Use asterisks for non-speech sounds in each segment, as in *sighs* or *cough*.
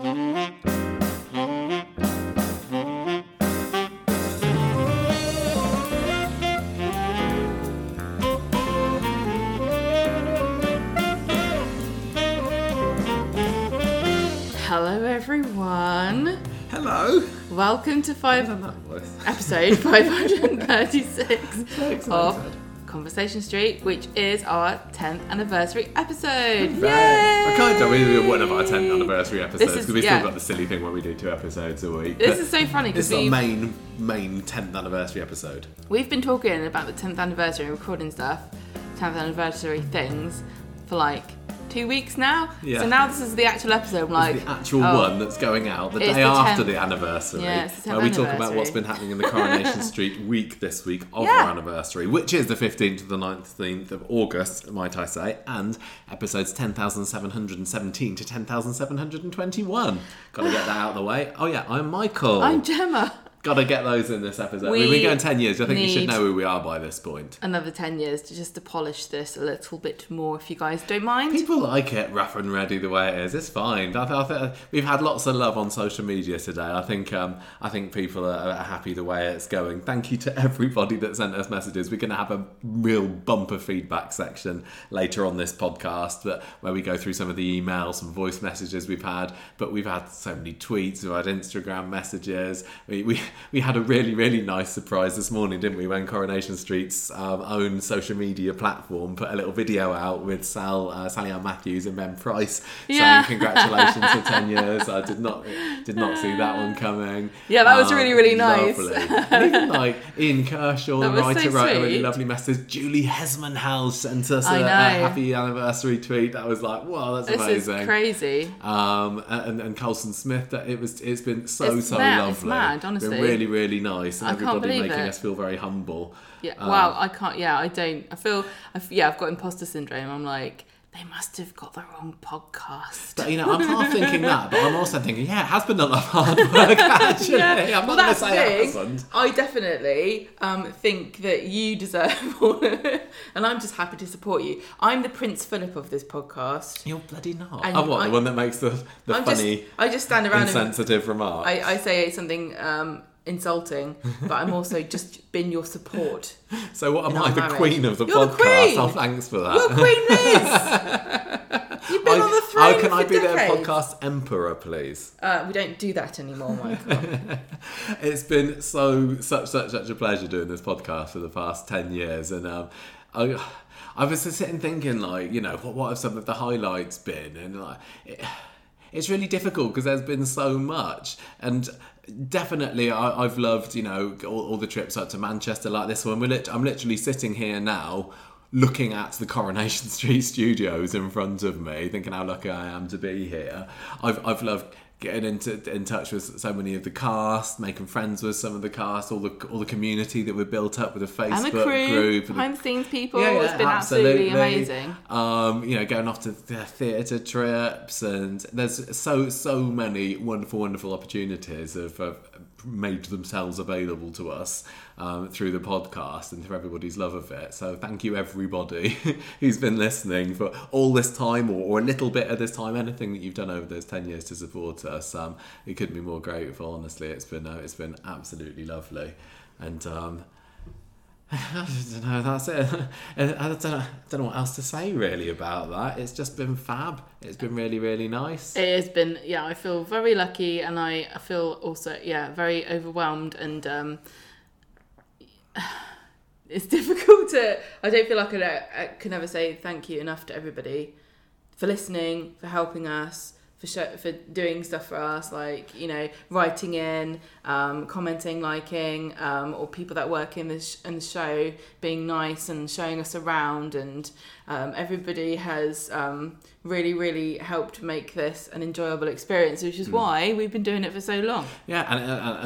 Hello, everyone. Hello. Welcome to five episode 536 *laughs* of Conversation Street, which is our 10th anniversary episode. Right. I Yay! can't tell we do one of our 10th anniversary episodes because we yeah. still got the silly thing where we do two episodes a week. This but is so funny This because is our main, main 10th anniversary episode. we've been talking about the 10th anniversary and recording stuff, 10th anniversary things for like two weeks now. Yeah. So now this is the actual episode. I'm like, the actual oh, one that's going out the day the after 10th. the anniversary. Yeah, the 10th where we talk about what's been happening in the Coronation *laughs* Street week this week of Yeah. our anniversary, which is the 15th to the 19th of August, might I say, and episodes 10,717 to 10,721. Got to get that out of the way. Oh, yeah, I'm Michael. I'm Gemma. Got to get those in this episode. We We've been going 10 years. I think you should know who we are by this point. Another 10 years to just to polish this a little bit more, if you guys don't mind. People like it rough and ready the way it is. It's fine. I, th- I th- we've had lots of love on social media today. I think um, I think people are, are happy the way it's going. Thank you to *laughs* everybody that sent us messages. We're going to have a real bumper feedback section later on this podcast, that where we go through some of the emails and voice messages we've had. But we've had so many tweets. We've had Instagram messages. We we, *laughs* we had a really really nice surprise this morning, didn't we? When Coronation Street's um, own social media platform put a little video out with Sal, uh, Sally Ann Matthews and Ben Price Yeah. saying *laughs* congratulations for ten years. I did not did not see that one coming. Um, Yeah, that was really, really nice. lovely. And even like Ian Kershaw, *laughs* the writer, so wrote a really lovely message. Julie Hesmondhalgh sent us a, know. happy anniversary tweet. That was like, wow, that's This amazing. is crazy. Um, and, and Colson Smith, that it was, it's been so It's so mad, lovely. it's mad, honestly. been really really nice, and I everybody making it. us feel very humble. Yeah. Um, wow. I can't. Yeah. I don't. I feel. I yeah. I've got imposter syndrome. I'm like, they must have got the wrong podcast. But you know, I'm half *laughs* thinking that, but I'm also thinking, yeah, it has been a lot of hard work *laughs* actually. Yeah. I'm well, not going to say it. I definitely um, think that you deserve *laughs* all of it, and I'm just happy to support you. I'm the Prince Philip of this podcast. You're bloody not. And oh, what, I- the one that makes the, the I'm funny, just. I just stand around and insensitive remark? I, I say something um, insulting, but I'm also just been your support. so what am I, the marriage. queen of the You're the podcast? queen! Oh, thanks for that. You're Queen Liz. *laughs* You've been I- on the throne oh, can I be decades. the podcast emperor, please? Uh, we don't do that anymore, Michael. *laughs* It's been so such such such a pleasure doing this podcast for the past ten years, and um, I I was just sitting thinking like you know what what have some of the highlights been, and like it, it's really difficult because there's been so much, and definitely I, I've loved you know all, all the trips up to Manchester like this one. We're lit- I'm literally sitting here now. Looking at the Coronation *laughs* Street studios in front of me, thinking how lucky I am to be here. I've, I've loved getting into in touch with so many of the cast, making friends with some of the cast, all the all the community that we've built up with the Facebook and the crew, group. the- behind the scenes people. yeah, yeah, it's been absolutely, amazing. Um, you know, going off to the theatre trips, and there's so so many wonderful, wonderful opportunities have, have made themselves available to us um, through the podcast and through everybody's love of it. So thank you, everybody *laughs* who's been listening for all this time or, or a little bit of this time. Anything that you've done over those ten years to support us, um, it couldn't be more grateful. Honestly, it's been uh, it's been absolutely lovely, and. Um, *laughs* I don't know. That's it. *laughs* I don't know, don't know what else to say really about that. It's just been fab. It's been really, really nice. It has been, yeah. I feel very lucky, and I, I feel also, yeah, very overwhelmed, and um, *sighs* it's difficult to. I don't feel like I, I can ever say thank you enough to everybody for listening, for helping us, for for doing stuff for us, like you know, writing in, um, commenting, liking, um, or people that work in the sh- in the show being nice and showing us around, and um, everybody has um, really, really helped make this an enjoyable experience, which is why we've been doing it for so long. Yeah, and,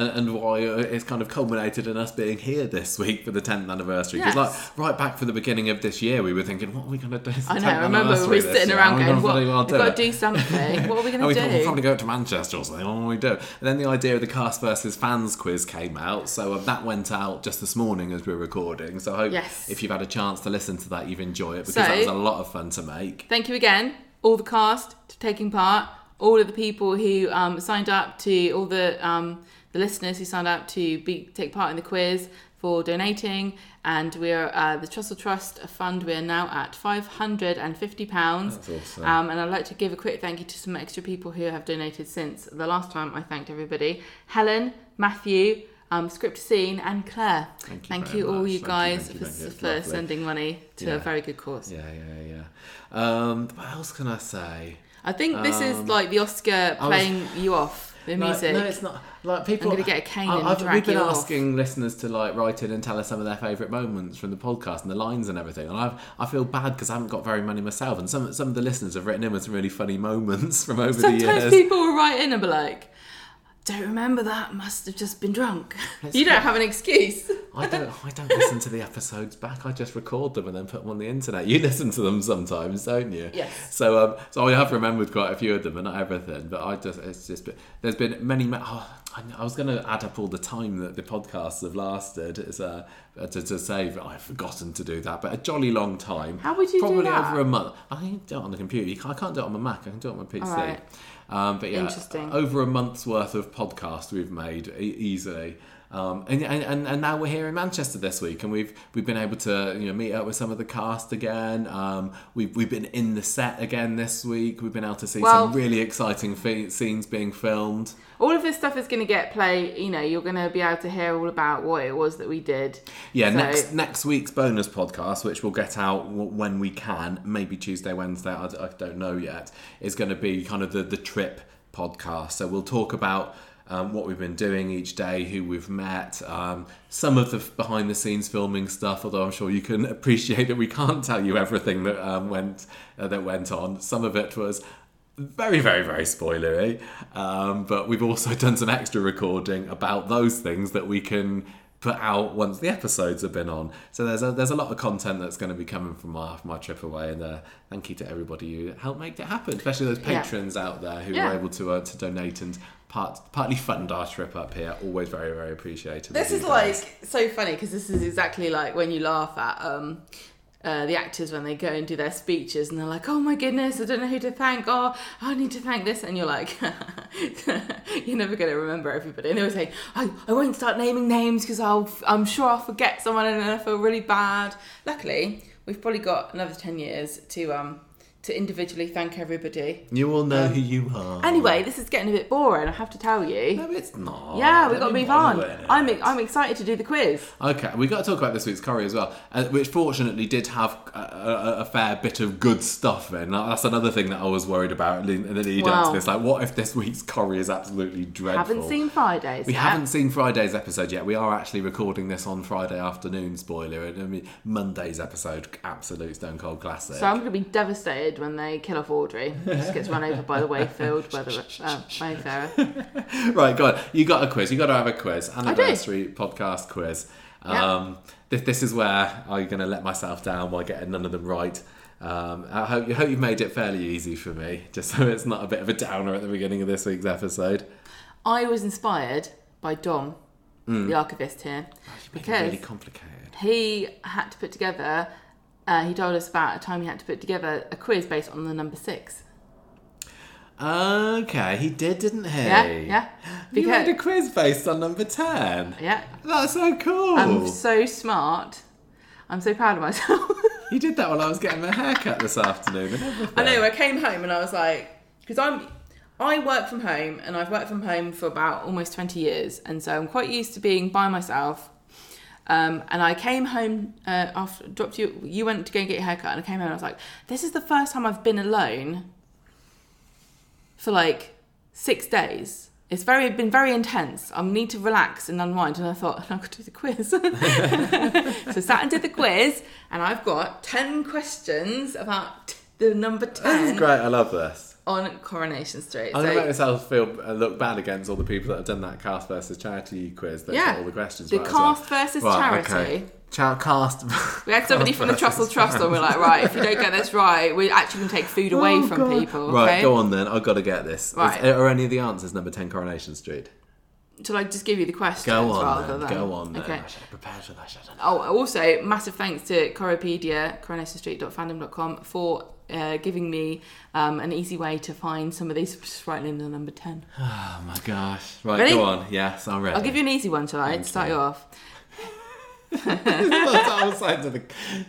and, and why it's kind of culminated in us being here this week for the 10th anniversary. Because, Yes. like, right back for the beginning of this year, we were thinking, what are we going to do? I know. I remember we were sitting year. around How are we going, "What? well We've got to do something. What are we *laughs* going to thought we'll do?" probably go to Manchester or something. What do we do? And then the idea of the cast versus fans quiz came out. So uh, that went out just this morning as we were recording. So I hope Yes. if you've had a chance to listen to that, you've enjoyed it because So- that was a lot of fun to make. Thank you again, all the cast, for taking part. all of the people who um, signed up to all the um, the listeners who signed up to be take part in the quiz for donating. And we are uh, the Trussell Trust Fund. We are now at five hundred and fifty pounds. That's awesome. Um, and I'd like to give a quick thank you to some extra people who have donated since the last time I thanked everybody Helen, Matthew, um, Script Scene, and Claire. Thank you Thank you, all much. you guys, thank you, for, thank you. It's for sending money to Yeah. a very good cause. Yeah, yeah, yeah. Um, what else can I say? I think this is Um, like the Oscar I was- playing you off, the music. No, it's not. Like people, I'm gonna get a cane I- drag We've been you off. asking listeners to like write in and tell us some of their favourite moments from the podcast and the lines and everything. And I've, I feel bad because I haven't got very many myself. And some some of the listeners have written in with some really funny moments *laughs* from over the years. Sometimes years. people will write in and be like, don't remember that, must have just been drunk. *laughs* Let's you don't go. have an excuse. I don't. I don't listen to the episodes back. I just record them and then put them on the internet. You *laughs* listen to them sometimes, don't you? Yes. So, um, so I have remembered quite a few of them, but not everything. But I just, it's just, been, there's been many. ma- Oh, I, I was going to add up all the time that the podcasts have lasted. It's uh, uh, to, to save. I've forgotten to do that, but a jolly long time. How would you do Probably that? over a month. I can do it on the computer. You can't- I can't do it on my Mac. I can do it on my PC. Um, but yeah, over a month's worth of podcast we've made e- easily. Um, and, and, and now we're here in Manchester this week, and we've we've been able to you know meet up with some of the cast again. Um, we've we've been in the set again this week. We've been able to see Well- some really exciting fe- scenes being filmed. All of this stuff is going to get play. You know, you're going to be able to hear all about what it was that we did. Yeah, So- next next week's bonus podcast, which we'll get out when we can, maybe Tuesday, Wednesday, I don't know yet, is going to be kind of the, the trip podcast. So we'll talk about um, what we've been doing each day, who we've met, um, some of the behind the scenes filming stuff. Although I'm sure you can *laughs* appreciate that we can't tell you everything that um, went uh, that went on. Some of it was very, very, very spoilery. Um, but we've also *laughs* done some extra recording about those things that we can put out once the episodes have been on. So there's a there's a lot of content that's going to be coming from my from my trip away, and uh, thank you to everybody who helped make it happen, especially those Yeah. patrons out there who Yeah. were able to uh, to donate and part partly fund our trip up here. Always very, very appreciated. This is guys. like so funny because this is exactly like when you laugh at um, uh, the actors when they go and do their speeches and they're like, "Oh my goodness, I don't know who to thank. Oh, I need to thank this," and you're like, *laughs* "You're never going to remember everybody." And they were saying, "I, I won't start naming names because I'll I'm sure I'll forget someone and then I feel really bad." Luckily, we've probably got another ten years to um to individually thank everybody. you all Um, know who you are. Anyway, this is getting a bit boring. I have to tell you. no, it's not. Yeah, we've got to move on. I'm I'm excited to do the quiz. Okay, we've got to talk about this week's curry as well, uh, which fortunately did have a, a, a fair bit of good stuff in. That's another thing that I was worried about in the lead up to this. Like, what if this week's curry is absolutely dreadful? Haven't seen Fridays. We yet. haven't seen Friday's episode yet. We are actually recording this on Friday afternoon. Spoiler! I mean, Monday's episode, absolute stone cold classic. So I'm going to be devastated when they kill off Audrey. Just gets run over by the Wayfield, by the uh, Wayfarer. *laughs* right, go on. You got a quiz. You got to have a quiz. Anniversary podcast quiz. Yeah. Um, this, this is where I'm going to let myself down by getting none of them right. Um, I hope, I hope you've made it fairly easy for me, just so it's not a bit of a downer at the beginning of this week's episode. I was inspired by Dom, the archivist here, it because really complicated. he had to put together. Uh, he told us about a time he had to put together a quiz based on the number six. Okay, he did, didn't he? Yeah, yeah. You made a quiz based on number 10. yeah, That's so cool. I'm so smart. I'm so proud of myself. *laughs* You did that while I was getting my haircut this afternoon. I know. I came home and I was like, because I'm, I work from home and I've worked from home for about almost twenty years, and so I'm quite used to being by myself. Um, and I came home uh, after dropped you. You went to go and get your haircut, and I came home and I was like, this is the first time I've been alone for like six days. It's very been very intense. I need to relax and unwind. And I thought *laughs* I could do the quiz. *laughs* so sat and did the quiz, and I've got ten questions about the number This is ten great. I love this. On Coronation Street. I'm gonna So make myself feel uh, look bad against all the people that have done that cast versus charity quiz. That Yeah. all the questions the right as well. cast versus Right, charity. okay. Cast. *laughs* We had somebody from the Cast Trussell Trust and We're like, right, if you don't get this right, we're actually to take food away Oh, from God. people. Right, go on then. I've got to get this. Is- Right. are any of the answers number ten Coronation Street? Shall I just give you the questions Go on rather then. than Go on then. Okay. I should have prepared for that. I? Oh, also massive thanks to Coropedia, coronationsstreet.fandom.com for uh, giving me um, an easy way to find some of these. Just writing in the number 10. *sighs* Oh my gosh. Right, Ready? go on. Yes, I'm ready. I'll give you an easy one, shall I? To start you. off. *laughs* That's what I was the.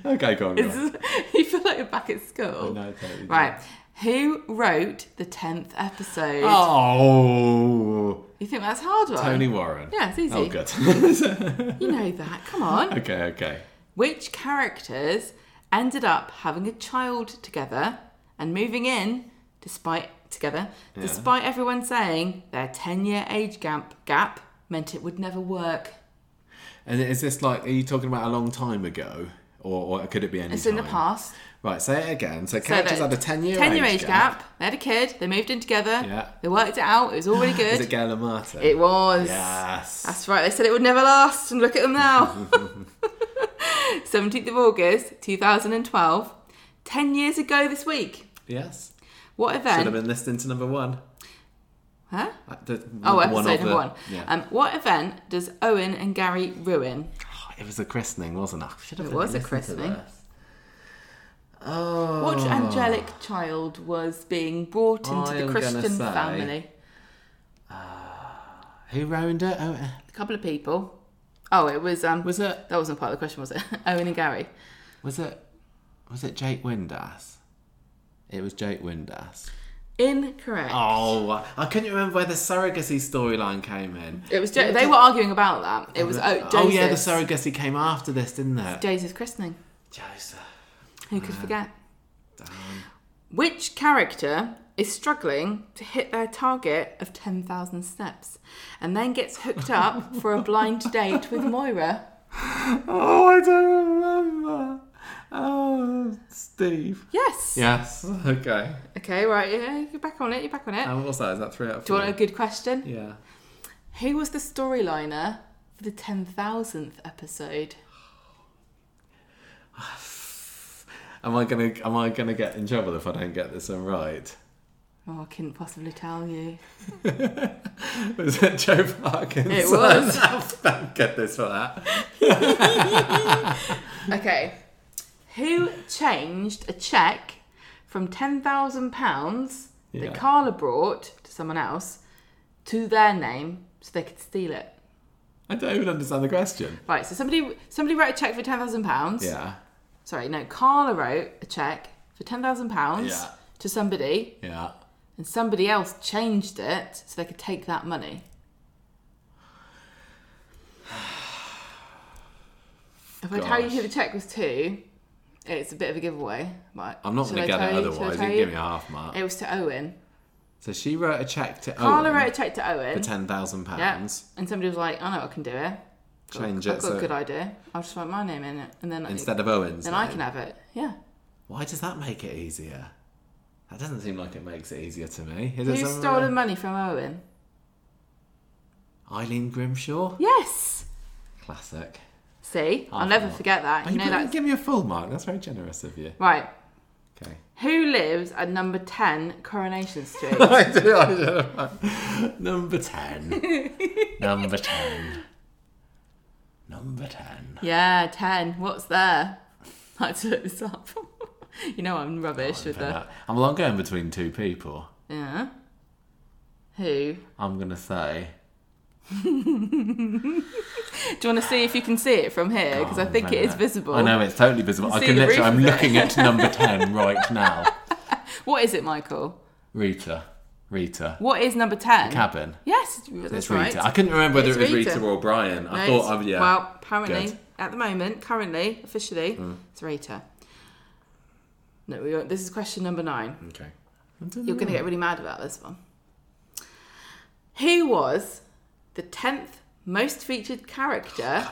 Okay, go on. Go on. *laughs* you feel like you're back at school. No, totally. Right. Who wrote the 10th episode? Oh, You think that's hard one? Tony Warren. Yeah, it's easy. Oh, good. *laughs* You know that. Come on. okay, okay. Which characters ended up having a child together and moving in despite together, despite everyone saying their 10 year age gap gap meant it would never work? And is this like? Are you talking about a long time ago, or, or could it be any It's in the past. Right, say it again. So So characters had a ten-year 10 year age, age gap. They had a kid, they moved in together, Yeah. they worked it out, it was all really *gasps* good. Is it Gail and Martin? It was. Yes. That's right. They said it would never last, and look at them now. *laughs* 17th of August, 2012. 10 years ago this week. yes. What event? Should have been listening to number one. Huh? Uh, the- Oh, one episode number the- one. Yeah. Um, what event does Owen and Gary ruin? Oh, it was a christening, wasn't it? It was a christening. Oh. What angelic child was being brought into I the Christian say- family? Who ruined it? Oh, uh, A couple of people. Oh, it was. Um, was it? that wasn't part of the question, was it? *laughs* Owen and Gary. Was it? Was it Jake Windass? It was Jake Windass. Incorrect. Oh, I couldn't remember where the surrogacy storyline came in. It was. Jo- they were arguing about that. It was. Oh, oh yeah, the surrogacy came after this, didn't it? Joseph's christening. Joseph. Who could forget? Damn. Which character is struggling to hit their target of 10,000 steps and then gets hooked up for a blind date with Moira? *laughs* Oh, I don't remember. Oh, Steve. Yes. Yes. Okay. Okay, right. Yeah, you're back on it. You're back on it. And was that? Is that three out of Do you want a good question? Yeah. Who was the storyliner for the 10,000th episode? *sighs* Am I gonna Am I gonna get in trouble if I don't get this one right? Oh, I couldn't possibly tell you. *laughs* Was it Joe Parkinson? It was. *laughs* Thank this for that. *laughs* Okay. Who changed a cheque from £10,000 Yeah. that Carla brought to someone else to their name so they could steal it? I don't even understand the question. Right, so somebody somebody wrote a cheque for £10,000. Yeah. Sorry, no, Carla wrote a cheque for £10,000 Yeah. to somebody Yeah. and somebody else changed it so they could take that money. *sighs* If I tell you Gosh. who the cheque was to, it's a bit of a giveaway. Right. I'm not Shall going to get it tell you- shall I otherwise. You tell can give me a half mark. It was to Owen. So she wrote a check to Carla Owen wrote a cheque to Owen. for ten thousand yeah. pounds. And somebody was like, I know I can do it. Change I've it got so a good idea. I'll just write my name in it. And then instead of Owen's. then I can have it. Yeah. Why does that make it easier? That doesn't seem like it makes it easier to me. Is Who stole the money from Owen? Eileen Grimshaw? Yes. Classic. See? I'll Half never forget that. Oh, You you know that's give me a full mark. That's very generous of you. right. Okay. Who lives at number 10 Coronation Street? *laughs* I do. I do. Number ten. Number ten. Number ten. yeah, 10. What's there? *laughs* I had to look this up. *laughs* you know I'm rubbish with the. I'm I'm going between two people. Yeah. Who? I'm gonna say. *laughs* Do you want to see if you can see it from here? Because I think it is no. visible. I know it's totally visible. I See can the literally. I'm of it. looking at number ten right now. What is it, Michael? Rita. Rita. What is number 10? Cabin. Yes, that's It's right. Rita. I couldn't remember whether It's it was Rita. Rita or Brian. I thought. I, yeah. Well, apparently, Good. at the moment, currently, officially, Hmm. it's Rita. No, we this is question number nine. Okay. You're going to get really mad about this one. Who was the 10th most featured character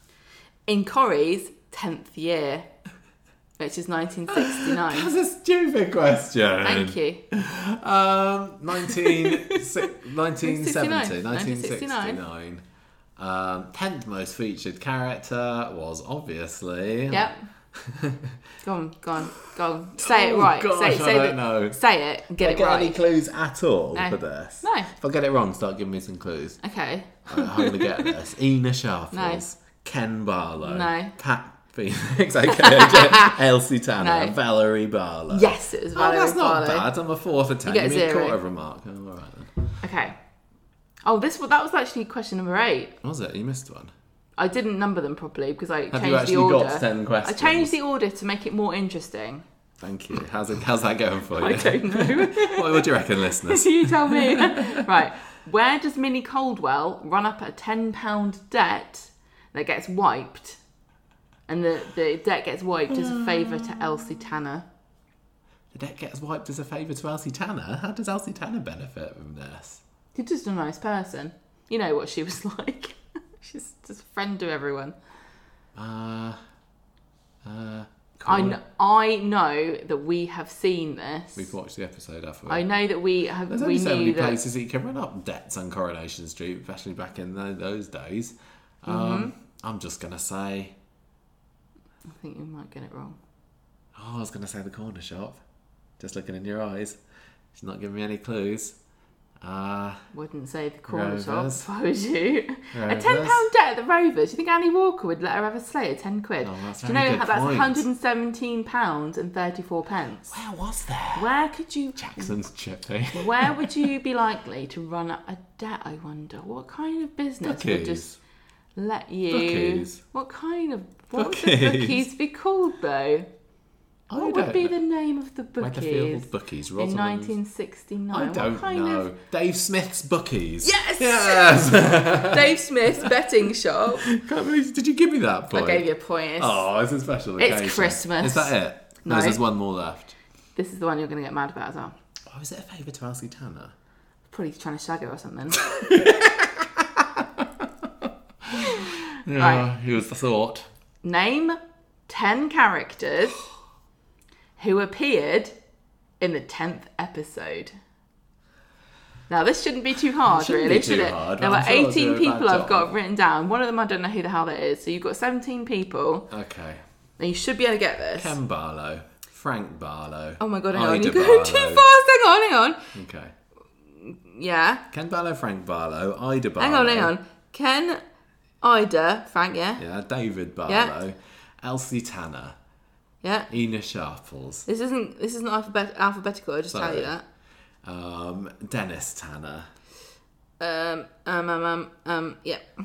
*laughs* in Corrie's 10th year, which is *laughs* 1969? That's a stupid question. Thank you. Um, 19, 1970, *laughs* 1969. 1969. Um, 10th most featured character was obviously. Yep. *laughs* go on, go on, go on. Say it Oh, right. gosh, say, I say, don't the- know. say it and get I it get right. any clues at all No. for this? No. If I get it wrong, start giving me some clues. Okay. I'm to get this. Ena Sharples, No. Ken Barlow, No. Pat Phoenix, *laughs* uh, aka *laughs* Elsie Tanner, No. Valerie Barlow. Yes, it was Oh, Valerie that's not bad. I'm a four for ten. You get Give me a quarter of a mark. Oh, all right then. Okay. Oh, this was that was actually question number eight. Was it? You missed one. I didn't number them properly because I Have changed you actually the order. ten I changed the order to make it more interesting. Thank you. How's it? How's that going for *laughs* you? I don't know. what, what do you reckon, listeners? you tell me. right. Where does Minnie Caldwell run up a ten pound debt that gets wiped, and the the debt gets wiped as a favour to Elsie Tanner? The debt gets wiped as a favour to Elsie Tanner. How does Elsie Tanner benefit from this? She's just a nice person. You know what she was *laughs* like. She's just a friend to everyone. Uh, uh, I know, I know that we have seen this. We've watched the episode, haven't we? I know that we have. There's we only so many that. places that you can run up debts on Coronation Street, especially back in tho- those days. Um, Mm-hmm. I'm just gonna say. I think you might get it wrong. Oh, I was gonna say the corner shop. Just looking in your eyes. She's not giving me any clues. Uh, Wouldn't say the corner shop Rovers. if I was you. A ten pound debt at the Rovers. Do you think Annie Walker would let her have a slate at ten quid? Oh, that's Do you know very how good that's point. 117 pounds and 34 pence? where was that? Where could you? Jackson's Chippy. Where would you *laughs* be likely to run up a debt? I wonder. What kind of business would just let you? Bookies. What kind of what would the Bookies. bookies be called though? I What would be know. the name of the Weatherfield bookies Bookies, in 1969? I don't kind know. of Dave Smith's Bookies. Yes! Yes! *laughs* Dave Smith's betting shop? Can't believe- Did you give me that point? I gave you a point. It's- Oh, it's a special It's occasion. Christmas. Is that it? No, No. there's one more left. This is the one you're going to get mad about as well. Oh, is it a favour to Elsie Tanner? Probably trying to shag her or something. *laughs* Yeah, Right. was the thought? Name 10 characters who appeared in the 10th episode. Now, this shouldn't be too hard, shouldn't really, should it? hard. There I'm were sure 18 people I've got written down. One of them I don't know who the hell that is. So you've got 17 people. Okay. Now, you should be able to get this. Ken Barlow, Frank Barlow. oh my god, hang on. You're going too fast. Hang on, hang on. Okay. Yeah. Ken Barlow, Frank Barlow, Ida Barlow. Hang on, hang on. Ken, Ida, Frank, yeah? Yeah, David Barlow, Elsie Tanner, Yeah. Ena Sharples, This isn't this isn't alphabet- alphabetical. I'll just tell you that. um, Dennis Tanner, Um, um, um, um, um, yep,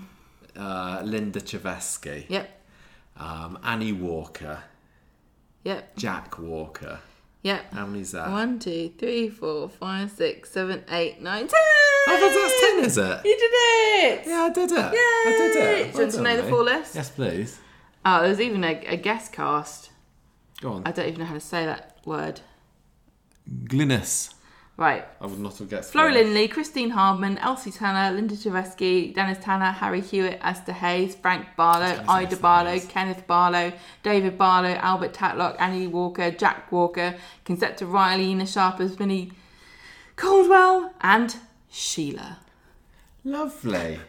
uh, Linda Cheveski, yep, um, Annie Walker, yep, Jack Walker. Yep. How many's that? One, two, three, four, five, six, seven, eight, nine, ten. Oh, that's, that's ten, is it? You did it! Yeah, I did it. I did it. Do you want to know the full list? Yes, please. Oh, there's even a, a guest cast. Go on. I don't even know how to say that word. Glynis. Right. I would not have guessed. Flora Glynis. Lindley, Christine Hardman, Elsie Tanner, Linda Cheveski, Dennis Tanner, Harry Hewitt, Esther Hayes, Frank Barlow, Ida Barlow, Hayes. Kenneth Barlow, David Barlow, Albert Tatlock, Annie Walker, Jack Walker, Concepta Riley, Ena Sharples, Minnie Caldwell, and Sheila. Lovely.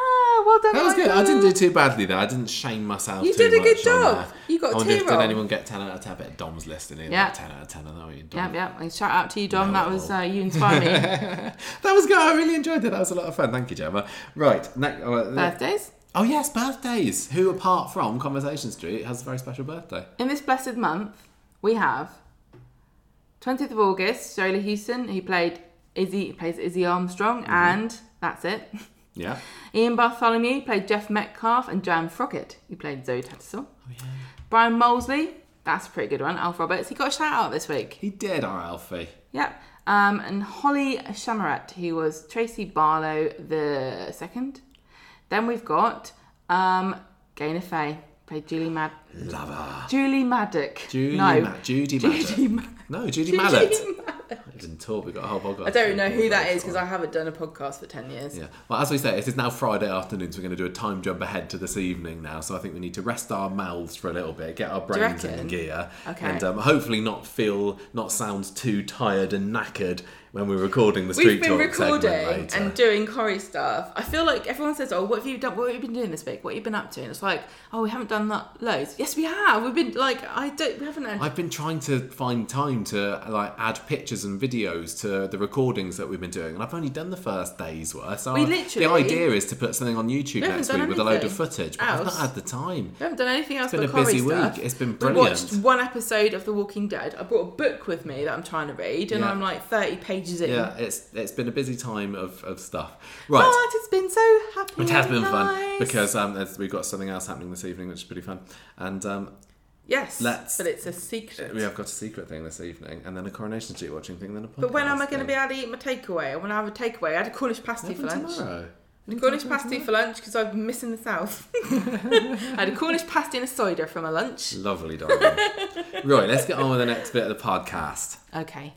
Ah, well done. That was good. I didn't do too badly there. I didn't shame myself. You did a good job. You got I wonder if two did wrong. anyone get ten out of ten? I bet Dom's listening. Yeah. Yeah. Ten out of ten. I know you, Dom. Yep, yep. And shout out to you, Dom. No, that was uh, you inspired me. *laughs* that was good. I really enjoyed it. That was a lot of fun. Thank you, Gemma. Right. Next, uh, Birthdays. oh yes, birthdays. Who apart from Conversation Street has a very special birthday? In this blessed month, we have 20th of August, Cherylee Houston, who played Izzy, he plays Izzy Armstrong, Mm-hmm. and that's it. *laughs* Yeah. Ian Bartholomew played Geoff Metcalfe, and Jan Froggatt, He played Zoe Tattersall. Oh yeah. Bryan Mosley, that's a pretty good one. Alf Roberts, he got a shout out this week. He did, our Alfie. Yep. Um, and Holly Chamarette, who was Tracy Barlow the second. Then we've got um, Gaynor Faye, played Julie Mad. Love her. Julie Maddock. Judy no. Ma- Judy Judy Maddock. No, Judy, *laughs* Judy Mallett. I didn't talk. We got a whole podcast. I don't know who that is because I haven't done a podcast for 10 years. Yeah. Well, as we say, it is now Friday afternoon, so we're going to do a time jump ahead to this evening now. So I think we need to rest our mouths for a little bit, get our brains in gear, Okay. and um, hopefully not feel, not sound too tired and knackered when we're recording the street We've been recording and doing Corrie stuff. I feel like everyone says, "Oh, what have you done? What have you been doing this week? What have you been up to?" And it's like, "Oh, we haven't done that loads." Yes, we have. We've been like, I don't, we haven't. I've been trying to find time to like add pictures and videos to the recordings that we've been doing, and I've only done the first day's worth. So We I- literally- the idea is to put something on YouTube next week with a load of footage, but I've not had the time. We haven't done anything else It's been a busy stuff. week. It's been We brilliant. watched one episode of The Walking Dead. I brought a book with me that I'm trying to read, and Yeah. I'm like 30 pages in. Yeah, it's it's been a busy time of, of stuff. Right. But it's been so happy. It has been fun because um, we've got something else happening this evening, which is pretty fun. And um, yes, let's- but it's a secret. we have got a secret thing this evening, and then a Coronation Street watching thing, then a podcast. But when am I going to be able to eat my takeaway? I want to have a takeaway. I had a Cornish pasty for lunch. tomorrow. I had a Cornish pasty for lunch because I've been missing the south. *laughs* I had a Cornish pasty and a cider for my lunch. Lovely, darling. *laughs* right, let's get on with the next bit of the podcast. Okay.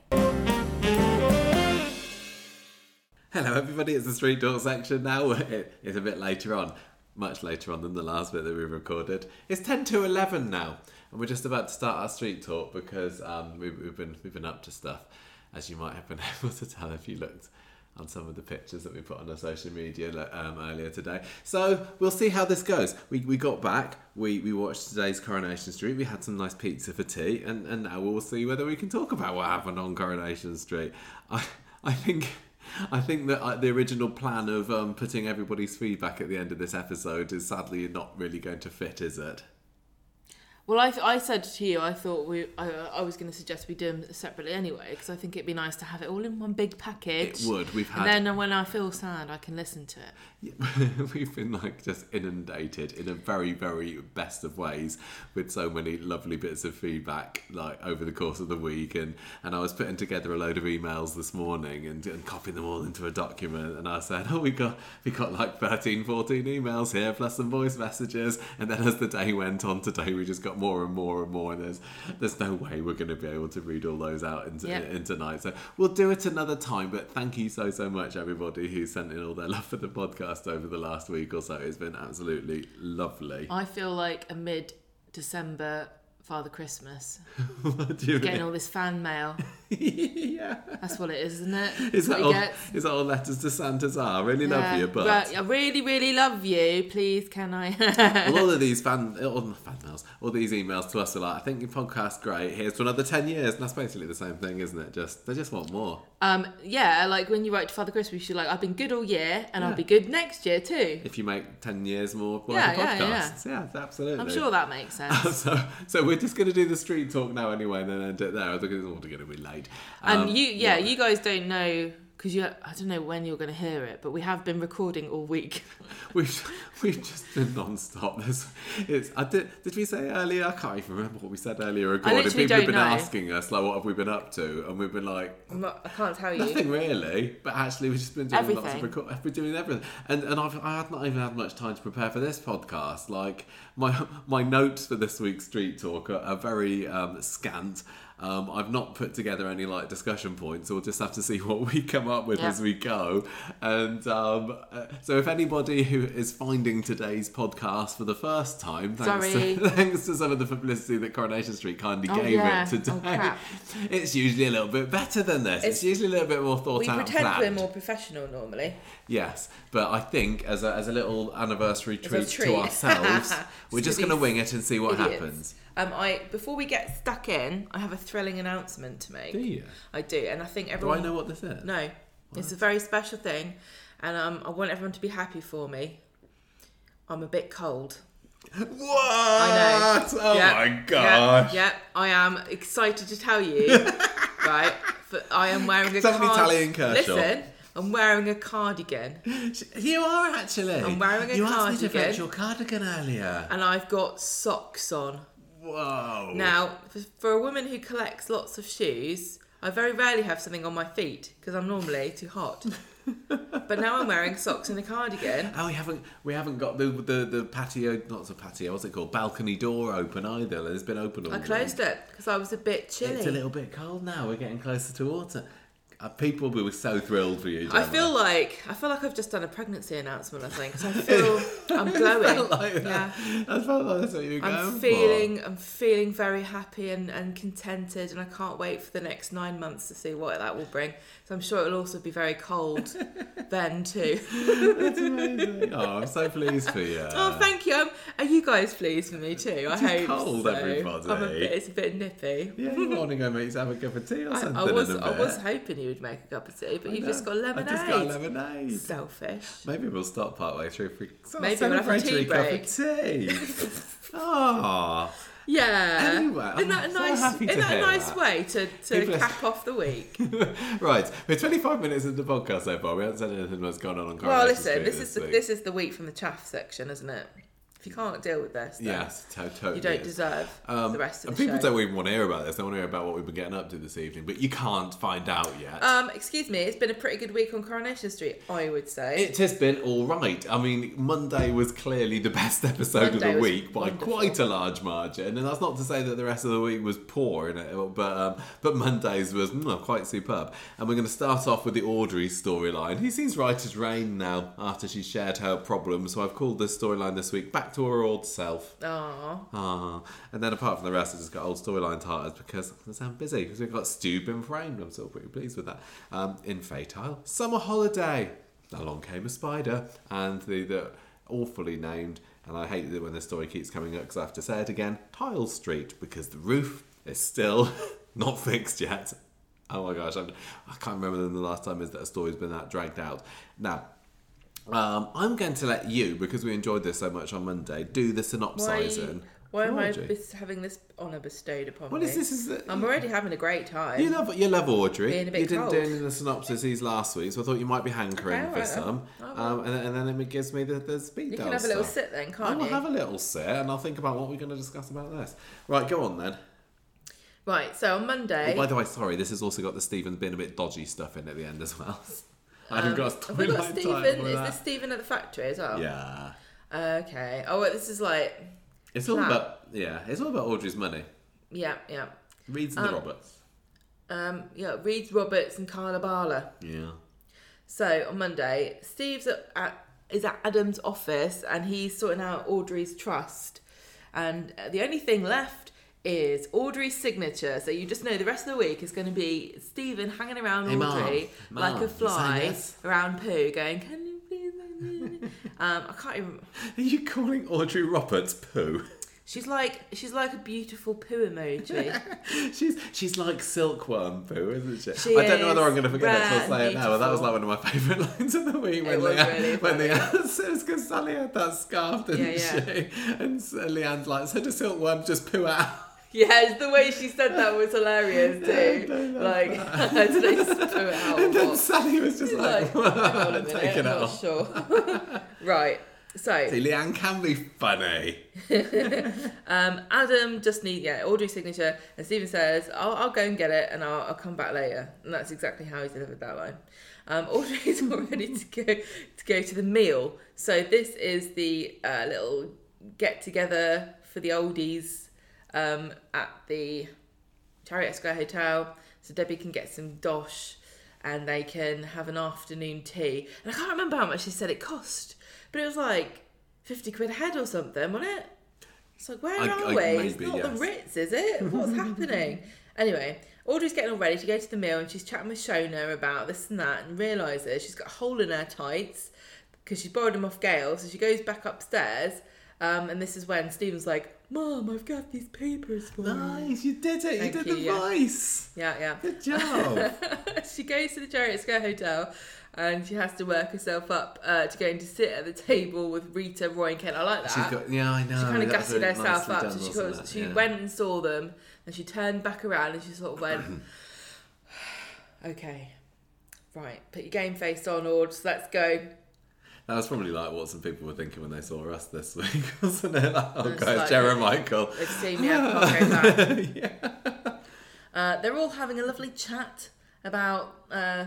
Hello, everybody. It's the Street door section now. It- *laughs* It's a bit later on, much later on than the last bit that we recorded. It's ten to eleven now, and we're just about to start our street talk because um, we've, we've been we've been up to stuff, as you might have been *laughs* able to tell if you looked on some of the pictures that we put on our social media um, earlier today. So we'll see how this goes. We, we got back, we, we watched today's Coronation Street, we had some nice pizza for tea, and, and now we'll see whether we can talk about what happened on Coronation Street. *laughs* I, I think. I think that uh, the original plan of um, putting everybody's feedback at the end of this episode is sadly not really going to fit, is it? Well, I, I said to you, I thought we, I, I was going to suggest we do them separately anyway because I think it'd be nice to have it all in one big package. It would. We've had And then when I feel sad, I can listen to it. *laughs* we've been like just inundated in a very very best of ways with so many lovely bits of feedback like over the course of the week. And and I was putting together a load of emails this morning and, and copying them all into a document. And I said oh we got we got like 13 14 emails here plus some voice messages. And then as the day went on today we just got more and more and more. And there's there's no way we're going to be able to read all those out into, Yeah. in tonight. So we'll do it another time but thank you so so much everybody who sent in all their love for the podcast over the last week or so. It's been absolutely lovely. I feel like a mid December Father Christmas. *laughs* What do you Getting mean? all this fan mail. *laughs* yeah That's what it is, isn't it? is that, all, is that all letters to Santa's are really love Yeah. you but Right, I really, really love you. Please, can I? well, all of *laughs* these fan, all the fan mails, all these emails to us are like, I think your podcast's great. Here's to another ten years, and that's basically the same thing, isn't it? Just they just want more. um, yeah, like when you write to Father Christmas, you're like, I've been good all year, and Yeah. I'll be good next year too. If you make ten years more Yeah, of yeah, yeah. yeah, absolutely. I'm sure that makes sense. so, so we're just going to do the street talk now anyway, and then end it there. Because it's all going to be late. and Um, you, yeah, what- you guys don't know because you. I don't know when you're going to hear it, but we have been recording all week. *laughs* We've we've just been non-stop. There's, it's, I did, did we say earlier? I can't even remember what we said earlier. Recording literally People have don't been know. asking us like, what have we been up to? And we've been like, I'm not, I can't tell you. Nothing really, but actually we've just been doing lots of Everything. record. I've been doing everything, and and I've I had not even had much time to prepare for this podcast. Like my *laughs* my notes for this week's street talk are, are very um, scant. Um, I've not put together any like discussion points. So we'll just have to see *laughs* what we come up with Yeah. as we go. And um, uh, so, if anybody who is finding today's podcast for the first time, thanks Sorry. to, *laughs* thanks to some of the publicity that Coronation Street kindly Oh, gave yeah. it today, Oh, *laughs* it's usually a little bit better than this. It's, It's- usually a little bit more thought we out. and pretend we're more professional normally. Yes, but I think as a, as a little anniversary a treat, treat. to ourselves, we're just going to wing it and see what idiots. happens. Um, I before we get stuck in, I have a thrilling announcement to make. Do you? I do, and I think everyone. Do. I know what this is? No, it's a very special thing, and um, I want everyone to be happy for me. I'm a bit cold. What? Oh Yep, my yep, gosh! Yep, I am excited to tell you. *laughs* right, but I am wearing a card- Italian Kershaw. Listen, I'm wearing a cardigan, You are actually. I'm wearing a You asked me to fetch your cardigan earlier. and I've got socks on. Whoa! Now, for, for a woman who collects lots of shoes, I very rarely have something on my feet because I'm normally too hot. *laughs* but now I'm wearing socks and a cardigan. Oh, we haven't we haven't got the the, the patio, not the patio. What's it called? Balcony door open either. It's been open all I closed it because I was a bit chilly. It's a little bit cold now. We're getting closer to autumn. Uh, people will be so thrilled for you. I feel like I feel like I've just done a pregnancy announcement. I think 'cause I feel I'm *laughs* glowing. like. Yeah. I felt like that's what you were I'm for. feeling I'm feeling very happy and, and contented and I can't wait for the next nine months to see what that will bring. So I'm sure it'll also be very cold *laughs* then too. That's amazing. Oh, I'm so pleased for you. *laughs* Oh, thank you. Um, are you guys pleased for me too? I It's hope cold, so. everybody. I'm a bit, it's a bit nippy. Yeah, you want to go make yourself a cup of tea or I, something? I was in a I was hoping you would make a cup of tea, but I you've know. just got lemonade. I just got lemonade. Selfish. Maybe we'll stop part way through for Maybe we'll have a tea celebratory cup break. of tea. oh, *laughs* Yeah. Anyway, isn't that a so nice? isn't that a nice that. way to, to cap off the week? *laughs* right. We're 25 minutes into the podcast so far. We haven't said anything that's gone on on well, listen, Street this is the, this is the week from the chaff section, isn't it? If you can't deal with this, then Yes, to- totally. you don't is. deserve Um, the rest of and the people show. don't even want to hear about this. They want to hear about what we've been getting up to this evening, but you can't find out yet. Um, excuse me, it's been a pretty good week on Coronation Street, I would say. It has been all right. I mean, Monday was clearly the best *laughs* episode Monday of the week by wonderful. quite a large margin, and that's not to say that the rest of the week was poor in it, but um, but Monday's was mm, quite superb. And we're going to start off with the Audrey storyline. He seems right as rain now after she shared her problems, so I've called this storyline this week "Back to Her Old Self." Aww. Ah, and then apart from the rest, I just got old storyline titles because I'm busy because we've got Stu been framed. I'm still pretty pleased with that. Um, in Fatile, Summer Holiday, along came a spider, and the, the awfully named, and I hate that when this story keeps coming up because I have to say it again, Tile Street because the roof is still *laughs* not fixed yet. Oh my gosh, I'm, I can't remember when the last time is that a story's been that dragged out. Now, um, I'm going to let you, because we enjoyed this so much on Monday, do the Why, why am I bes- having this honour bestowed upon me? is this? Is I'm already having a great time. you love you love Audrey. Being a bit you didn't cold. do any of the synopsises last week, so I thought you might be hankering Okay, for some. Um, and, and then it gives me the, the speed you can have a little sit then, can't you? I will you? have a little sit, and I'll think about what we're going to discuss about this. Right, go on then. Right, so on Monday. Oh, by the way, sorry, this has also got the Stephen being a bit dodgy stuff in at the end as well. *laughs* Haven't um, got a have got storyline Stephen? Is this Stephen at the factory as well? Yeah. Okay. Oh, wait, this is like. It's all Plan. about yeah, it's all about Audrey's money. Yeah, yeah. Reids and the Um, Roberts. Um, yeah, Reids, Roberts and Carla Barla. Yeah. So on Monday, Steve's at, at is at Adam's office and he's sorting out Audrey's trust. And the only thing left is Audrey's signature. So you just know the rest of the week is going to be Stephen hanging around Hey, Audrey Mum, like Mum, a fly yes? around poo, going, "Can you please?" make me-" um, I can't even. *laughs* Are you calling Audrey Roberts poo? She's like she's like a beautiful poo emoji. *laughs* she's she's like silkworm poo, isn't she? She I don't know whether I'm going to forget it till I say it now, but that was like one of my favourite *laughs* lines of the week when Leanne, really when. Leanne it's because Sally had that scarf, didn't Yeah, yeah. she? And Leanne's like, so does silkworm just poo out? Yes, the way she said that was hilarious too. like *laughs* *laughs* did they just it out? And then what? Sally was just like, like, a *laughs* taking it I'm not off. sure. right. So, See, Leanne can be funny. um, Adam just need yeah Audrey's signature, and Stephen says, "I'll, I'll go and get it, and I'll, I'll come back later." And that's exactly how he delivered that line. Um, Audrey's all ready to go to go to the meal. So this is the uh, little get together for the oldies um, at the Chariot Square Hotel, so Debbie can get some dosh and they can have an afternoon tea. And I can't remember how much she said it cost, but it was like 50 quid a head or something, wasn't it? It's like, where I- are I- we? it's not yes. the Ritz, is it? What's happening? *laughs* Anyway, Audrey's getting all ready to go to the meal and she's chatting with Shona about this and that and realises she's got a hole in her tights because she's borrowed them off Gail. So she goes back upstairs um, and this is when Stephen's like, Mom, I've got these papers for you. Nice, you did it. Thank you did you, the yeah. voice. Yeah, yeah. Good *laughs* job. she goes to the Chariot Square Hotel and she has to work herself up uh, to going to sit at the table with Rita, Roy, and Ken. I like that. She's got, yeah, I know. she kind of that's gutted very herself up. done, so she, wasn't goes, she Yeah. went and saw them and she turned back around and she sort of went, *clears throat* *sighs* okay, right, put your game face on, Ords, let's go. That was probably like what some people were thinking when they saw us this *laughs* week, wasn't it? Like, oh, It's guys, like- Jeremichael. They've seen me, I can't go back. yeah. Uh, they're all having a lovely chat about uh,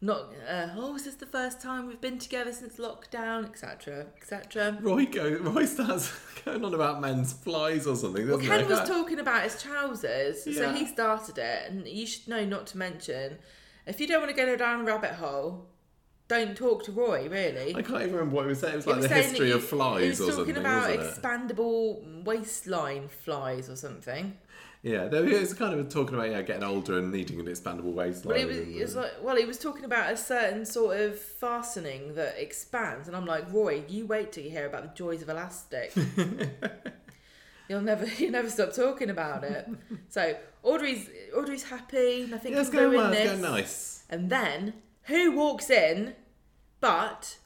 not. Uh, oh, is this the first time we've been together since lockdown, etc., etc. Roy. Roy starts *laughs* going on about men's flies or something. Well, Ken he? was talking about his trousers, so he started it, and you should know not to mention If you don't want to go down a rabbit hole, don't talk to Roy. Really. I can't even remember what he was saying. It was He like was the history that of flies He was or talking something, about wasn't it? expandable waistline flies or something. Yeah, he was kind of talking about yeah, getting older and needing an expandable waistline. But it was, and- it was like, well, he was talking about a certain sort of fastening that expands, and I'm like, Roy, you wait till you hear about the joys of elastic. *laughs* You'll never, *laughs* you never stop talking about it. So Audrey's, Audrey's happy. Nothing yeah, can going ruin well, it's this. going nice. And then who walks in, but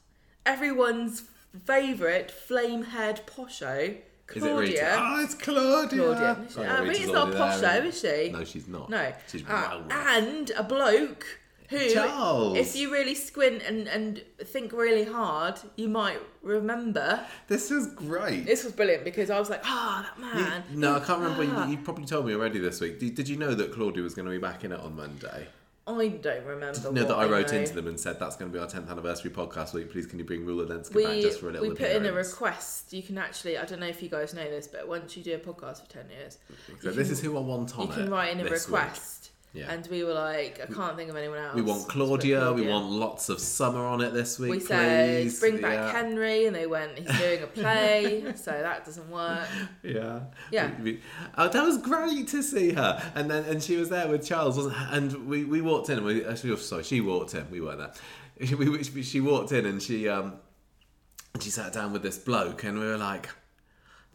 everyone's favourite flame-haired posho, Is it Rita? Claudia. Oh, it's Claudia. Claudia. Oh, yeah, Uh, Rita's Rita's not posh there, though, isn't she? No, she's not. No. She's Uh, well and a bloke who, Charles. if you really squint and, and think really hard, you might remember. This was great. This was brilliant because I was like, ah, that man. no, I can't remember. Ah. You, you probably told me already this week. Did, did you know that Claudia was going to be back in it on Monday? I don't remember. No, that I wrote know. into them and said that's going to be our 10th anniversary podcast. week. please can you bring Rula Lenska We, back just for a little bit? we put in a request. You can actually, I don't know if you guys know this, but once you do a podcast for 10 years, So this can- is who I want on you it. can write in a request. week. Yeah. And we were like, I can't think of anyone else. We want Let's Claudia, We want lots of summer on it this week. We said, please. bring back yeah. Henry, and they went, he's doing a play, *laughs* so that doesn't work. Yeah. Yeah. We- we- oh, that was great to see her. And then and she was there with Charles, wasn't? And we, we walked in and we actually oh, sorry, she walked in, we weren't there. *laughs* She, we, she walked in and she um she sat down with this bloke and we were like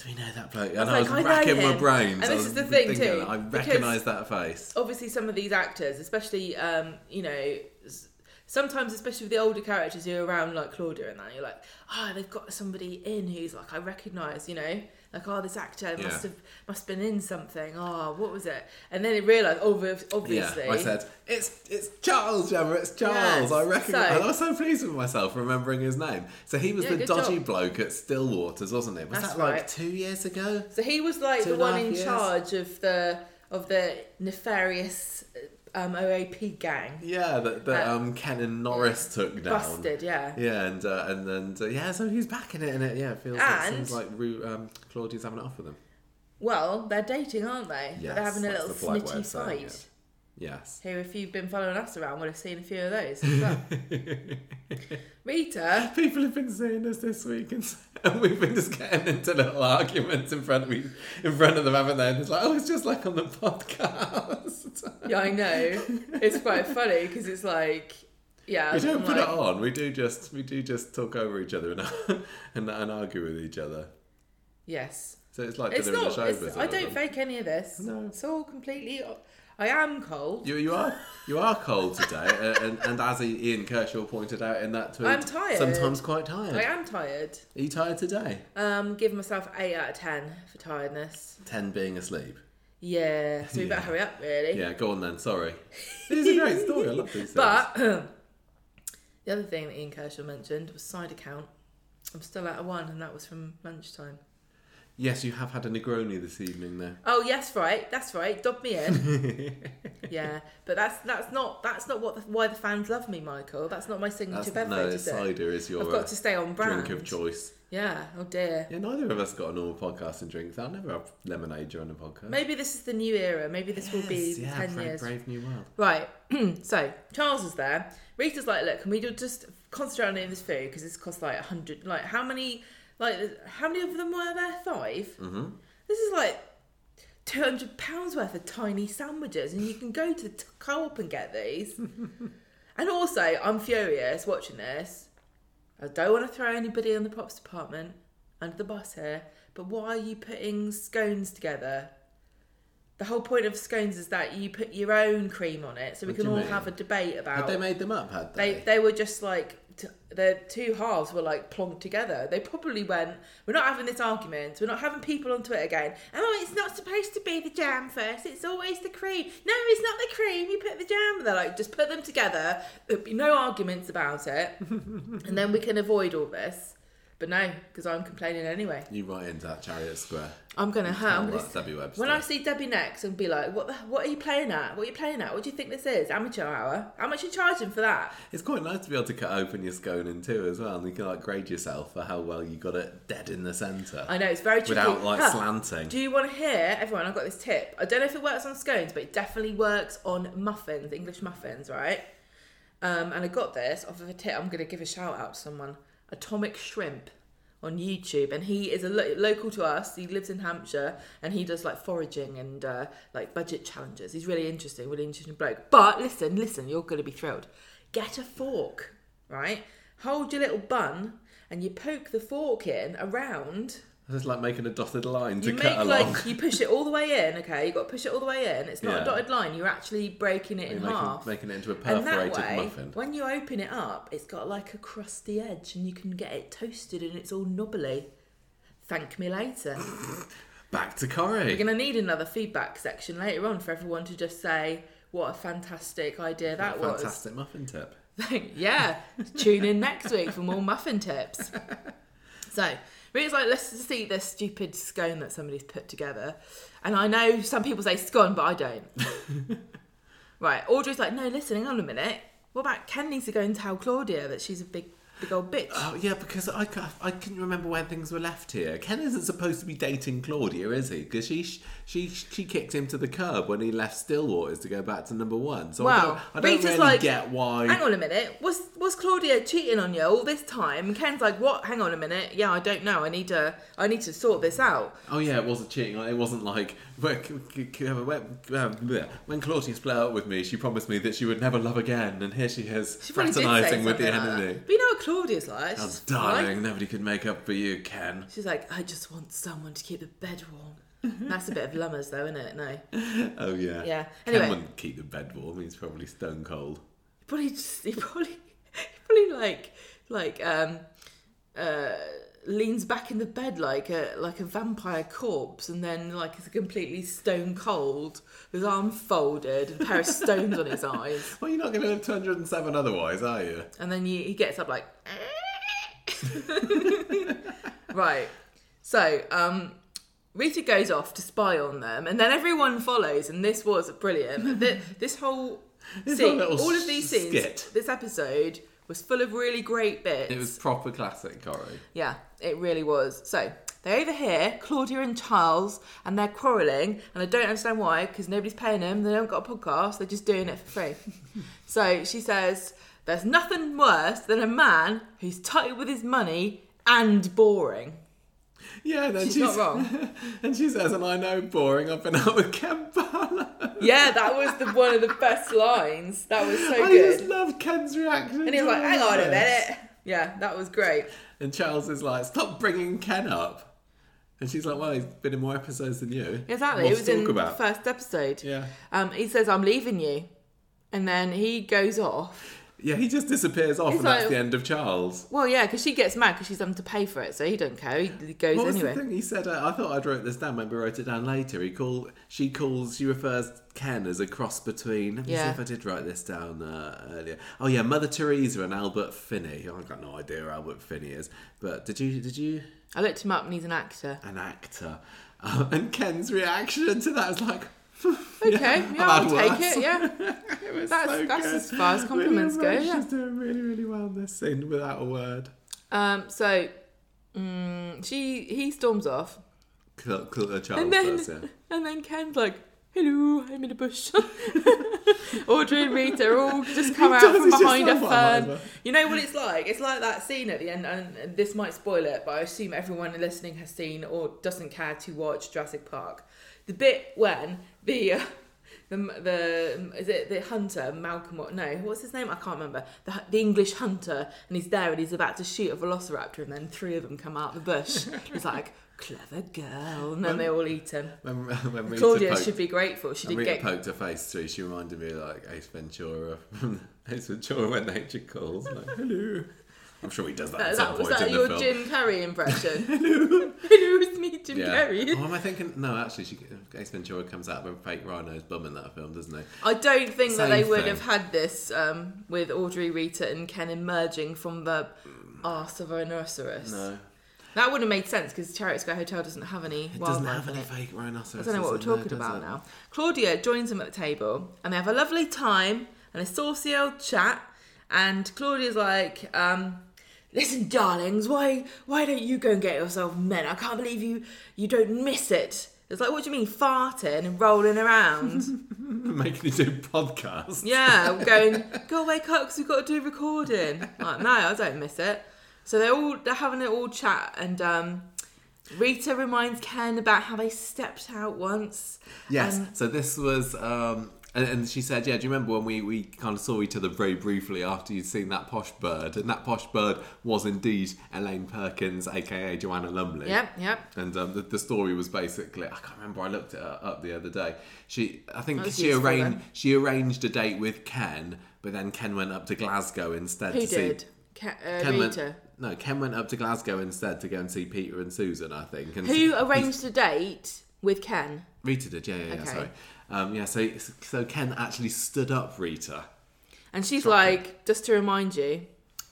do we know that bloke? And I was, like, I know racking my brains. And this was is the thing thinking, too, I recognise that face. obviously some of these actors, especially um, you know, sometimes especially with the older characters you're around like Claudia and that, you're like, oh, they've got somebody in who's like I recognise, you know, like oh, this actor Yeah. must have must have been in something. Oh, what was it? And then they realise, obvi- obviously, Yeah, I said it's it's Charles, Gemma. It's Charles. Yes, I recognise so- and I was so pleased with myself remembering his name. So he was Yeah, the dodgy job. bloke at Stillwaters, wasn't it? Was That's that like right. two years ago? So he was like Two the one in years. charge of the of the nefarious um, OAP gang. Yeah, that, that Uh, um, Ken and Norris took down. Busted, yeah. Yeah, and uh, and then uh, yeah, so he's back in it, and it yeah, it feels like And- seems like Ru- um, Claudia's having it off with him. Well, they're dating, aren't they? Yes, they're having a little the polite way snitty fight. it. Yes. Who, if you've been following us around, would have seen a few of those. *laughs* Rita, People have been seeing us this week, and, *laughs* and we've been just getting into little arguments in front of me, in front of them, haven't they? And it's like, oh, it's just like on the *laughs* podcast. yeah, I know. It's quite funny because it's like, yeah. we don't I'm put like, it on. We do just we do just talk over each other and *laughs* and, and argue with each other. Yes. So it's like It's not. the It's. I don't fake any of this. No. It's all completely. I am cold. You, you are you are cold today, *laughs* uh, and, and as Ian Kershaw pointed out in that tweet, I'm tired. Sometimes quite tired. I am tired. Are you tired today? Um, give myself eight out of ten for tiredness. Ten being asleep. Yeah, so we better Yeah. hurry up, really. Yeah, go on then. Sorry. *laughs* It's a great story. I love these things. But *clears throat* the other thing that Ian Kershaw mentioned was side account. I'm still at a one, and that was from lunchtime. Yes, you have had a Negroni this evening, though. Oh yes, right. That's right. Dob me in. *laughs* yeah, but that's that's not that's not what the, why the fans love me, Michael. That's not my signature That's, beverage. no, is cider is your I've got uh, to stay on brand. drink of choice. Yeah. Oh dear. Yeah, neither of us got a normal podcast and drinks. I'll never have lemonade during a podcast. Maybe this is the new era. Maybe this will be yeah, ten brave, years. brave new world. Right. *clears throat* so Charles is there. Rita's like, look, can we just concentrate on eating this food because this costs like a hundred. Like how many? Like how many of them were there? 5 Mm-hmm. This is like two hundred pounds worth of tiny sandwiches, and you can go to the t- co-op and get these. *laughs* and also, I'm furious watching this. I don't want to throw anybody in the props department under the bus here, but why are you putting scones together? The whole point of scones is that you put your own cream on it, so we What can you all mean? have a debate about. Had about. they made them up? Had They they? they were just like t- the two halves were like plonked together. They probably went, "We're not having this argument. We're not having people on Twitter again. oh, it's not supposed to be the jam first. It's always the cream. No, it's not the cream. You put the jam." They're like, just put them together. There'll be no arguments about it, *laughs* and then we can avoid all this. But no, because I'm complaining anyway. You right into that Chariot Square. I'm gonna hurt. I'm gonna Debbie Webster. When I see Debbie next and be like, what the, what are you playing at? What are you playing at? What do you think this is? Amateur hour? How much are you charging for that? It's quite nice to be able to cut open your scone in two as well, and you can like grade yourself for how well you got it dead in the centre I know, it's very tricky. without like Huh. slanting. Do you want to hear, everyone, I've got this tip. I don't know if it works on scones, but it definitely works on muffins, English muffins, right? Um, and I got this off of a tip. I'm going to give a shout out to someone. Atomic Shrimp on YouTube. And he is a lo- local to us. He lives in Hampshire and he does like foraging and uh, like budget challenges. He's really interesting, really interesting bloke. But listen, listen, you're going to be thrilled. Get a fork, right? Hold your little bun and you poke the fork in around It's like making a dotted line to you cut make along. like you push it all the way in. Okay, You've got to push it all the way in. It's not Yeah. a dotted line. You're actually breaking it in You're making, half. making it into a and that perforated way, muffin. when you open it up, it's got like a crusty edge, and you can get it toasted, and it's all knobbly. Thank me later. *laughs* Back to Corey. We're gonna need another feedback section later on for everyone to just say what a fantastic idea that was. Fantastic muffin tip. *laughs* yeah, tune in next week for more muffin tips. *laughs* So, Rita's like, let's just eat this stupid scone that somebody's put together. And I know some people say scone, but I don't. *laughs* right, Audrey's like, no, listen, hang on a minute. What about Ken needs to go and tell Claudia that she's a big, big old bitch? Oh yeah, because I, I couldn't remember when things were left here. Ken isn't supposed to be dating Claudia, is he? Because she she she kicked him to the curb when he left Stillwaters to go back to number one. So I Wow. don't, I don't really like, get why. Hang on a minute. Was was Claudia cheating on you all this time? Ken's like, what? Hang on a minute. Yeah, I don't know. I need to. I need to sort this out. Oh yeah, it wasn't cheating. It wasn't like when, when, um, when Claudia split up with me, she promised me that she would never love again, and here she is She probably did say fraternising with the like enemy. But you know what Claudia's like? Oh, She's darling, like- nobody could make up for you, Ken. She's like, I just want someone to keep the bed warm. *laughs* That's a bit of lummers, though, isn't it? No. Oh yeah. Yeah. Ken Anyway. wouldn't keep the bed warm. He's probably stone cold. He probably just, he probably, *laughs* he probably like, like, um, uh, leans back in the bed like a like a vampire corpse, and then like is completely stone cold, with his arms folded, and a pair of stones on his eyes, *laughs* Well, you're not going to live 207 otherwise, are you? and then you, he gets up like, right. So, um, Rita goes off to spy on them, and then everyone follows, and this was brilliant. *laughs* Th- this whole This scene, all of these scenes, skit. this episode was full of really great bits. It was proper classic, Corey. Yeah, it really was. So they overhear Claudia and Charles, and they're quarrelling, and I don't understand why because nobody's paying them. They haven't got a podcast. They're just doing it for free. *laughs* so she says, "There's nothing worse than a man who's tight with his money and boring." Yeah, and then She's she's, not wrong. *laughs* and she says, and I know boring, I've been out with Ken Barlow. Yeah, that was the one of the best lines. That was so *laughs* I good. just love Ken's reaction. And he was like, "Hang on a this." minute." Yeah, that was great. And Charles is like, stop bringing Ken up. And she's like, well, he's been in more episodes than you. Exactly. What it was in talk the about. first episode. Yeah. Um, he says, "I'm leaving you," and then he goes off. Yeah, he just disappears off, He's and that's like- the end of Charles. Well, yeah, because she gets mad because she's having to pay for it, so he don't care. He he goes What was anyway. the thing he said? Uh, I thought I'd wrote this down. Maybe I wrote it down later. He called. She calls. She refers Ken as a cross between. Let me Yeah. see if I did write this down uh, earlier. Oh yeah, Mother Teresa and Albert Finney. I've got no idea who Albert Finney is. But did you? Did you? I looked him up, and he's an actor. An actor. Uh, *laughs* and Ken's reaction to that was like. *laughs* Okay, yeah, I've I'll had take it. Yeah, *laughs* It That's- so that's as far as compliments go, yeah. Rush is doing really, really well in this scene without a word. um. So, mm, she he storms off, Cl- Cl- Charles and then does, yeah. and then Ken's like, "Hello, I'm in a bush." *laughs* Audrey and Rita all just come out from behind a fern. You know what it's like? It's like that scene at the end, and, and this might spoil it, but I assume everyone listening has seen or doesn't care to watch Jurassic Park. The bit when the uh, the the is it the hunter Malcolm? Or, no, what's his name? I can't remember. The the English hunter, and he's there, and he's about to shoot a velociraptor, and then three of them come out of the bush. *laughs* he's like, "Clever girl," and then they all eat him. When, when Rita Claudia poked- should be grateful. She did Rita get poked her face through. She reminded me of like Ace Ventura from *laughs* Ace Ventura when nature calls. Like, hello. I'm sure he does that that, at some that, was point that in your the film. Jim Carrey impression? *laughs* Hello, it's *laughs* me, Jim yeah. Carrey. Oh, am I thinking? No, actually, she, Ace Ventura comes out with a fake rhino's bum in that film, doesn't he? I don't think that they Same would thing. have had this um, with Audrey, Rita, and Ken emerging from the arse of a rhinoceros. No. That wouldn't have made sense because Chariot Square Hotel doesn't have any It doesn't have any it. fake rhinoceroses. I don't know what we're talking about it? now. Claudia joins them at the table and they have a lovely time and a saucy old chat. And Claudia's like, um, "Listen, darlings, why why don't you go and get yourself men? I can't believe you you don't miss it." It's like, what do you mean, farting and rolling around? *laughs* Making you do podcasts. yeah, *laughs* going, go wake up because we've got to do recording. Like, no, I don't miss it. So they're all they're having an all chat, and um, Rita reminds Ken about how they stepped out once. Yes. Um, so this was, um, and, and she said, "Yeah, do you remember when we, we kind of saw each other very briefly after you'd seen that posh bird? And that posh bird was indeed Elaine Perkins, aka Joanna Lumley. Yep, yep. And um, the, the story was basically, I can't remember. I looked it up the other day. She, I think she useful arranged then. she arranged a date with Ken, but then Ken went up to Glasgow instead Who to did? see. Ke- uh, Ken Rita. went, no, Ken went up to Glasgow instead to go and see Peter and Susan. I think. And Who arranged a date with Ken? Rita did, yeah, yeah, yeah. Okay. Sorry, um, yeah. So, so Ken actually stood up Rita. And she's Shocking. like, just to remind you,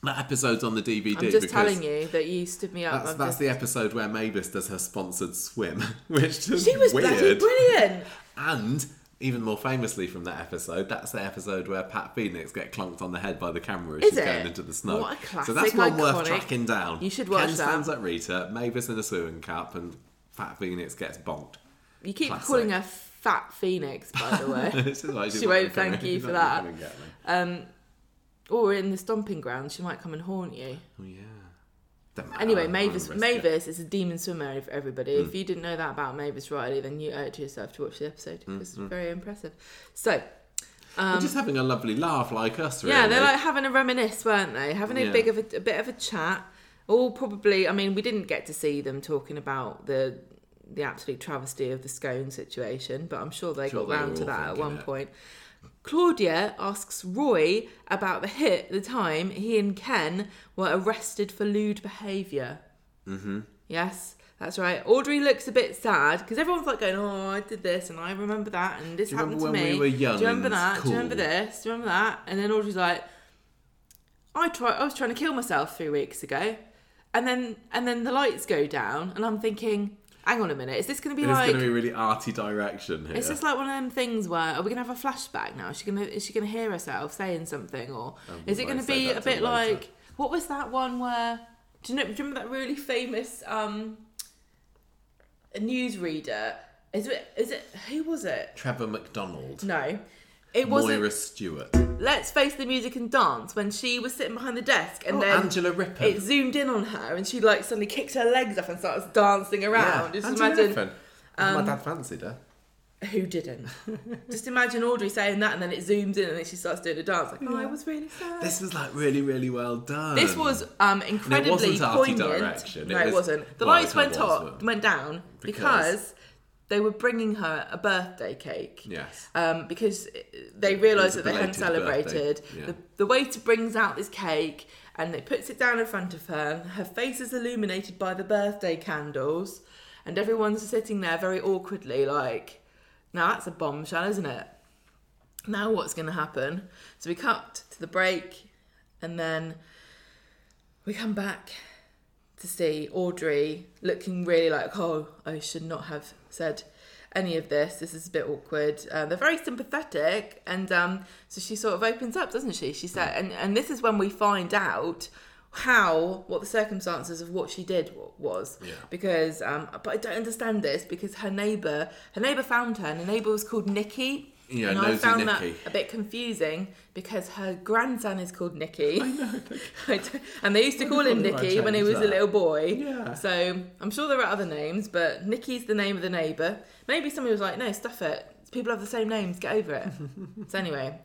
That episode's on the DVD. I'm just telling you that you stood me up. That's, that's just- the episode where Mavis does her sponsored swim, *laughs* which She was bloody weird. brilliant. And even more famously from that episode, that's the episode where Pat Phoenix get clunked on the head by the camera as Is she's it? going into the snow. What a so that's classic, one worth tracking down. You should watch Ken that. stands up Rita, Mavis in a swimming cap, and Pat Phoenix gets bonked. You keep Classic. calling her Fat Phoenix, by the way. *laughs* This is why she's She won't thank you for that. gonna get me. um, or in the stomping ground, she might come and haunt you. Oh yeah. Anyway, Mavis gonna risk it. Mavis is a demon swimmer for everybody. Hmm. If you didn't know that about Mavis Riley, then you owe it to yourself to watch the episode. Hmm, It's very impressive. So, They're just having a lovely laugh like us, really. um, yeah, they're like having a reminisce, weren't they? Having a Yeah. big of a, a bit of a chat. All probably. I mean, we didn't get to see them talking about the the absolute travesty of the scone situation, but I'm sure they Sure got they round to that at one it. point. Claudia asks Roy about the hit the time he and Ken were arrested for lewd behaviour. Mm-hmm. Yes, that's right. Audrey looks a bit sad because everyone's like going, "Oh, I did this and I remember that and this happened to me." we Do you remember that? Do you remember this? Do you remember that? And then Audrey's like, "I tried. I was trying to kill myself three weeks ago," and then and then the lights go down, and I'm thinking, "Hang on a minute, is this going to be like? It's going to be really arty direction here. Is this like one of them things where are we gonna have a flashback now? Is she gonna is she gonna hear herself saying something, or I is it gonna be a bit later. like what was that one where? Do you know? Do you remember that really famous um, newsreader? Is it? Is it? Who was it? Trevor McDonald, No, it wasn't. Moira Stewart, Let's face the music and dance when she was sitting behind the desk and oh, then Angela Rippon. it zoomed in on her and she like suddenly kicked her legs up and starts dancing around. Just Angela imagine Rippon. um, My dad fancied her. who didn't. *laughs* Just imagine Audrey saying that and then it zooms in and then she starts doing a dance like, oh, I was really sad. This was like really, really well done. This was um, incredibly wasn't arty poignant. direction, it no, it was- wasn't. The well, lights went was, off, went down Because- because they were bringing her a birthday cake. Yes. Um, because they realised that they hadn't celebrated. yeah. The, the waiter brings out this cake and they puts it down in front of her. Her face is illuminated by the birthday candles, and everyone's sitting there very awkwardly, like, now that's a bombshell, isn't it? Now what's going to happen? So we cut to the break, and then we come back to see Audrey looking really like, oh, I should not have said any of this. This is a bit awkward. Uh, they're very sympathetic, and um, so she sort of opens up, doesn't she? She said, and and this is when we find out how what the circumstances of what she did was Yeah. because um but I don't understand this because her neighbor her neighbor found her and the neighbor was called Yeah, and I found Nicky. that a bit confusing because her grandson is called Nicky. I know. *laughs* and they used to call him Nicky when he was a little boy. Yeah. So I'm sure there are other names, but Nicky's the name of the neighbour. Maybe somebody was like, no, stuff it. People have the same names. Get over it. *laughs* so anyway,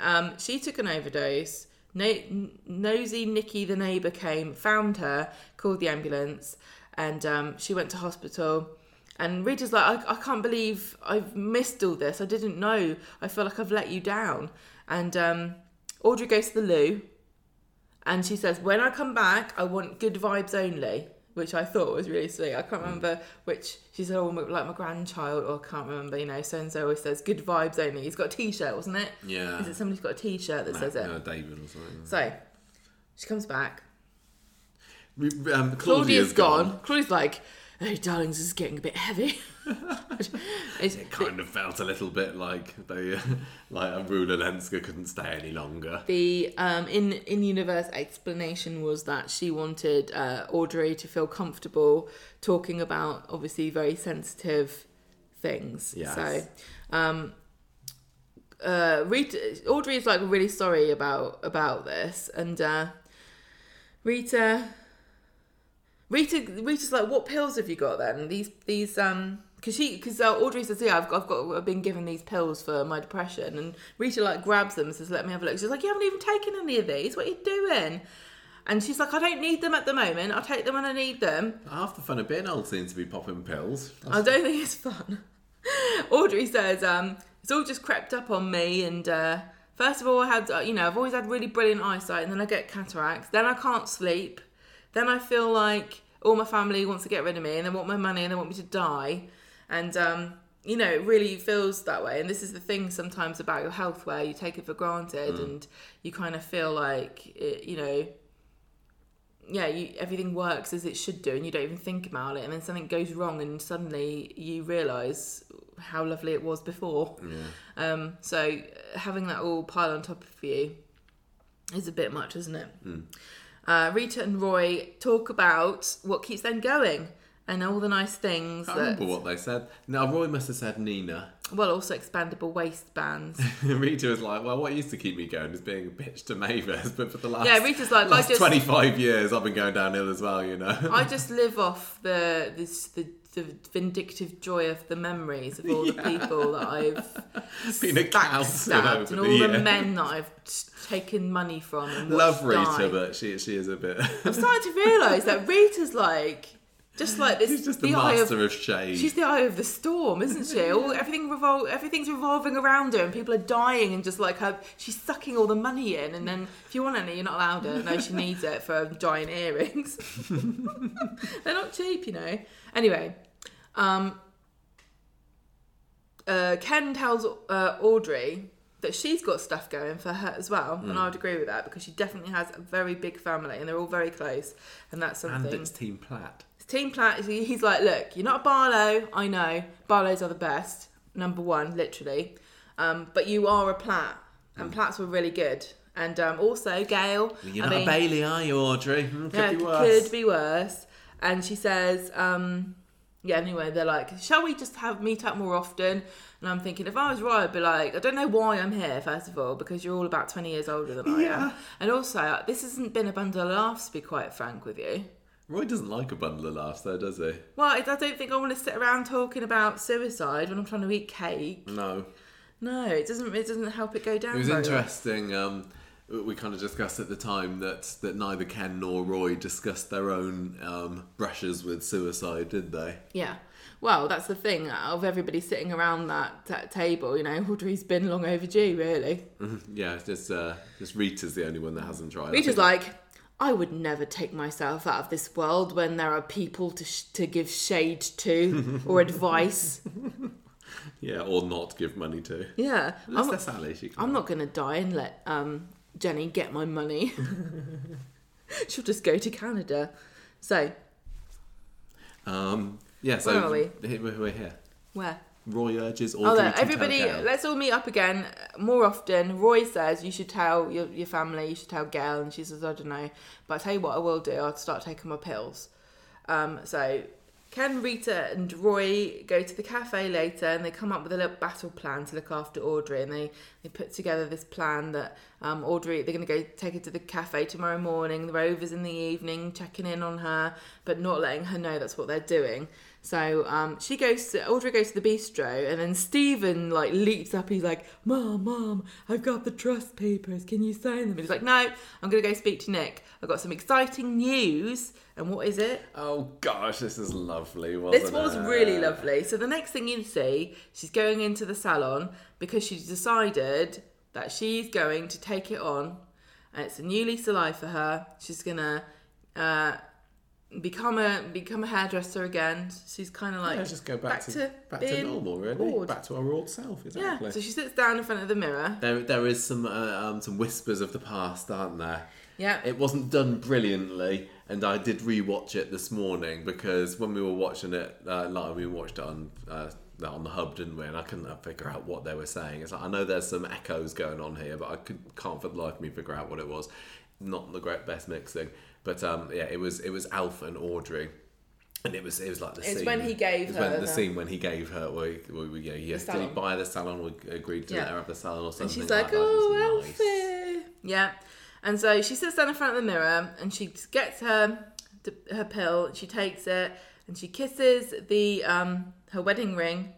um, she took an overdose. No- nosy Nicky, the neighbour, came, found her, called the ambulance, and um, she went to hospital. And Rita's like, I, I can't believe I've missed all this. I didn't know. I feel like I've let you down. And um, Audrey goes to the loo, and she says, "When I come back, I want good vibes only," which I thought was really sweet. I can't remember which. She said, "Oh, like my grandchild," or I can't remember. You know, so and so always says "good vibes only." He's got a T-shirt, wasn't it? Yeah. Is it somebody's got a T-shirt that No, says it? no, David or something. So she comes back. Um, Claudia's Claudia's gone. Claudia's like, oh, darlings, this is getting a bit heavy. *laughs* It kind of felt a little bit like they, *laughs* like Rula Lenska couldn't stay any longer. the um, in in universe explanation was that she wanted uh, Audrey to feel comfortable talking about obviously very sensitive things. Yes. So, um, uh, Rita, Audrey is like really sorry about about this, and uh, Rita, Rita, Rita's like, what pills have you got then? These these um. Because she, because uh, Audrey says, yeah, I've got, I've got, I've been given these pills for my depression, and Rita like grabs them and says, let me have a look. She's like, you haven't even taken any of these. What are you doing? And she's like, I don't need them at the moment. I'll take them when I need them. Half the fun of being old seems to be popping pills. I don't think it's fun. *laughs* Audrey says, um, it's all just crept up on me. And uh, first of all, I had, uh, you know, I've always had really brilliant eyesight, and then I get cataracts. Then I can't sleep. Then I feel like all my family wants to get rid of me, and they want my money, and they want me to die. And um, you know, it really feels that way. And this is the thing sometimes about your health, where you take it for granted, and you kind of feel like, it, you know, yeah, you, everything works as it should do, and you don't even think about it, and then something goes wrong, and suddenly you realise how lovely it was before. Yeah. Um, so having that all pile on top of you is a bit much, isn't it? Uh, Rita and Roy talk about what keeps them going and all the nice things I that, remember what they said. Now Roy must have said Nina. well, also expandable waistbands. *laughs* Rita was like, "Well, what used to keep me going is being a bitch to Mavis, but for the last Yeah, Rita's like, last just- twenty five years, I've been going downhill as well. You know." I *laughs* just live off the this the, the vindictive joy of the memories of all the *laughs* people that I've *laughs* Been a backstabbed and all the years. men that I've t- taken money from and Love Rita, die. but she she is a bit. I'm starting to realise that Rita's like just like this. She's just the, eye of master of, shade. She's the eye of the storm, isn't she? All everything revol- everything's revolving around her, and people are dying, and just like her, she's sucking all the money in. And then, if you want any, you're not allowed it. No, she needs it for giant earrings. *laughs* They're not cheap, you know. Anyway, um, uh, Ken tells uh, Audrey that she's got stuff going for her as well, and I would agree with that because she definitely has a very big family, and they're all very close, and that's something. and it's Team Platt. It's Team Platt, he's like, look, you're not a Barlow, I know. Barlows are the best, number one, literally. Um, but you are a Platt, and Platts were really good. And um, also, Gail. You're I not mean, a Bailey, are you, Audrey? Hmm, could yeah, be worse. could be worse. And she says, um, yeah, anyway, they're like, shall we just have meet up more often? And I'm thinking, if I was right, I'd be like, I don't know why I'm here, first of all, because you're all about 20 years older than I Yeah. am. And also, this hasn't been a bundle of laughs, to be quite frank with you. Roy doesn't like a bundle of laughs, though, does he? Well, I don't think I want to sit around talking about suicide when I'm trying to eat cake. No. No, it doesn't. It doesn't help it go down. It was very well. interesting. Um, we kind of discussed at the time that that neither Ken nor Roy discussed their own um, brushes with suicide, did they? Yeah. Well, that's the thing of everybody sitting around that, that table. You know, Audrey's been long overdue, really. yeah, it's just uh, just Rita's the only one that hasn't tried. Rita's like, I would never take myself out of this world when there are people to sh- to give shade to *laughs* or advice. yeah, or not give money to. Yeah, Unless I'm, they're Sally, she can. I'm not going to die and let um, Jenny get my money. *laughs* She'll just go to Canada. So, Um, yeah, so Where are we? We're here. where? Roy urges Audrey Oh, no, everybody, tell Gail. let's all meet up again uh, more often. Roy says you should tell your, your family, you should tell Gail, and she says, I don't know. But I tell you what, I will do. I'll start taking my pills. Um, so Ken, Rita, and Roy go to the cafe later, and they come up with a little battle plan to look after Audrey. And they, they put together this plan that um, Audrey, they're going to go take her to the cafe tomorrow morning. The Rovers in the evening, checking in on her, but not letting her know that's what they're doing. So um, she goes to Audrey goes to the bistro, and then Stephen like leaps up. He's like, "Mom, mom, I've got the trust papers. Can you sign them?" And he's like, "No, I'm gonna go speak to Nick. I've got some exciting news." And what is it? Oh gosh, this is lovely, wasn't This was it? really lovely. So the next thing you see, she's going into the salon because she's decided that she's going to take it on, and it's a new lease of life for her. She's gonna uh, become a become a hairdresser again. She's kind of like Yeah, just go back, back to, to back to normal, really. bored. Back to our old self, yeah. exactly. So she sits down in front of the mirror. There, there is some uh, um, some whispers of the past, aren't there? Yeah. It wasn't done brilliantly, and I did rewatch it this morning because when we were watching it, uh, like we watched it on. Uh, on the hub, didn't we? And I couldn't figure out what they were saying. It's like I know there's some echoes going on here, but I could, can't for the life of me figure out what it was. Not the great best mixing, but um, yeah, it was it was Alf and Audrey, and it was it was like the scene. It's scene. when he gave her when the scene when he gave her, where, he- where we, yeah, he has to buy the salon. We agreed to Yeah. let her have the salon or something. And she's like like, that. It was oh, nice. Alfie. Yeah. And so she sits down in front of the mirror and she gets her her pill. She takes it and she kisses the um her wedding ring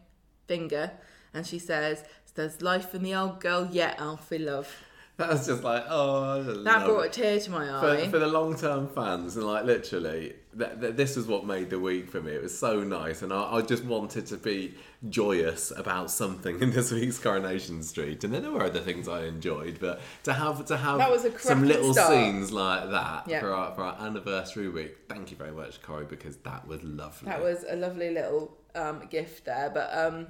finger and she says, "There's life in the old girl yet, Alfie love." *laughs* That was just like, oh, That brought it. a tear to my for, eye. for the long term fans and like literally th- th- this was what made the week for me it was so nice and I, I just wanted to be joyous about something in this week's coronation street and then there were other things i enjoyed but to have to have That was a some little start. scenes like that Yeah. for, our, for our anniversary week thank you very much corey because that was lovely That was a lovely little um, gift there, but um,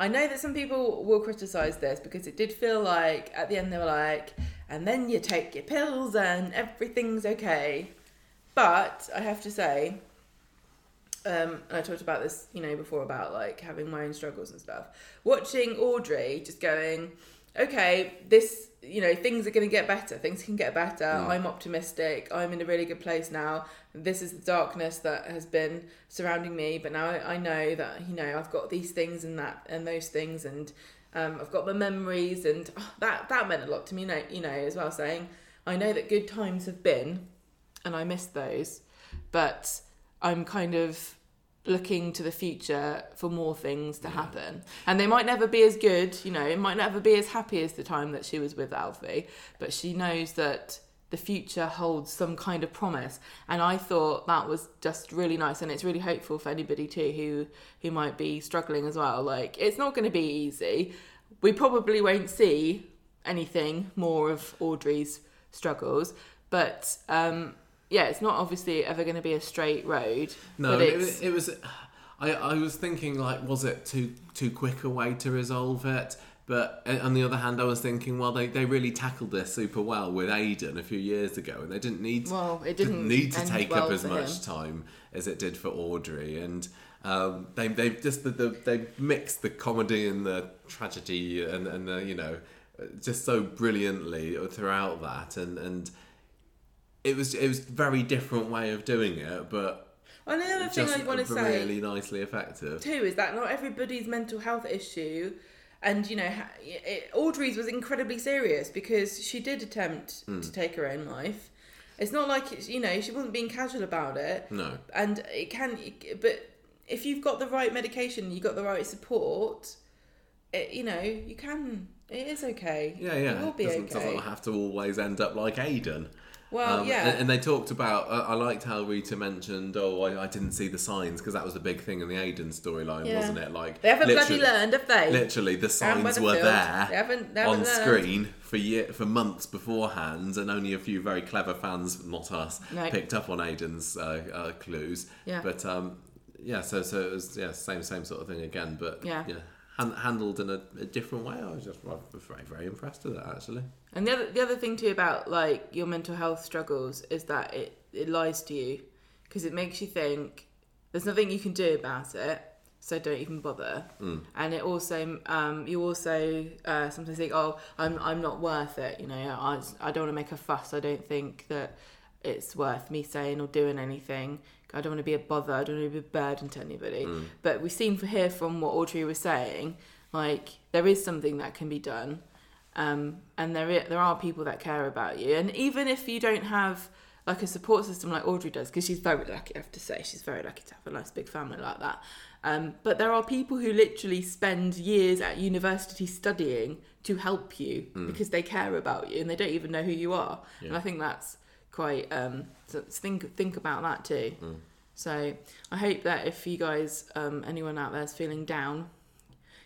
I know that some people will criticise this because it did feel like at the end they were like, and then you take your pills and everything's okay. But I have to say, um, and I talked about this, you know, before about like having my own struggles and stuff. Watching Audrey just going, okay, this, you know, things are going to get better. Things can get better. I'm optimistic. I'm in a really good place now. This is the darkness that has been surrounding me, but now I, I know that you know I've got these things and that and those things, and um, I've got my memories, and oh, that that meant a lot to me. You know, you know, as well, saying I know that good times have been, and I miss those, but I'm kind of looking to the future for more things to happen. And they might never be as good, you know, it might never be as happy as the time that she was with Alfie, but she knows that the future holds some kind of promise. And I thought that was just really nice and it's really hopeful for anybody too who who might be struggling as well. Like it's not going to be easy. We probably won't see anything more of Audrey's struggles, but um yeah, it's not obviously ever going to be a straight road. No, but it was, it was. I, I was thinking like, was it too too quick a way to resolve it? But uh, on the other hand, I was thinking, well, they, they really tackled this super well with Aidan a few years ago, and they didn't need Well, it didn't need to take well up as much him. time as it did for Audrey, and um, they they just the, the, they mixed the comedy and the tragedy and and the, you know just so brilliantly throughout that, and and it was it was a very different way of doing it, but And the thing I want to say really nicely effective. too is that not everybody's mental health issue, and you know, it, Audrey's was incredibly serious because she did attempt Hmm. to take her own life. It's not like it's, you know she wasn't being casual about it, No, and it can. But if you've got the right medication, you've got the right support, it, you know you can. It is okay. yeah, yeah, it will be doesn't, okay. doesn't have to always end up like Aidan. Well, Um, yeah. and, and they talked about. I I liked how Rita mentioned, "Oh, I, I didn't see the signs," because that was the big thing in the Aidan storyline, Yeah. wasn't it? Like they haven't bloody learned, have they? Literally, the signs were there They haven't, they haven't on learned. screen for year, for months beforehand, and only a few very clever fans, not us, No. picked up on Aidan's uh, uh, clues. Yeah. But um, yeah, so so it was yeah same same sort of thing again, but Yeah. han- handled in a, a different way. I was just very very impressed with it actually. And the other the other thing too about like your mental health struggles is that it it lies to you because it makes you think there's nothing you can do about it, so don't even bother. Mm. And it also um, you also uh, sometimes think, oh, I'm I'm not worth it. You know, I I don't want to make a fuss. I don't think that it's worth me saying or doing anything. I don't want to be a bother. I don't want to be a burden to anybody. Mm. But we seem to hear from what Audrey was saying, like there is something that can be done um, and there there are people that care about you. And even if you don't have like a support system like Audrey does, because she's very lucky, I have to say, she's very lucky to have a nice big family like that. Um, but there are people who literally spend years at university studying to help you because they care about you and they don't even know who you are. And I think that's quite um, so think think about that too. So I hope that if you guys, um, anyone out there is feeling down,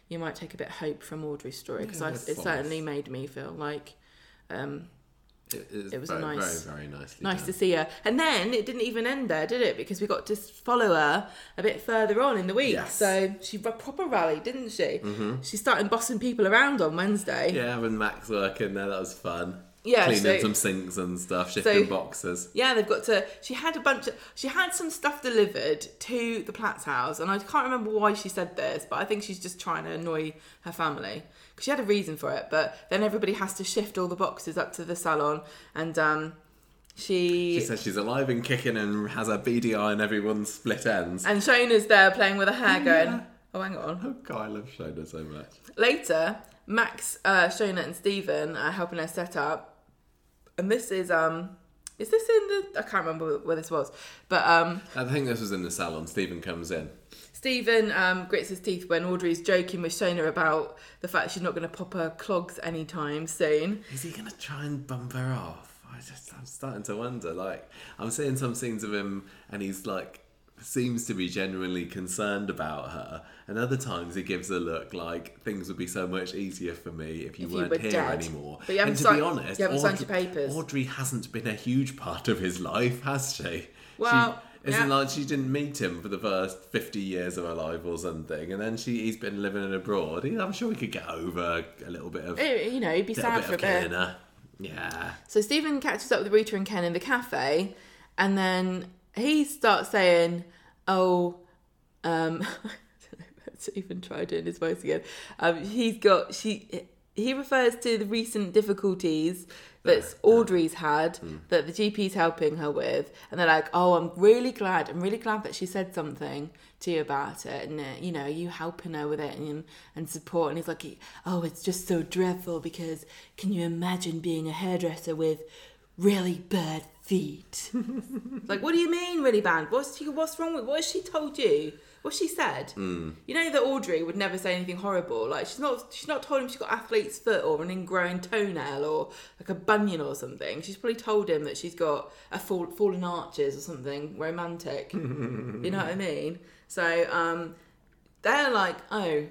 you might take a bit of hope from Audrey's story because Yeah, it certainly made me feel like um, It, it was, very, nice- very very nicely nice done. to see her. And then it didn't even end there, did it? Because we got to follow her a bit further on in the week. Yes. So she proper rallied, didn't she? Mm-hmm. She started bossing people around on Wednesday. Yeah, having Max working there, that was fun. Yeah, cleaning so- some sinks and stuff, shifting So- boxes. Yeah, they've got to. She had a bunch of. She had some stuff delivered to the Platt's house, and I can't remember why she said this, but I think she's just trying to annoy her family because she had a reason for it. But then everybody has to shift all the boxes up to the salon, and um, she, She says she's alive and kicking and has a beady eye and everyone's split ends. and Shona's there playing with her hair, going, "Oh, hang on." Oh God, I love Shona so much. Later, Max, uh, Shona, and Stephen are helping her set up, and this is um. Is this in the? I can't remember where this was, but um, I think this was in the salon. Stephen comes in. Stephen um, grits his teeth when Audrey's joking with Shona about the fact she's not going to pop her clogs anytime soon. Is he gonna try and bump her off? I just, I'm starting to wonder. Like, I'm seeing some scenes of him, and he's like, seems to be genuinely concerned about her. And other times he gives a look like things would be so much easier for me if you If weren't were here dead. anymore. But you haven't and to signed- be honest, you haven't signed Audrey, your papers. Audrey hasn't been a huge part of his life, has she? Well, she, isn't yeah. like she didn't meet him for the first 50 years of her life or something, and then she he's been living abroad. He- I'm sure he could get over a little bit of, Eh, You know, he'd be sad bit for a of bit. Yeah. So Stephen catches up with Rita and Ken in the cafe, and then he starts saying, "Oh, um, *laughs* don't let's even try doing his voice again. Um, he's got she." He refers to the recent difficulties that Audrey's had that the GP's helping her with, and they're like, "Oh, I'm really glad. I'm really glad that she said something to you about it, and uh, you know, you helping her with it and and support." And he's like, "Oh, it's just so dreadful because can you imagine being a hairdresser with really bad feet?" like, what do you mean, really bad? What's she, what's wrong with? What has she told you? What she said? You know that Audrey would never say anything horrible. Like she's not she's not told him she's got athlete's foot or an ingrowing toenail or like a bunion or something. She's probably told him that she's got a fall, fallen arches or something romantic. *laughs* you know what I mean? So um, they're like, oh,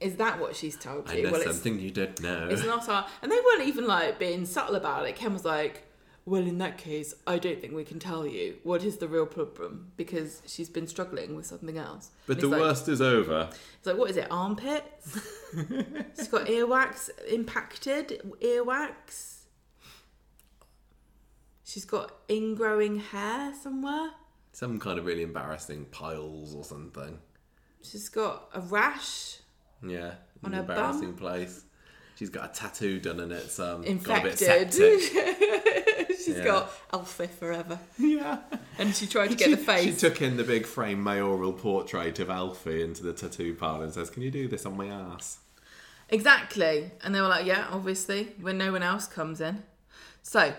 is that what she's told I you? know well, it's something you don't know. it's not our, and they weren't even like being subtle about it. Ken was like, "Well, in that case, I don't think we can tell you what is the real problem because she's been struggling with something else." but the like, worst is over. It's like, what is it? Armpits? *laughs* she's got earwax impacted. Earwax. She's got ingrowing hair somewhere. Some kind of really embarrassing piles or something. She's got a rash. Yeah, On an her embarrassing place. She's got a tattoo done and it's um, got a Infected. bit septic. *laughs* She's Yeah. got Alfie forever. *laughs* yeah. And she tried to get She, the face. she took in the big frame mayoral portrait of Alfie into the tattoo parlour and says, "Can you do this on my ass?" Exactly. And they were like, yeah, obviously, when no one else comes in. So,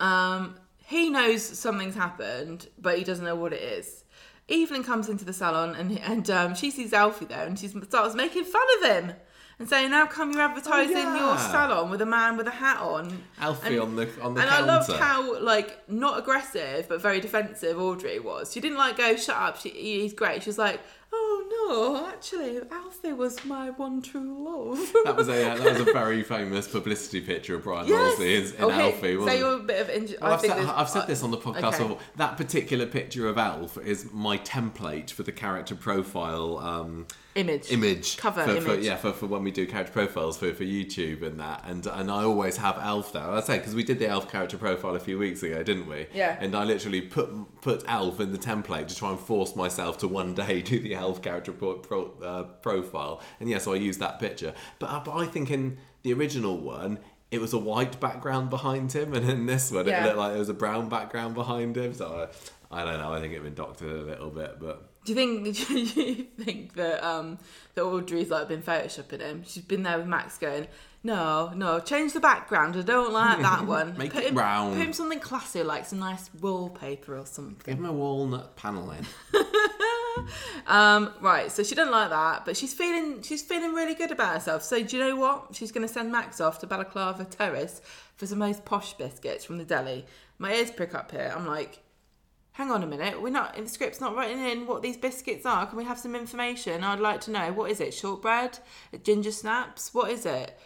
um, he knows something's happened, but he doesn't know what it is. Evelyn comes into the salon and and um, she sees Alfie there and she starts making fun of him and saying, "Now come you're advertising Oh, yeah. your salon with a man with a hat on." Alfie And- on the on the and counter. I loved how like not aggressive but very defensive Audrey was. She didn't like go shut up. She, he's great. She was like, "Oh no, actually, Alfie was my one true love." *laughs* that was a that was a *laughs* very famous publicity picture of Bryan Yes. In, in okay, Alfie. Wasn't so you're a bit of Well, I I've, think said, I've said this on the podcast okay. before. That particular picture of Alf is my template for the character profile um, image. image Cover for, for- yeah, for, for when we do character profiles for, for YouTube and that. And and I always have Alf there. I say because we did the Alf character profile a few weeks ago, didn't we? Yeah. And I literally put put Alf in the template to try and force myself to one day *laughs* do the Alf character pro, pro, uh, profile. And yeah, so I used that picture. But, uh, but I think in the original one. It was a white background behind him, and in this one, Yeah. it looked like there was a brown background behind him. So I, I don't know. I think it been doctored a little bit, but Do you think? *laughs* Do you think that um that Audrey's like been photoshopping him? She's been there with Max going. No, no, change the background. I don't like that *laughs* one. Make put it him, round." Put him something classy, like some nice wallpaper or something. give him a walnut paneling. *laughs* Um, right, so she doesn't like that, but she's feeling she's feeling really good about herself. So do you know what? She's going to send Max off to Balaclava Terrace for some most posh biscuits from the deli. My ears prick up here. I'm like, hang on a minute. We're not the script's not writing in what these biscuits are. Can we have some information? I'd like to know. What is it? Shortbread? Ginger snaps? What is it?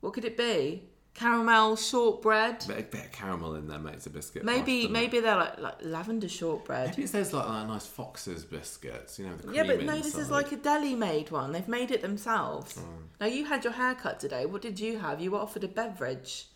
What could it be? Caramel shortbread? bit, bit of caramel in there makes a biscuit. Maybe doesn't it? maybe they're like like lavender shortbread. Maybe it says like, like nice Fox's biscuits, you know, the cream Yeah, but no, this is like a deli made one. They've made it themselves. Hmm. Now you had your hair cut today. What did you have? You were offered a beverage.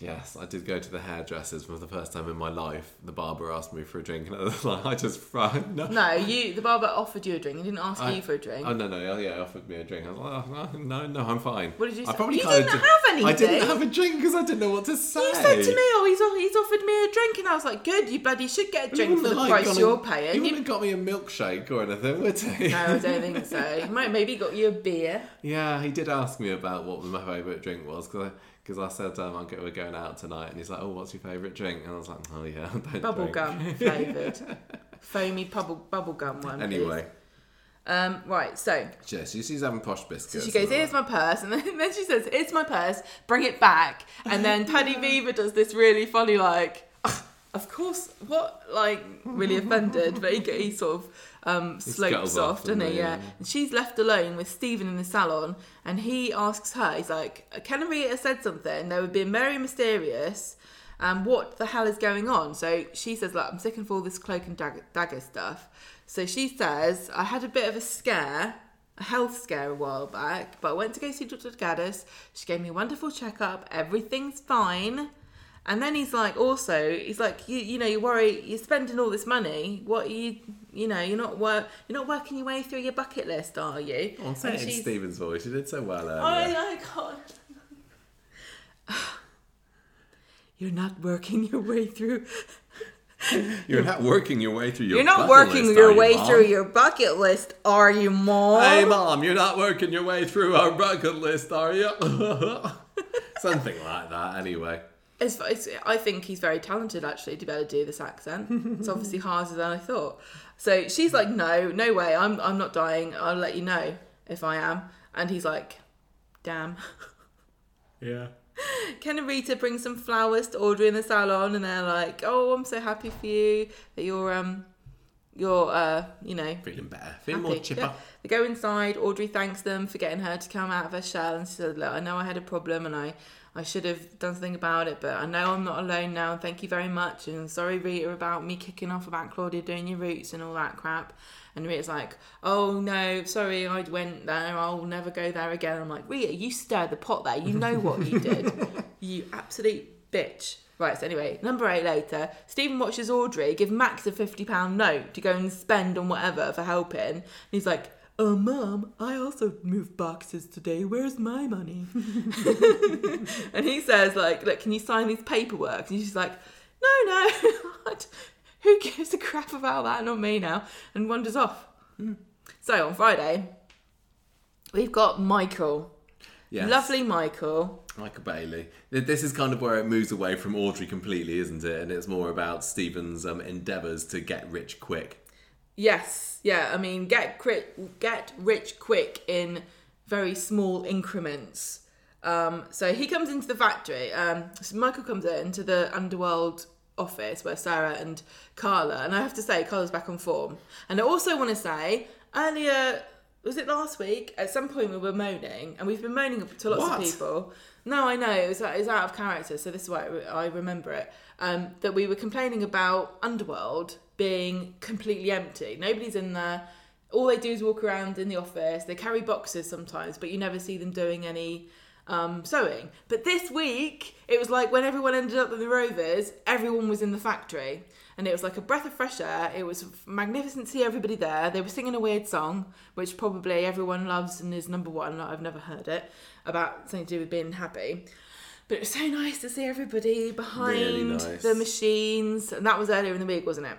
Yes, I did go to the hairdressers for the first time in my life. The barber asked me for a drink, and I was *laughs* like, I just fried. No. No, you. The barber offered you a drink. He didn't ask I- you for a drink. Oh no no oh, yeah, he offered me a drink. I was like, oh, no no, I'm fine. What did you I say? probably You didn't did- have I didn't have a drink because I didn't know what to say. You said to me, "Oh, he's oh, he's offered me a drink," and I was like, "Good, you bloody should get a drink for the have, price you're and- paying." You- wouldn't have got me a milkshake or anything, would he? No, I don't think so. He might maybe got you a beer. *laughs* Yeah, he did ask me about what my favourite drink was because I, 'cause I said um, I'm go- we're going out tonight, and he's like, "Oh, what's your favourite drink?" And I was like, "Oh yeah, *laughs* don't Bubble drink." gum *laughs* flavoured, foamy bubble bubble gum one. Anyway, um, right. So Jess, she's she's having posh biscuits. she goes, "Here's my purse," and then, *laughs* then she says, "Here's my purse. Bring it back." And then Paddy Bever does this really funny, like, "Ugh, "Of course, what?" Like really offended, but he, he sort of um, slopes off, off, doesn't he? Yeah. Yeah. And she's left alone with Stephen in the salon, and he asks her, he's like, "Can Rita said something? They were being very mysterious." Um, what the hell is going on? So she says, "Look, I'm sick of all this cloak and dagger, dagger stuff." So she says, "I had a bit of a scare, a health scare a while back, but I went to go see Dr. Gaddas. She gave me a wonderful checkup. Everything's fine." And then he's like, also, he's like, you, you know, you worry, you're spending all this money. What are you, you know, you're not work, you're not working your way through your bucket list, are you? Oh, say And it in Stephen's voice. You did so well earlier. I, I can't. You're not working your way through. *laughs* You're not working your way through your. You're not working list, your you, way Mom? through your bucket list, are you, Mom? Hey, mom, you're not working your way through our bucket list, are you? *laughs* Something like that. Anyway. It's, it's, I think he's very talented actually to be able to do this accent. It's obviously *laughs* harder than I thought. So she's like, no, no way. I'm, I'm not dying. I'll let you know if I am. And he's like, damn. *laughs* Yeah. Ken and Rita bring some flowers to Audrey in the salon, and they're like, "Oh, I'm so happy for you that you're um, you're uh, you know, Feeling better. Feeling happy." more chipper. Yeah. They go inside. Audrey thanks them for getting her to come out of her shell, and she said, "Look, I know I had a problem, and I I should have done something about it, but I know I'm not alone now. And thank you very much. And sorry, Rita, about me kicking off about Claudia doing your roots and all that crap." And Rita's like, "Oh no, sorry, I went there. I'll never go there again." I'm like, "Rita, you stirred the pot there. You know what you did. *laughs* you absolute bitch." Right, so anyway, number eight later, Stephen watches Audrey give Max a £50 note to go and spend on whatever for helping. And he's like, Oh, mum, I also moved boxes today. Where's my money? *laughs* and he says, like, look, can you sign these paperwork? And she's like, no, no. *laughs* Who gives a crap about that? Not me now. And wanders off. So on Friday, we've got Michael. Yes. Lovely Michael. Michael Bailey. This is kind of where it moves away from Audrey completely, isn't it? And it's more about Stephen's um, endeavours to get rich quick. Yes, yeah. I mean, get quick, get rich quick in very small increments. Um, so he comes into the factory. Um, so Michael comes into the underworld office where Sarah and Carla, and I have to say, Carla's back on form. And I also want to say, earlier, was it last week? At some point, we were moaning, and we've been moaning to lots What? of people. No, I know it was, it was out of character, so this is why I remember it. Um, that we were complaining about Underworld being completely empty. Nobody's in there. All they do is walk around in the office. They carry boxes sometimes, but you never see them doing any um, sewing. But this week, it was like when everyone ended up with the Rovers, everyone was in the factory. And it was like a breath of fresh air. It was magnificent to see everybody there. They were singing a weird song, which probably everyone loves and is number one. I've never heard it about something to do with being happy. But it was so nice to see everybody behind Really nice. the machines. And that was earlier in the week, wasn't it?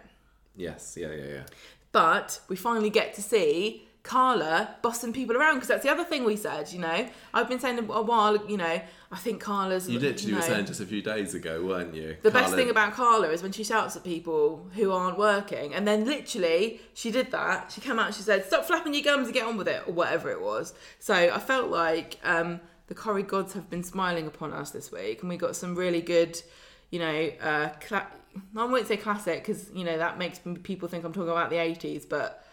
Yes, yeah, yeah, yeah. But we finally get to see Carla bossing people around because that's the other thing we said, you know. I've been saying a while, you know, I think Carla's. You literally know, were saying just a few days ago, weren't you? the best thing about Carla is when she shouts at people who aren't working. And then literally, she did that. She came out and she said, Stop flapping your gums and get on with it, or whatever it was. So I felt like um, the Corrie gods have been smiling upon us this week. And we got some really good, you know, uh, cla- I won't say classic because, you know, that makes people think I'm talking about the 80s, but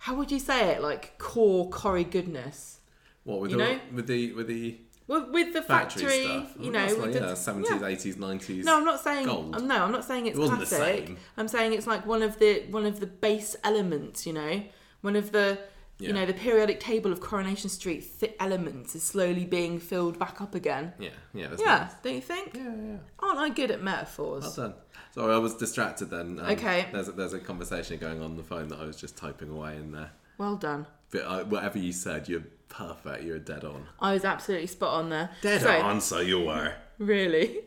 how would you say it? Like core Corrie goodness. What with you the know? with the with the With, with the factory, factory, stuff? you know, like, yeah, seventies, eighties, nineties. No, I'm not saying. gold. um, No, I'm not saying it's It classic. I'm saying it's like one of the one of the base elements. You know, one of the Yeah. You know, the periodic table of Coronation Street th- elements is slowly being filled back up again. Yeah, yeah, that's Yeah, nice. don't you think? Yeah, yeah. Aren't I good at metaphors? Well done. Sorry, I was distracted then. Um, Okay. There's a, there's a conversation going on, on the phone that I was just typing away in there. Well done. But uh, whatever you said, you're perfect. You're dead on. I was absolutely spot on there. Dead So, on, so you were. *laughs* Really?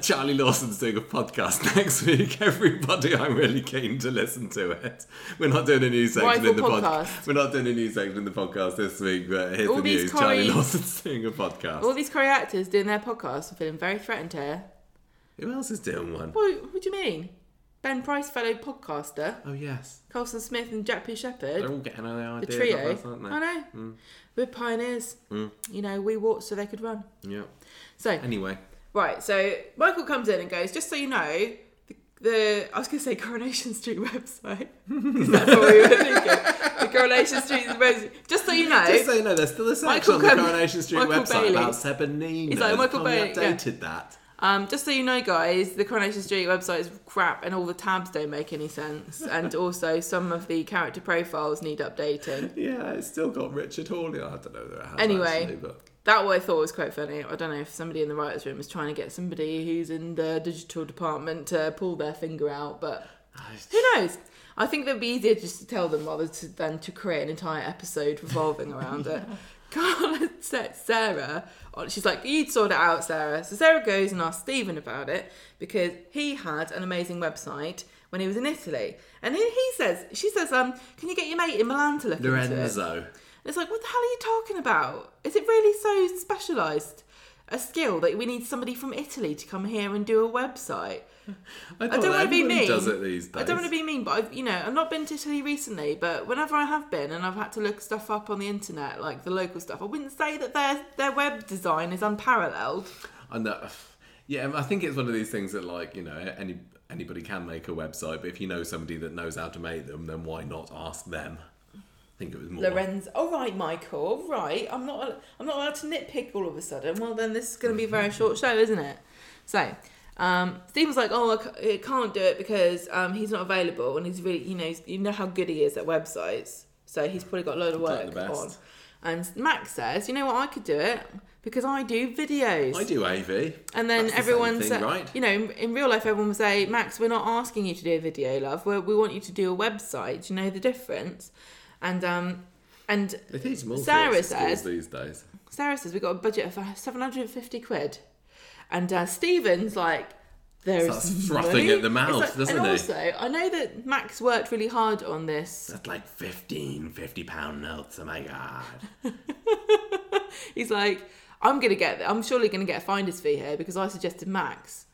Charlie Lawson's doing a podcast *laughs* next week. Everybody, I'm really keen to listen to it. We're not doing a news section in the podcast. podcast. We're not doing a news section in the podcast this week, but here's All the news. Charlie Lawson's *laughs* doing a podcast. All these Corrie actors doing their podcasts are feeling very threatened here. Who else is doing one? What, what do you mean? Ben Price, fellow podcaster, Oh yes, Colson Smith and Jack P. Shepherd, they're all getting their the trio. us, aren't they? I know. Mm. We're pioneers. You know, we walked so they could run. Yeah. So, Anyway, right, so Michael comes in and goes, just so you know, the, the I was going to say Coronation Street website. *laughs* that's what we were thinking. The Coronation Street website. Just so you know. just so you know, there's still a section Michael on the Cam- Coronation Street Michael website Bailey. about Seb and Nina. He's like, Michael Bailey, yeah. updated that. Um, just so you know, guys, the Coronation Street website is crap, and all the tabs don't make any sense. And *laughs* also, some of the character profiles need updating. Yeah, it's still got Richard Hawley. I don't know that it has Anyway. actually, but That what I thought was quite funny. I don't know if somebody in the writers' room is trying to get somebody who's in the digital department to pull their finger out, but who knows? I think that'd be easier just to tell them rather to, than to create an entire episode revolving around it. *laughs* Carla set Sarah on. She's like, "You'd sort it out, Sarah." So Sarah goes and asks Stephen about it because he had an amazing website when he was in Italy, and he, he says, "She says, um, can you get your mate in Milan to look into it?" Lorenzo. It's like, what the hell are you talking about? Is it really so specialised a skill that we need somebody from Italy to come here and do a website? *laughs* I, I don't want to be mean. Does it these days? I don't want to be mean, but I've you know I've not been to Italy recently. But whenever I have been, and I've had to look stuff up on the internet, like the local stuff, I wouldn't say that their their web design is unparalleled. I know. Uh, yeah, I think it's one of these things that, like, you know, any anybody can make a website, but if you know somebody that knows how to make them, then why not ask them? Think it was more. Lorenz, all right, Michael, Right, I'm not I'm not allowed to nitpick all of a sudden. Well, then this is going to be a very short show, isn't it? So. Um, Stephen's like, oh, I can't do it because um, he's not available, and he's really, you know, you know how good he is at websites, so he's probably got a load of work the on. And Max says, you know what, I could do it because I do videos. I do AV. And then That's the everyone same thing, said, right? you know, in, in real life, everyone will say, Max, we're not asking you to do a video, love. We're, we want you to do a website. Do you know the difference? And um, and teach Sarah sorts of skills says- these days. Sarah says we've got a budget of uh, 750 quid. And uh, Stephen's like, there's Starts frothing money? at the mouth, like- doesn't and he? also, I know that Max worked really hard on this. That's like 15 50 pound notes. Oh my god. *laughs* He's like, I'm gonna get, I'm surely gonna get a finder's fee here because I suggested Max.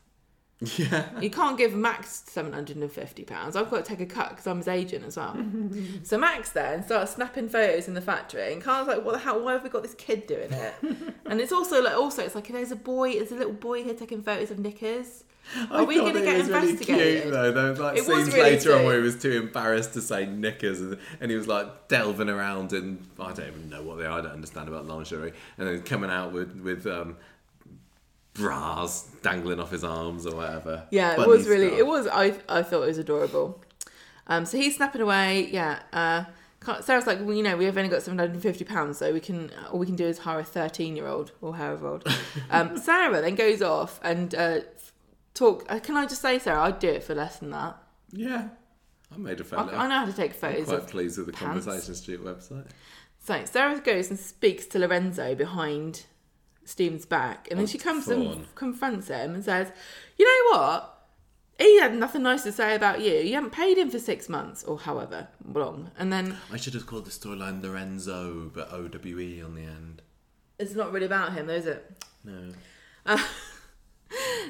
Yeah. You can't give Max seven hundred and fifty pounds. I've got to take a cut because I'm his agent as well. *laughs* so Max then starts snapping photos in the factory, and Carl's like, "What the hell? Why have we got this kid doing it?" *laughs* and it's also like, also it's like, there's a boy, there's a little boy here taking photos of knickers. Are we thought going to get was really investigated? cute, though. There was like It was scenes really later on cute. where he was too embarrassed to say knickers, and, and he was like delving around in I don't even know what they are. I don't understand about lingerie, and then coming out with with um, bras dangling off his arms or whatever. Yeah, it was really. stuff. It was. I I thought it was adorable. Um, so he's snapping away. Yeah. Uh, Sarah's like, well, you know, we've only got seven hundred and fifty pounds, so we can all we can do is hire a thirteen-year-old or however old. *laughs* Um, Sarah then goes off and uh, talk. Uh, can I just say, Sarah, I'd do it for less than that. Yeah, I made a fan. I know how to take I'm photos. quite Of, pleased with the pants. Conversation Street website. so Sarah goes and speaks to Lorenzo behind Stephen's back, and then she comes phone. and confronts him and says, "You know what? He had nothing nice to say about you. You haven't paid him for six months or however long, and then I should have called the storyline Lorenzo, but O W E on the end. it's not really about him, though, is it? No. *laughs*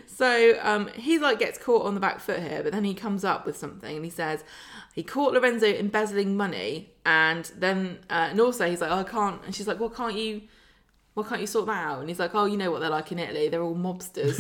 So um, he like gets caught on the back foot here, but then he comes up with something and he says he caught Lorenzo embezzling money, and then uh, and also he's like, oh, I can't, and she's like, well, can't you? Why can't you sort that out? And he's like, oh, you know what they're like in Italy? They're all mobsters.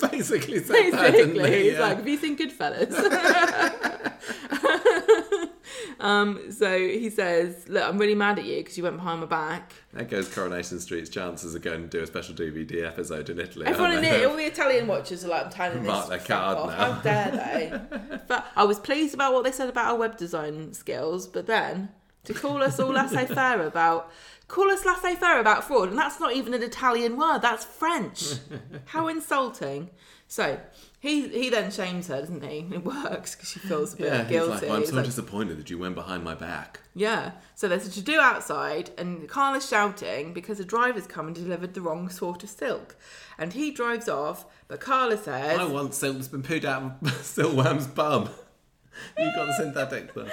*laughs* Basically, that, Basically, he? he's Yeah. like, have you seen Goodfellas? *laughs* *laughs* um, so he says, look, I'm really mad at you because you went behind my back. There goes Coronation Street's chances of going to do a special DVD episode in Italy. Everyone in all the Italian watchers are like, I'm telling this Mark their card off. now. How dare they? but I was pleased about what they said about our web design skills, but then to call us all laissez-faire about call us laissez-faire about fraud, and that's not even an Italian word. That's French. *laughs* How insulting. So he he then shames her, doesn't he? It works because she feels a bit Yeah, he's guilty. like, I'm He's so like, disappointed that you went behind my back. yeah. So there's a to do outside, and Carla's shouting because the driver's come and delivered the wrong sort of silk. And he drives off, but Carla says, I want silk that's been pooed out of *laughs* Silkworm's bum. *laughs* You've got the synthetic though.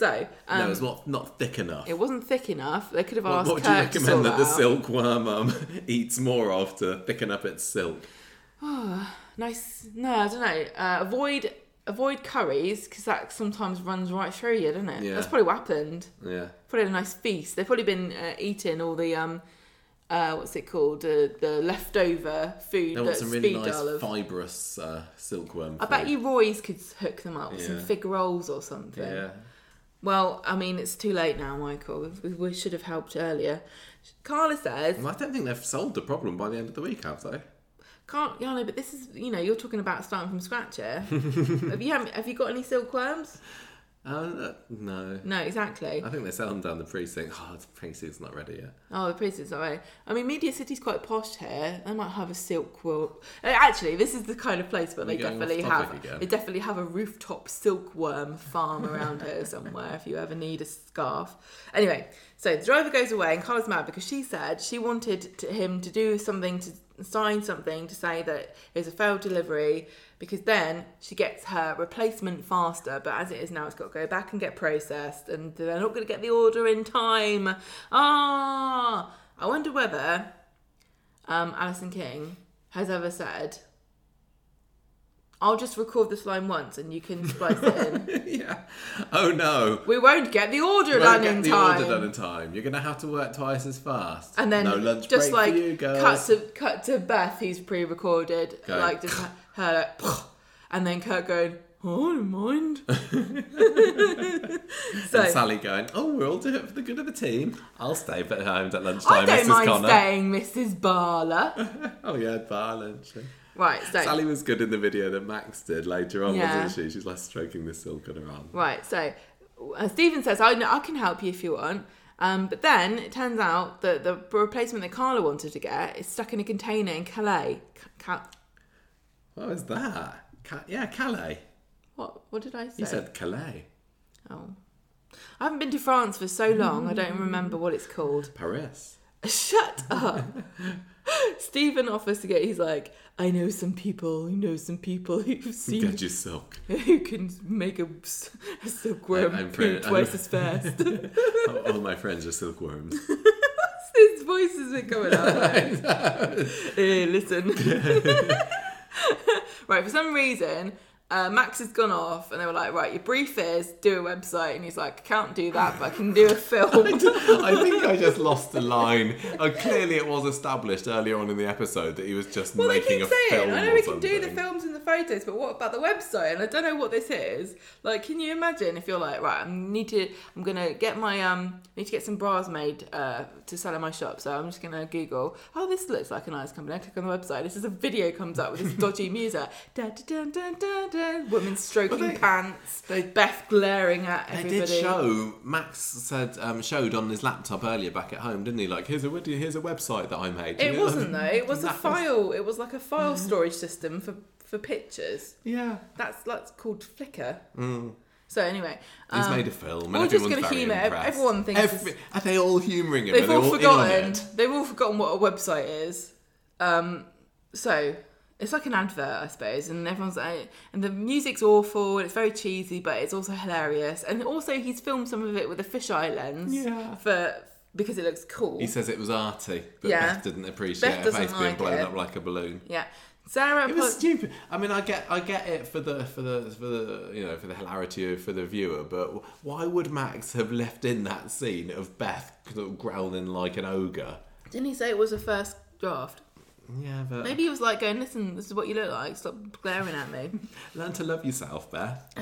So um, no, it's not not thick enough. it wasn't thick enough. They could have asked what would you recommend sort that the silkworm um, *laughs* eats more of to thicken up its silk? *sighs* Nice. No, I don't know. Uh, avoid avoid curries because that sometimes runs right through you, doesn't it? Yeah. That's probably what happened. Yeah. Probably had a nice feast. They've probably been uh, eating all the um, uh, what's it called? Uh, the leftover food They want that some really nice of. fibrous uh, silkworm. I bet you Roy's could hook them up with some fig rolls or something. Yeah. Well, I mean, it's too late now, Michael. We, we should have helped earlier. Carla says, Well, I don't think they've solved the problem by the end of the week, have they? "Can't, yeah, no, but this is, you know, you're talking about starting from scratch here. *laughs* have you have you got any silkworms? Uh, no. No, exactly. I think they sell them down the precinct. Oh, the precinct's not ready yet. Oh, the precinct's not right. I mean, Media City's quite posh here. They might have a silk Uh, Actually, this is the kind of place where they We're definitely have. again. They definitely have a rooftop silkworm farm around here somewhere. If you ever need a scarf. Anyway, so the driver goes away, and Carla's mad because she said she wanted to, him to do something to sign something to say that it was a failed delivery because then she gets her replacement faster. But as it is now, it's got to go back and get processed, and they're not going to get the order in time. Ah, I wonder whether um, Alison King has ever said, "I'll just record this line once, and you can splice it in." *laughs* yeah. Oh no. We won't get the order Won't done get in the time. order done in time. You're gonna have to work twice as fast. and then no lunch just break like for you girls. cut to cut to Beth, who's pre-recorded, Go. like just *laughs* her, like, and then Kirk going, "Oh, I don't mind." *laughs* so and Sally going, "Oh, we'll all do it for the good of the team. I'll stay at home at lunchtime, I don't Mrs. mind Connor." staying, Mrs. Barler. *laughs* Oh yeah, bar lunch. right, so Sally was good in the video that Max did later on, Yeah. wasn't she? She's like stroking the silk on her arm. Right, so uh, Stephen says, I, know, I can help you if you want. Um, but then it turns out that the replacement that Carla wanted to get is stuck in a container in Calais. Ca- Ca- What was that? Ca- yeah, Calais. what, what did I say? You said Calais. Oh. I haven't been to France for so long, I don't remember what it's called. Paris. *laughs* Shut up. *laughs* Stephen offers to get, he's like, I know some people, I know some people who've seen, Get your silk. *laughs* who can make a, a silkworm I'm poop pretty- twice I'm- as fast. all, all my friends are silkworms. His voice has been coming out. hey, listen. *laughs* right, for some reason, uh, Max has gone off, and they were like, "Right, your brief is do a website," and he's like, "I can't do that, but I can do a film." *laughs* I think I just lost the line. Uh, clearly, it was established earlier on in the episode that he was just well, they making keep a saying, film. "I know we can do the films and the photos, but what about the website?" And I don't know what this is. Like, can you imagine if you're like, "Right, I need to, I'm gonna get my um, I need to get some bras made uh, to sell in my shop," so I'm just gonna Google, "Oh, this looks like a nice company." I click on the website. This is a video comes up with this dodgy music. Women stroking Well, they- pants. they- Beth glaring at They everybody. did show. Max said um, showed on his laptop earlier back at home, didn't he? Like here's a here's a website that I made. It *laughs* wasn't though. It was a That was- file. It was like a file storage system for for pictures. Yeah. That's that's called Flickr. Mm. So anyway, He's um, made a film. we're just gonna humour- everyone thinks Every, are they all humouring him? they've Are they all in on forgotten. it? They've all forgotten what a website is. Um, so it's like an advert, I suppose, and everyone's like, and the music's awful and it's very cheesy, but it's also hilarious. And also, he's filmed some of it with a fisheye lens Yeah. for because it looks cool. He says it was arty, but Yeah. Beth didn't appreciate Beth her doesn't being like blown it. up like a balloon. yeah, Sarah. It was put- stupid. I mean, I get, I get it for the, for the, for the, you know, for the hilarity of, for the viewer. But why would Max have left in that scene of Beth growling like an ogre? didn't he say it was a first draft? Yeah, but Maybe he was like going, "Listen, this is what you look like. Stop glaring at me. *laughs* learn to love yourself, Beth.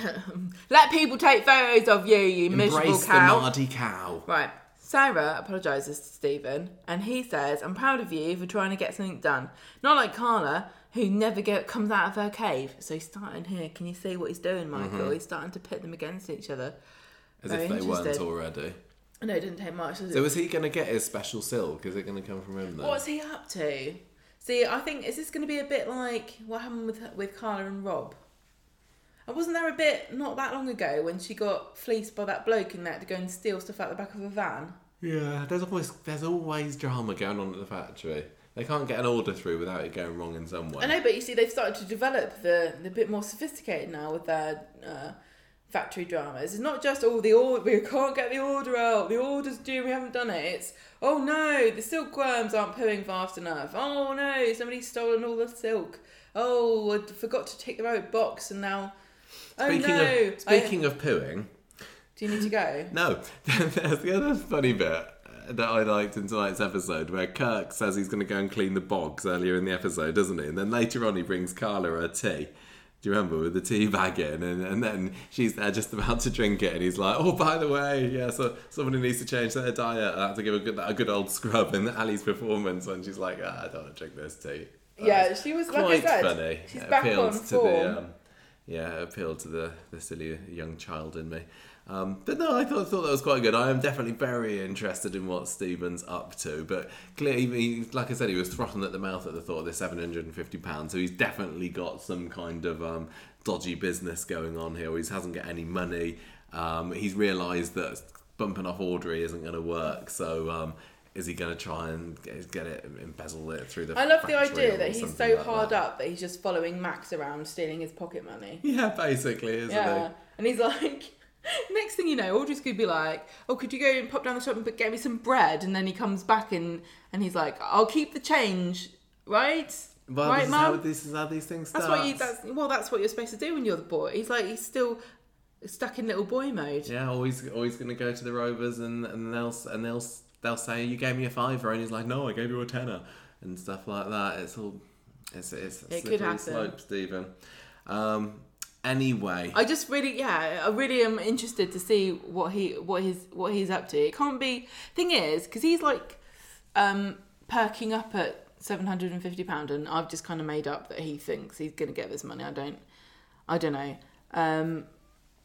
Let people take photos of you, you miserable Embrace the cow." Cow. Right. Sarah apologises to Stephen and he says, I'm proud of you for trying to get something done. Not like Carla, who never get comes out of her cave. So he's starting here. Can you see what he's doing, Michael? Mm-hmm. He's starting to pit them against each other. As Very if they weren't already. No, it didn't take much. So is he going to get his special silk? Is it going to come from him then? What's he up to? See, I think is this going to be a bit like what happened with with Carla and Rob? And wasn't there a bit not that long ago when she got fleeced by that bloke and that to go and steal stuff out the back of a van? Yeah, there's always there's always drama going on at the factory. They can't get an order through without it going wrong in some way. I know, but you see, they've started to develop the the bit more sophisticated now with their uh, factory dramas. It's not just oh the order we can't get the order out, the order's due, we haven't done it. It's oh no, the silkworms aren't pooing fast enough. Oh no, somebody's stolen all the silk. Oh, I forgot to take the right box, and now oh Speaking no. of I- speaking of pooing, do you need to go? no, *laughs* there's the other funny bit uh, that I liked in tonight's episode where Kirk says he's going to go and clean the bogs earlier in the episode, doesn't he? And then later on he brings Carla a tea. Do you remember with the tea bag in, and, and then she's there just about to drink it, and he's like, "Oh, by the way, yeah, so somebody needs to change their diet. I have to give a good, a good old scrub." in Ali's performance, and she's like, ah, "I don't want to drink this tea." Yeah, she was like I quite said. funny. She's It back appealed on to form. the um, yeah, it appealed to the the silly young child in me. Um, but no, I thought thought that was quite good. I am definitely very interested in what Stephen's up to. But clearly, he, like I said, he was throttling at the mouth at the thought of this seven hundred and fifty pounds. So he's definitely got some kind of um, dodgy business going on here. He hasn't got any money. Um, he's realised that bumping off Audrey isn't going to work. So. Um, is he going to try and get it, embezzle it through the? I love the idea that he's so like hard that? up that he's just following Max around stealing his pocket money. Yeah, basically, isn't Yeah, and he's like, *laughs* next thing you know, Audrey's could be like, "Oh, could you go and pop down the shop and get me some bread?" And then he comes back and and he's like, "I'll keep the change, right? Well, right, this, is how, mum." this is how these things start. That's what you. That's well, that's what you're supposed to do when you're the boy. He's like, he's still stuck in little boy mode. yeah, always, always going to go to the Rovers, and and they'll and they'll they'll say you gave me a fiver, and he's like, no, I gave you a tenner, and stuff like that. It's all, it's it's a It could happen. slope, Stephen. Um, anyway, I just really, yeah, I really am interested to see what he, what his, what he's up to. It can't be. Thing is, because he's like, um, perking up at seven hundred and fifty pound, and I've just kind of made up that he thinks he's going to get this money. I don't, I don't know. Um,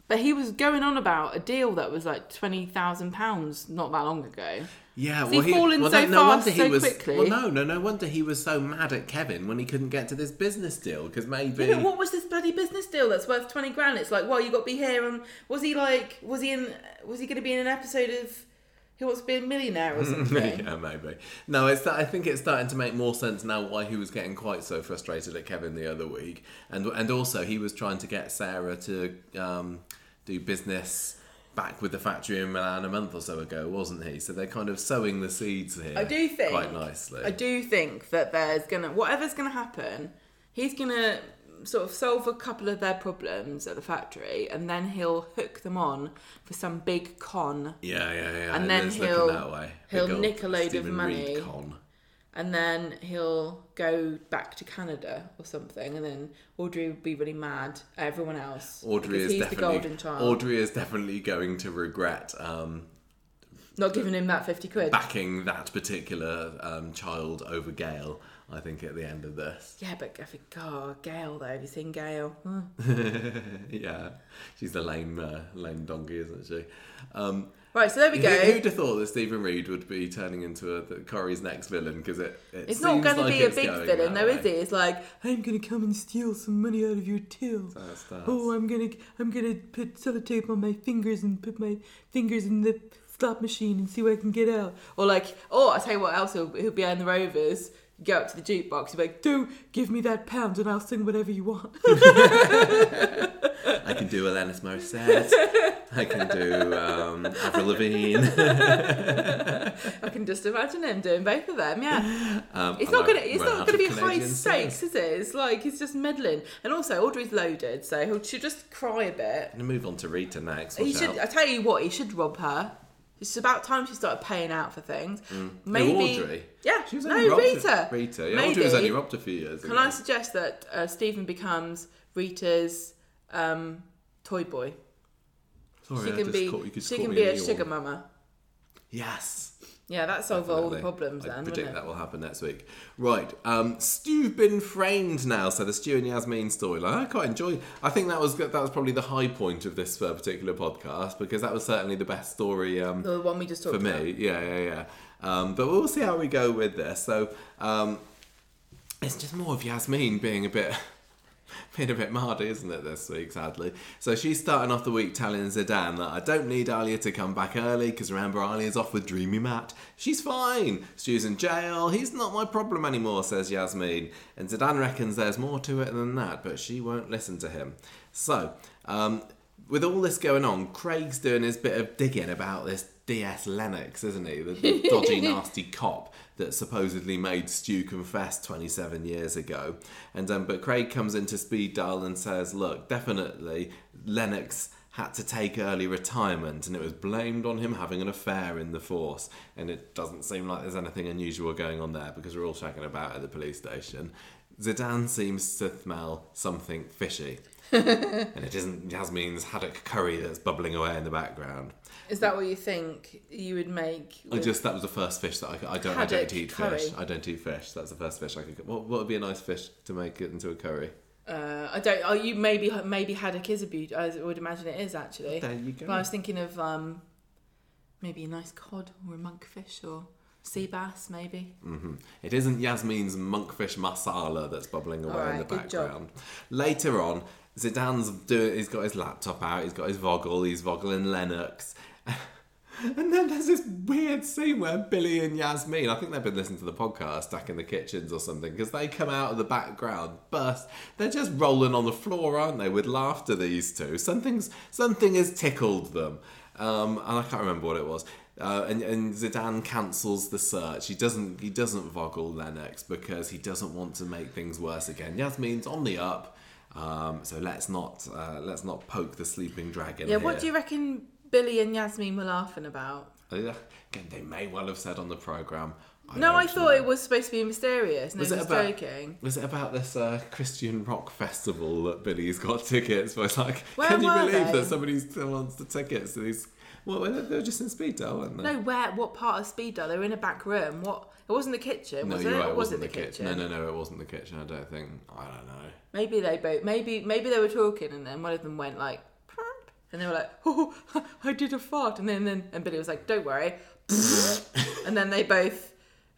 but he was going on about a deal that was like twenty thousand pounds not that long ago. yeah, Has well, he fallen well, so no, no fast wonder he so was. quickly? Well, no, no, no wonder he was so mad at Kevin when he couldn't get to this business deal because maybe. Yeah, but what was this bloody business deal that's worth twenty grand? It's like, well, you got to be here, and was he like, was he in, was he going to be in an episode of Who Wants to Be a Millionaire or *laughs* something? yeah, maybe. No, it's that I think it's starting to make more sense now why he was getting quite so frustrated at Kevin the other week, and and also he was trying to get Sarah to um, do business back with the factory in Milan a month or so ago, wasn't he? So they're kind of sowing the seeds here. I do think quite nicely. I do think that there's gonna whatever's gonna happen, he's gonna sort of solve a couple of their problems at the factory, and then he'll hook them on for some big con, Yeah, yeah, yeah. And then he'll- that way. he'll nick a load of Stephen Reid money. con. and then he'll go back to Canada or something, and then Audrey will be really mad at everyone else. Audrey is definitely the golden child, Audrey is definitely going to regret um, not giving him that fifty quid. backing that particular um, child over Gail. I think at the end of this. Yeah, but I think, oh, Gail though. Have you seen Gail? Hmm. *laughs* yeah, she's the lame, uh, lame donkey, isn't she? Um, Right, so there we go. who'd have thought that Stephen Reid would be turning into a, the, Corrie's next villain? Because it, it It's not going to like be a big villain, though, way. is it? It's like I'm going to come and steal some money out of your till. So. Oh, I'm gonna I'm gonna put sellotape on my fingers and put my fingers in the slot machine and see what I can get out. Or like, oh, I tell you what else, he'll, he'll be on the Rovers. Go up to the jukebox. He'll be like, "Do give me that pound and I'll sing whatever you want." *laughs* *laughs* I can do Alanis Morissette. I can do um, Avril Lavigne. I can just imagine him doing both of them. Yeah, Um, it's not gonna it's not gonna be high stakes, is it? It's like he's just meddling. And also, Audrey's loaded, so he'll she'll just cry a bit. I'm move on to Rita next. He should. out. I tell you what, he should rob her. It's about time she started paying out for things. Who, Maybe. Audrey? Yeah. She was no, only robbed Rita. Rita. Yeah, Maybe. Audrey was only robbed a few years Can ago. I suggest that uh, Stephen becomes Rita's um, toy boy? Sorry, she I can just be. caught- She can be a sugar mama. Yes. Yeah, that solved all the problems I then, predict that will happen next week. Right, um, Stu've been framed now. So the Stu and Yasmin storyline, I quite enjoy. I think that was that was probably the high point of this uh, particular podcast because that was certainly the best story um, The one we just talked for about. me. Yeah, yeah, yeah. Um, but we'll see how we go with this. So um, it's just more of Yasmin being a bit. *laughs* Being a bit mardy, isn't it, this week, sadly? So she's starting off the week telling Zeedan that I don't need Alya to come back early because remember, Alya's off with Dreamy Matt. She's fine. Stu's in jail. He's not my problem anymore, says Yasmin. And Zeedan reckons there's more to it than that, but she won't listen to him. So, um, with all this going on, Craig's doing his bit of digging about this DS Lennox, isn't he? The, the dodgy, *laughs* nasty cop that supposedly made Stu confess 27 years ago. And um, but Craig comes into Speed Daal and says, "Look, definitely Lennox." Had to take early retirement, and it was blamed on him having an affair in the force. And it doesn't seem like there's anything unusual going on there because we're all shagging about at the police station. Zeedan seems to smell something fishy *laughs* and it isn't Yasmin's haddock curry that's bubbling away in the background. Is that what you think you would make? I with- just that was the first fish that I, could- I don't I don't eat curry? fish. I don't eat fish. That's the first fish I could. What, what would be a nice fish to make it into a curry? Uh, I don't. Oh, you maybe maybe haddock is a beauty. I would imagine it is actually. There you go. But I was thinking of um, maybe a nice cod or a monkfish or sea bass, maybe. hmm It isn't Yasmin's monkfish masala that's bubbling away in Alright, the good job. background. Later on, Zeedan's doing. He's got his laptop out. He's got his Voggle. He's Voggling Lennox. *laughs* And then there's this weird scene where Billy and Yasmin, I think they've been listening to the podcast back in the kitchens or something, because they come out of the background, burst. They're just rolling on the floor, aren't they, with laughter, these two. Something's, something has tickled them. Um, and I can't remember what it was. Uh, and, and Zeedan cancels the search. He doesn't. He doesn't Voggle Lennox because he doesn't want to make things worse again. Yasmin's on the up, um, so let's not uh, let's not poke the sleeping dragon. Yeah. here. What do you reckon Billy and Yasmin were laughing about? Again, they may well have said on the program. no, I thought know. it was supposed to be mysterious. No, Was was it about- joking. Was it about this uh, Christian rock festival that Billy's got *laughs* tickets for? It's like, Where can you believe they? that somebody still wants the tickets to these? Well, they were just in Speedo, weren't they? No, where? What part of Speed Daal? They were in a back room. What? It wasn't the kitchen, No, was you're it? right. It was wasn't it the kitchen? No, no, no. It wasn't the kitchen. I don't think. I don't know. Maybe they both. Maybe maybe they were talking, and then one of them went like, and they were like, "Oh, *laughs* I did a fart," and then then and Billy was like, "Don't worry," *laughs* and then they both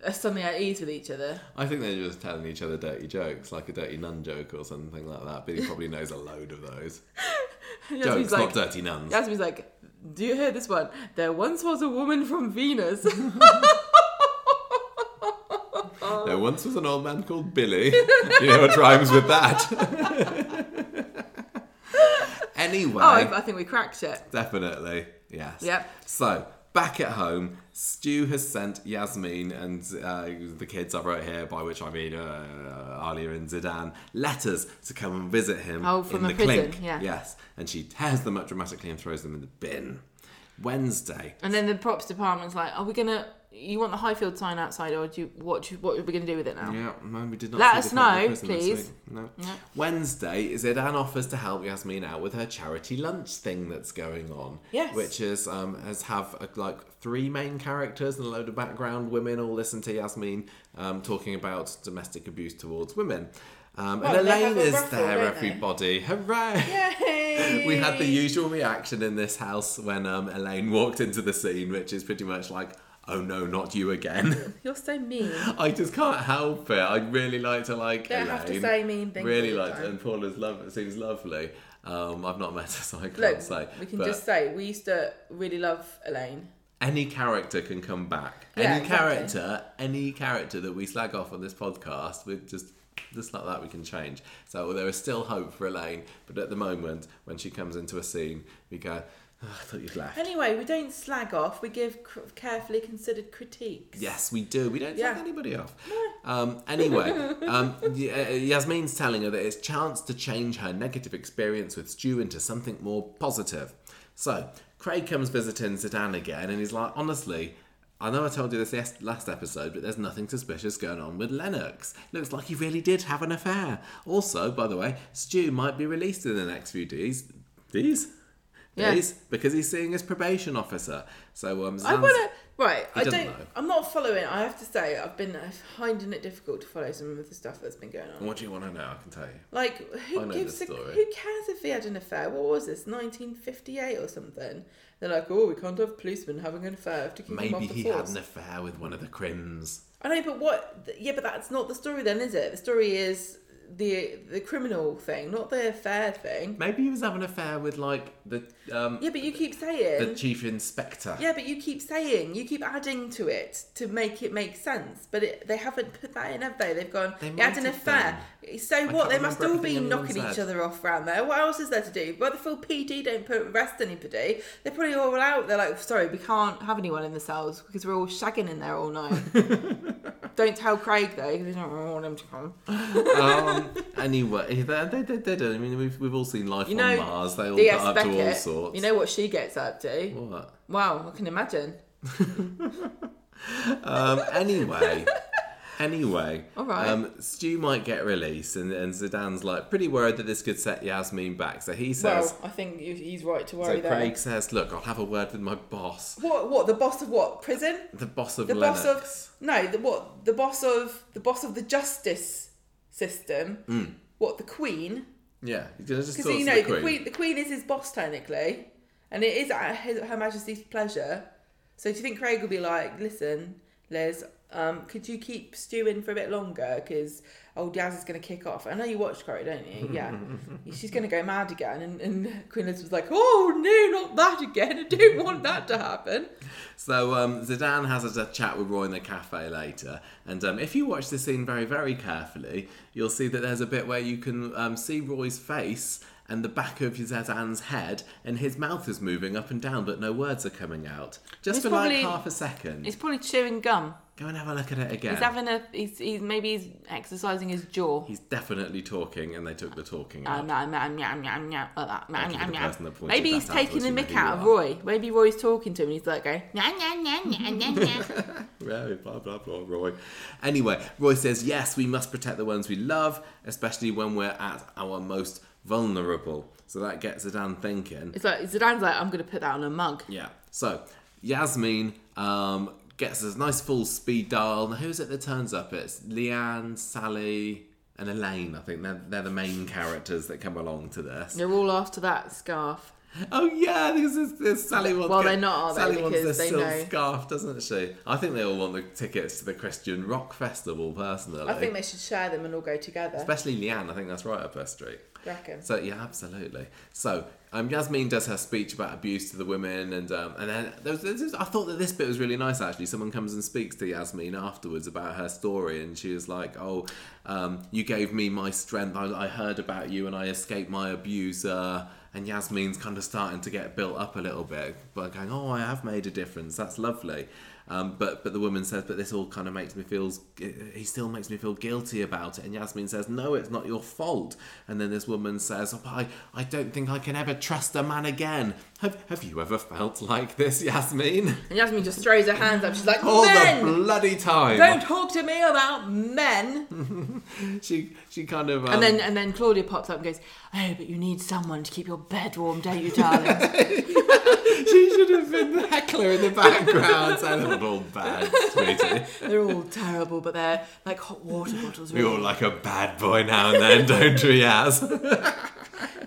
are suddenly at ease with each other. I think they're just telling each other dirty jokes, like a dirty nun joke or something like that. Billy probably knows a load of those *laughs* jokes, like, not dirty nuns. Yasmin's like, "Do you hear this one? There once was a woman from Venus." There once was an old man called Billy. you know what rhymes with that? Anyway, oh, I, I think we cracked it. definitely, yes. Yep. So, back at home, Stu has sent Yasmin and uh, the kids I wrote here, by which I mean uh, Alya and Zeedan, letters to come and visit him Oh, from in the prison, clink. yeah. Yes. And she tears them up dramatically and throws them in the bin. Wednesday. And then the props department's like, "Are we gonna? You want the Highfield sign outside, or do you, what? do you- what are we gonna do with it now?" Yeah, no, we did not. Let us the front of know, please. No. Yeah. Wednesday, Zeedan offers to help Yasmin out with her charity lunch thing that's going on. Yes. Which is um, has have uh, like three main characters and a load of background women all listen to Yasmin um, talking about domestic abuse towards women. Um, Well, and Elaine is there, they? everybody. Hooray! Yay! *laughs* We had the usual reaction in this house when um, Elaine walked into the scene, which is pretty much like, "Oh no, not you again." *laughs* You're so mean. I just can't help it. I really like to like Don't Elaine. have to say mean things Really like, and Paula's love seems lovely. Um, I've not met her, so I can't Look, say. we can But just say we used to really love Elaine. any character can come back. Yeah, any exactly. character, any character that we slag off on this podcast, we just just like that we can change. So there is still hope for Elaine, but at the moment, when she comes into a scene, we go, "Oh, I thought you'd left. Anyway, we don't slag off. We give cr- carefully considered critiques. Yes, we do. We don't Yeah. slag anybody off. Um, anyway, um, uh, Yasmin's telling her that it's chance to change her negative experience with Stu into something more positive. So Craig comes visiting Zeedan again, and he's like, honestly. I know I told you this last episode, but there's nothing suspicious going on with Lennox. Looks like he really did have an affair. Also, by the way, Stu might be released in the next few days. Days? Yeah. He's, because he's seeing his probation officer. So um, I Zan's- want to. Right, I don't. know. I'm not following. I have to say, I've been finding it difficult to follow some of the stuff that's been going on. What do you want to know? I can tell you. Like, who gives a, who cares if he had an affair? What was this, 1958 or something? They're like, oh, we can't have policemen having an affair. To keep Maybe off the he force. had an affair with one of the crims. I know, but what? Yeah, but that's not the story, then, is it? The story is the the criminal thing, not the affair thing. Maybe he was having an affair with like the um, Yeah, but you keep saying the chief inspector. Yeah, but you keep saying, you keep adding to it to make it make sense. But it, they haven't put that in, have they? They've gone, They had an affair. So what? They must all be knocking each other off round there. What else is there to do? But the full PD don't put arrest anybody. They're probably all out. They're like, sorry, we can't have anyone in the cells because we're all shagging in there all night. *laughs* don't tell Craig though, because we don't want him to come. um, *laughs* anyway, they, they, they, they don't. I mean, we've, we've all seen Life You on know, Mars. They all DS got up to all Beckett, sorts. you know what she gets up to? what? Wow, I can imagine. *laughs* Um, anyway, *laughs* anyway, All right. um, Stu might get released, and, and Zeedan's like pretty worried that this could set Yasmin back. So he says, well, I think he's right to so worry there. Craig says, "Look, I'll have a word with my boss, What? What? The boss of what? Prison? the boss of The Lennox." boss of no. The what? The boss of the boss of the justice system. Mm. What? The Queen? yeah, he's gonna just Because you know the queen. the Queen. The Queen is his boss technically, and it is at his, Her Majesty's pleasure. So do you think Craig will be like, listen, Liz, um, could you keep stewing for a bit longer? Because old Yaz is going to kick off. I know you watched Crow, don't you? Yeah. *laughs* She's going to go mad again. And, and *laughs* Queen Liz was like, oh, no, not that again. I don't want that to happen. So um, Zeedan has a chat with Roy in the cafe later, and um, if you watch the scene very, very carefully, you'll see that there's a bit where you can um, see Roy's face and the back of Zeedan's head, and his mouth is moving up and down, but no words are coming out. Just He's for probably- like half a second. He's probably chewing gum. Go and have a look at it again. He's having a. He's, he's maybe he's exercising his jaw. He's definitely talking, and they took the talking out. Maybe he's taking the mick out of. Roy. Maybe Roy's talking to him and he's like going. *laughs* Very blah blah blah, Roy. Anyway, Roy says yes, we must protect the ones we love, especially when we're at our most vulnerable. So that gets Zeedan thinking. It's like Zeedan's like, I'm going to put that on a mug. Yeah. So Yasmin um, gets a nice full Speed Daal. Now, who's it that turns up? It's Leanne, Sally, and Elaine. I think they're, they're the main characters that come along to this. They're all after that scarf. Oh yeah, this is this Sally wants. Well, get- they're not, are they? Sally wants Because the they silk know. scarf, doesn't she? I think they all want the tickets to the Christian rock festival. Personally, I think they should share them and all go together. especially Leanne. I think that's right up her street. Reckon? So yeah, absolutely. So um, Yasmin does her speech about abuse to the women, and um, and then there was, there was- I thought that this bit was really nice. Actually, someone comes and speaks to Yasmin afterwards about her story, and she was like, "Oh, um, you gave me my strength. I, I heard about you, and I escaped my abuser." And Yasmin's kind of starting to get built up a little bit, but going, "Oh, I have made a difference. That's lovely." Um, but but the woman says, "But this all kind of makes me feel. He still makes me feel guilty about it." And Yasmin says, "No, it's not your fault." And then this woman says, oh, I I don't think I can ever trust a man again. Have Have you ever felt like this, Yasmin? And Yasmin just throws her hands up. She's like, All men! the bloody time. Don't talk to me about men. *laughs* She she kind of um, and then and then Claudia pops up and goes, Oh, but you need someone to keep your bed warm, don't you, darling? *laughs* she should have been the heckler in the background. "They're not all bad, sweetie. they're all terrible, but they're like hot water bottles. Really. like a bad boy now and then, don't we, Yas? *laughs*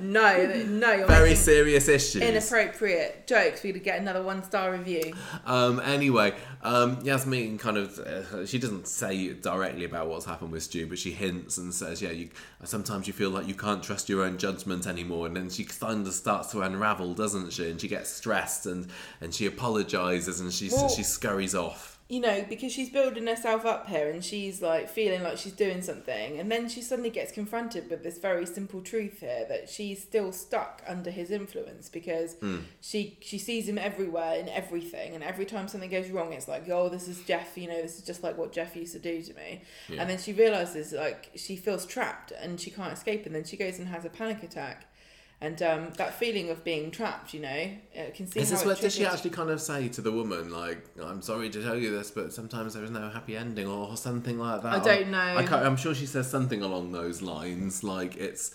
No, no, you're Very making serious issues. Inappropriate jokes for you to get another one star review. Um, anyway, um, Yasmin kind of uh, she doesn't say directly about what's happened with Stu, but she hints and says, "Yeah, you sometimes you feel like you can't trust your own judgment anymore." And then she kind of starts to unravel, doesn't she? And she gets stressed and and she apologizes and she Well- she scurries off. You know, because she's building herself up here and she's like feeling like she's doing something, and then she suddenly gets confronted with this very simple truth here that she's still stuck under his influence because hmm. she she sees him everywhere in everything, and every time something goes wrong, it's like, oh, this is Geoff, you know, this is just like what Geoff used to do to me, Yeah. and then she realizes like she feels trapped and she can't escape, and then she goes and has a panic attack. And um, that feeling of being trapped, you know, uh, can see Is this does she actually kind of say to the woman? Like, I'm sorry to tell you this, but sometimes there is no happy ending, or something like that. I don't know. I can't, I'm sure she says something along those lines. Like it's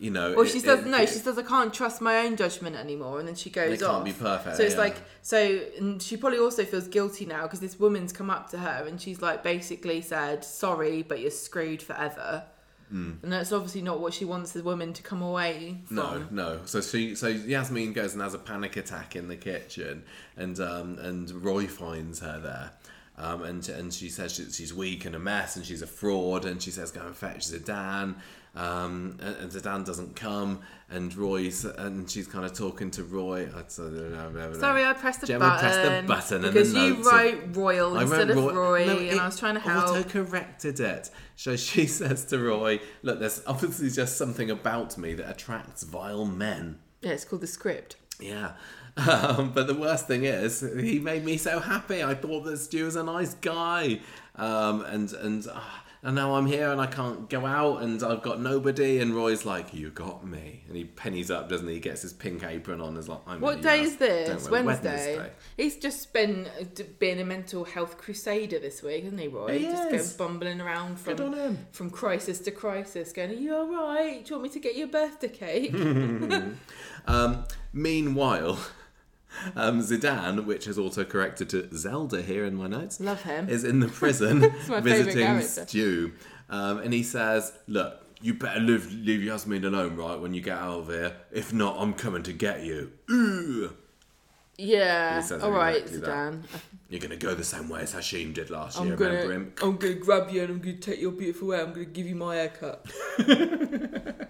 you know. Well, it- she says it- no. it- She says I can't trust my own judgment anymore, and then she goes It can't off. be perfect, So it's yeah. like so, and she probably also feels guilty now because this woman's come up to her and she's like basically said sorry, but you're screwed forever. Hmm. And that's obviously not what she wants the woman to come away from. No, no. So she, so Yasmin goes and has a panic attack in the kitchen, and um, and Roy finds her there, um, and and she says she, she's weak and a mess, and she's a fraud, and she says go and fetch Zeedan, um, and, Zeedan doesn't come, and Roy's and she's kind of talking to Roy. I don't know, blah, blah. Sorry, I pressed the Gemma button. pressed the button and because you wrote Royal I instead wrote of Roy, No, and I was trying to help. Auto corrected it. So she *laughs* says to Roy, "Look, there's obviously just something about me that attracts vile men." Yeah, it's called the script. Yeah. *laughs* Um, but the worst thing is, he made me so happy. I thought that Stu was a nice guy. Um, and and ah, and now I'm here and I can't go out and I've got nobody. And Roy's like, "You got me." And he pennies up, doesn't he? He gets his pink apron on. Is like, "I'm What day is this? Don't Wednesday. He's just been being a mental health crusader this week, hasn't he, Roy? He just is. going bumbling around from from crisis to crisis, going, "Are you all right? Do you want me to get you a birthday cake?" *laughs* Um, meanwhile, um, Zeedan, which has also corrected to Zelda here in my notes, Love him. is in the prison *laughs* visiting. Stu. Um, and he says, Look, you better leave, leave Yasmin alone, right, when you get out of here. If not, I'm coming to get you. Ooh. yeah. He says All right, exactly that. Zeedan. You're going to go the same way as Hashim did last I'm year, gonna, remember him? I'm gonna grab you and I'm gonna take your beautiful hair. I'm gonna give you my haircut. *laughs*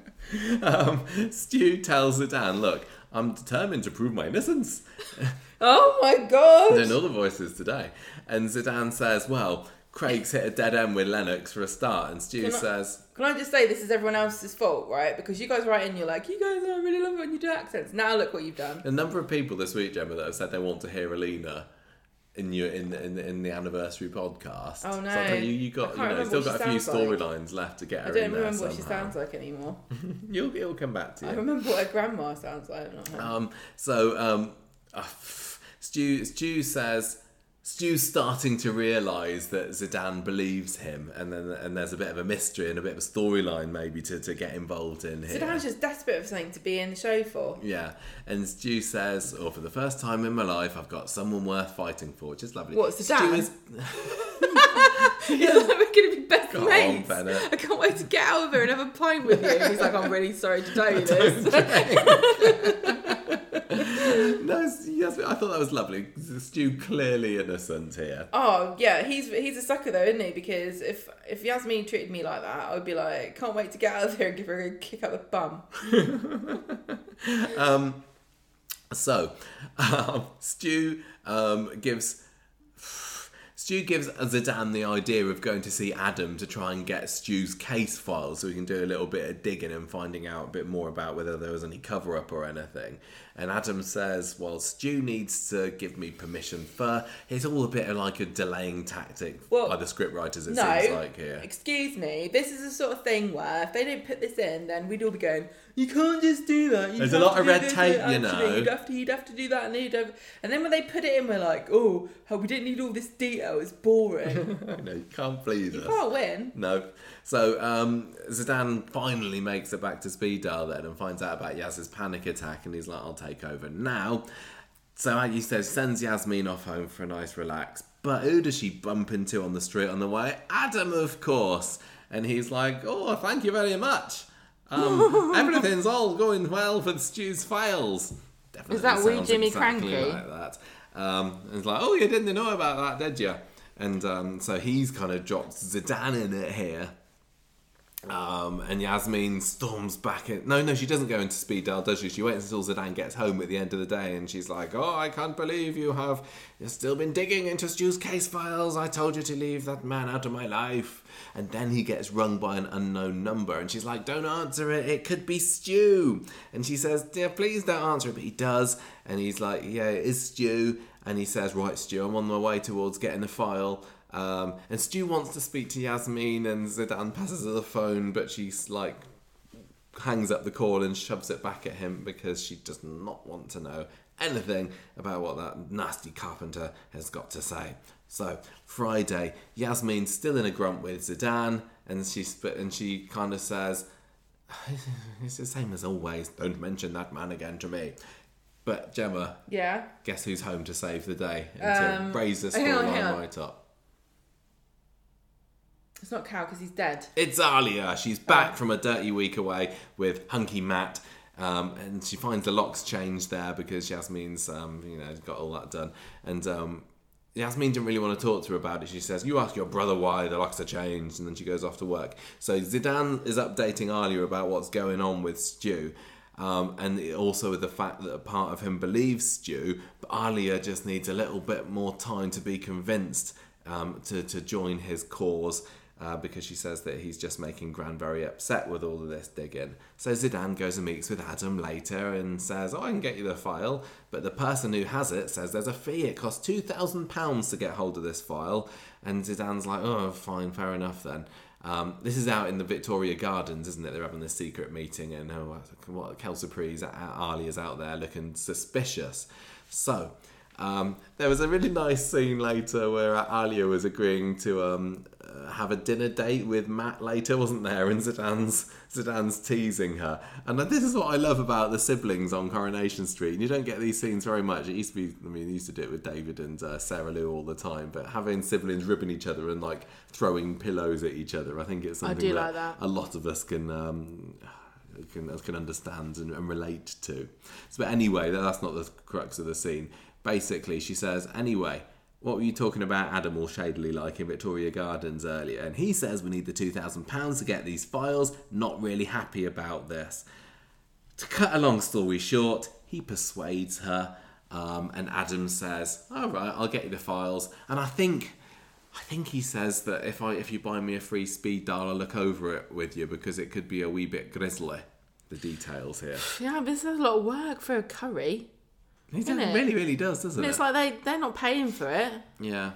Um, Stu tells Zeedan, Look, I'm determined to prove my innocence. *laughs* Oh my god! in all the voices today. And Zeedan says, Well, Craig's hit a dead end with Lennox for a start. And Stu Can I- says, Can I just say this is everyone else's fault, right? Because you guys write in, you're like, you guys, I really love it when you do accents. Now look what you've done. A number of people this week, Gemma, that have said they want to hear Alina in your in in, in the anniversary podcast. Oh, no. So I you, you got you know still got a few sounds like. storylines left to get her I don't remember what she sounds like anymore. *laughs* You'll it'll come back to you. I remember what her grandma sounds like. Um, so um, uh, Stu Stu says Stu's starting to realise that Zeedan believes him, and then and there's a bit of a mystery and a bit of a storyline maybe to, to get involved in here. Zeedan's just desperate for something to be in the show for. Yeah, and Stu says, "Oh, for the first time in my life, I've got someone worth fighting for," which is lovely. What, Stu Zeedan? is *laughs* He's like, we're going to be best Go mates. Bennett. I can't wait to get out of here and have a pint with you. He's like, I'm really sorry to tell you *laughs* this. *laughs* no, yes, I thought that was lovely. Stu clearly innocent here. oh yeah, he's he's a sucker though, isn't he? Because if if Yasmin treated me like that, I'd be like, can't wait to get out of here and give her a kick up the bum. *laughs* Um, so, um, Stu um, gives Stu gives Zeedan the idea of going to see Adam to try and get Stu's case file, so he can do a little bit of digging and finding out a bit more about whether there was any cover up or anything. And Adam says, "Well, Stu needs to give me permission first. It's all a bit of like a delaying tactic Well, by the scriptwriters. It no, seems like here. excuse me. This is the sort of thing where if they didn't put this in, then we'd all be going, "You can't just do that." You There's a lot of red tape, you know." You'd have to, you'd have to do that, and you'd have, and then when they put it in, we're like, "Oh, we didn't need all this detail. It's boring. *laughs* Know, you can't please you us. can't win." No. So um, Zeedan finally makes it back to Speed Daal then and finds out about Yaz's panic attack and he's like, I'll take over now. So like you said, sends Yasmin off home for a nice relax. But who does she bump into on the street on the way? Adam, of course. And he's like, Oh, thank you very much. Um, *laughs* everything's all going well with Stu's files. Definitely Is that wee Jimmy exactly Krankie? Like that. Um, and it's like, oh, you didn't know about that, did you? And um, so he's kind of dropped Zeedan in it here. Um, and Yasmin storms back in. No, no, she doesn't go into Speed Daal, does she? She waits until Zeedan gets home at the end of the day, and she's like, "Oh, I can't believe you have you've still been digging into Stu's case files. I told you to leave that man out of my life." And then he gets rung by an unknown number, and she's like, "Don't answer it. It could be Stu." And she says, "Dear, please don't answer it." But he does, and he's like, "Yeah, it is Stu." And he says, "Right, Stu, I'm on my way towards getting the file." Um, and Stu wants to speak to Yasmin, and Zeedan passes her the phone, but she's like hangs up the call and shoves it back at him because she does not want to know anything about what that nasty carpenter has got to say. So Friday, Yasmin's still in a grunt with Zeedan, and she sp- and she kind of says, *sighs* it's the same as always. Don't mention that man again to me. But Gemma, Yeah. guess who's home to save the day and Um, to raise the hang on, hang on. right up? It's not Cal because he's dead. It's Alya. She's back Oh. from a dirty week away with Hunky Matt. Um, and she finds the locks changed there because Yasmin's, um, you know, got all that done. And um, Yasmin didn't really want to talk to her about it. She says, "You ask your brother why the locks are changed," and then she goes off to work. So Zeedan is updating Alya about what's going on with Stu. Um, and also with the fact that a part of him believes Stu, but Alya just needs a little bit more time to be convinced um, to, to join his cause uh, because she says that he's just making Gran very upset with all of this digging. So Zeedan goes and meets with Adam later and says, oh, I can get you the file, but the person who has it says there's a fee. It costs £2,000 to get hold of this file. And Zeedan's like, oh, fine, fair enough then. Um, this is out in the Victoria Gardens, isn't it? They're having this secret meeting, and oh, what Kelsopri's Alya's out there looking suspicious. So, um, there was a really nice scene later where Alya was agreeing to um, uh, have a dinner date with Matt later, wasn't there? And Zeedan's Zeedan's teasing her, and this is what I love about the siblings on Coronation Street. And you don't get these scenes very much. It used to be, I mean, they used to do it with David and uh, Sarah Lou all the time, but having siblings ribbing each other and like throwing pillows at each other, I think it's something that, like that. a lot of us can. Um, can, can understand and, and relate to. So, but anyway, that's not the crux of the scene. Basically, she says, anyway, what were you talking about Adam all shadily like in Victoria Gardens earlier? And he says we need the £2,000 to get these files. Not really happy about this. To cut a long story short, he persuades her, um, and Adam says, "All right, I'll get you the files." And I think, I think he says that if I if you buy me a free Speed Daal, I'll look over it with you because it could be a wee bit grisly. The details here. Yeah, this is a lot of work for a curry. He does, it? really, really does, doesn't And it? it's like they they're not paying for it. yeah.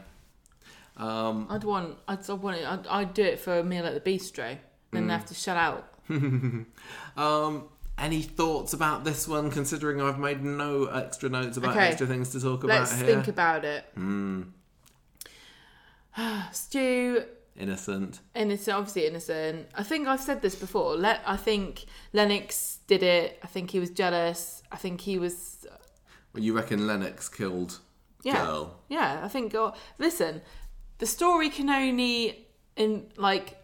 Um, I'd want I'd, I'd want it. I'd, I'd do it for a meal at the bistro. Then Mm. they have to shut out. *laughs* um, any thoughts about this one? Considering I've made no extra notes about Okay. extra things to talk about Let's think about it. Hmm. *sighs* Stu, Innocent. innocent, obviously innocent. I think I've said this before. Let I think Lennox did it. I think he was jealous. I think he was. Well, you reckon Lennox killed Yeah. girl? Yeah, I think. Listen, the story can only in like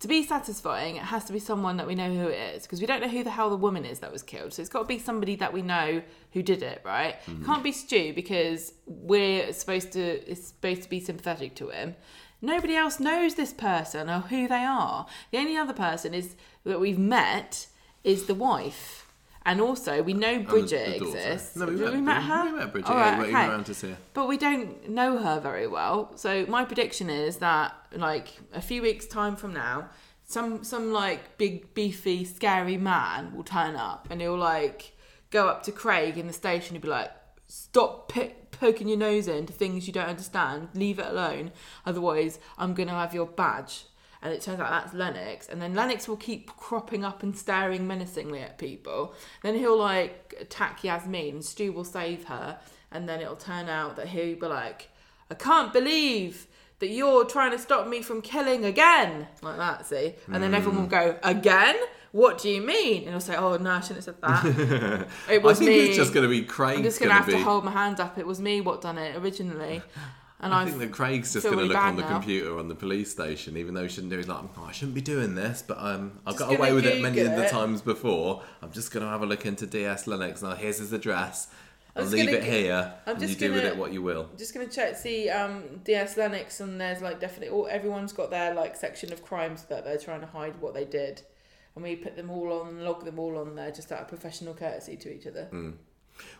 to be satisfying. It has to be someone that we know who it is because we don't know who the hell the woman is that was killed. So it's got to be somebody that we know who did it, right? Mm-hmm. Can't be Stu because we're supposed to. It's supposed to be sympathetic to him. Nobody else knows this person or who they are. The only other person is that we've met is the wife. And also, we know And the- Bridget the exists. No, we met, we met her. We met Bridget. All yeah, we went okay. around to see. But we don't know her very well. So my prediction is that like a few weeks time from now, some some like big beefy scary man will turn up and he'll like go up to Craig in the station and be like, "Stop pi- poking your nose into things you don't understand. Leave it alone. Otherwise, I'm gonna have your badge." And it turns out that's Lennox, and then Lennox will keep cropping up and staring menacingly at people. Then he'll like attack Yasmin, and Stu will save her, and then it'll turn out that he'll be like, "I can't believe that you're trying to stop me from killing again," like that. See, and then everyone will go, hmm. "Again? What do you mean?" And he'll say, "Oh no, I shouldn't have said that. *laughs* it was I think me. it's just going to be Craig's I'm just gonna gonna have be. to hold my hand up. It was me what done it originally." And I I've think that Craig's just going to really look on the now. computer on the police station, even though he shouldn't do. He's like, oh, I shouldn't be doing this, but um, I've Just got away with it many Google of the times before. I'm just going to have a look into DS Lennox. Now, here's his address. I'll leave gonna it here, I'm and you just do with it what you will. I'm just gonna check see um DS Lennox and there's like definitely all everyone's got their like section of crimes that they're trying to hide what they did, and we put them all on log them all on there just out of professional courtesy to each other. Mm.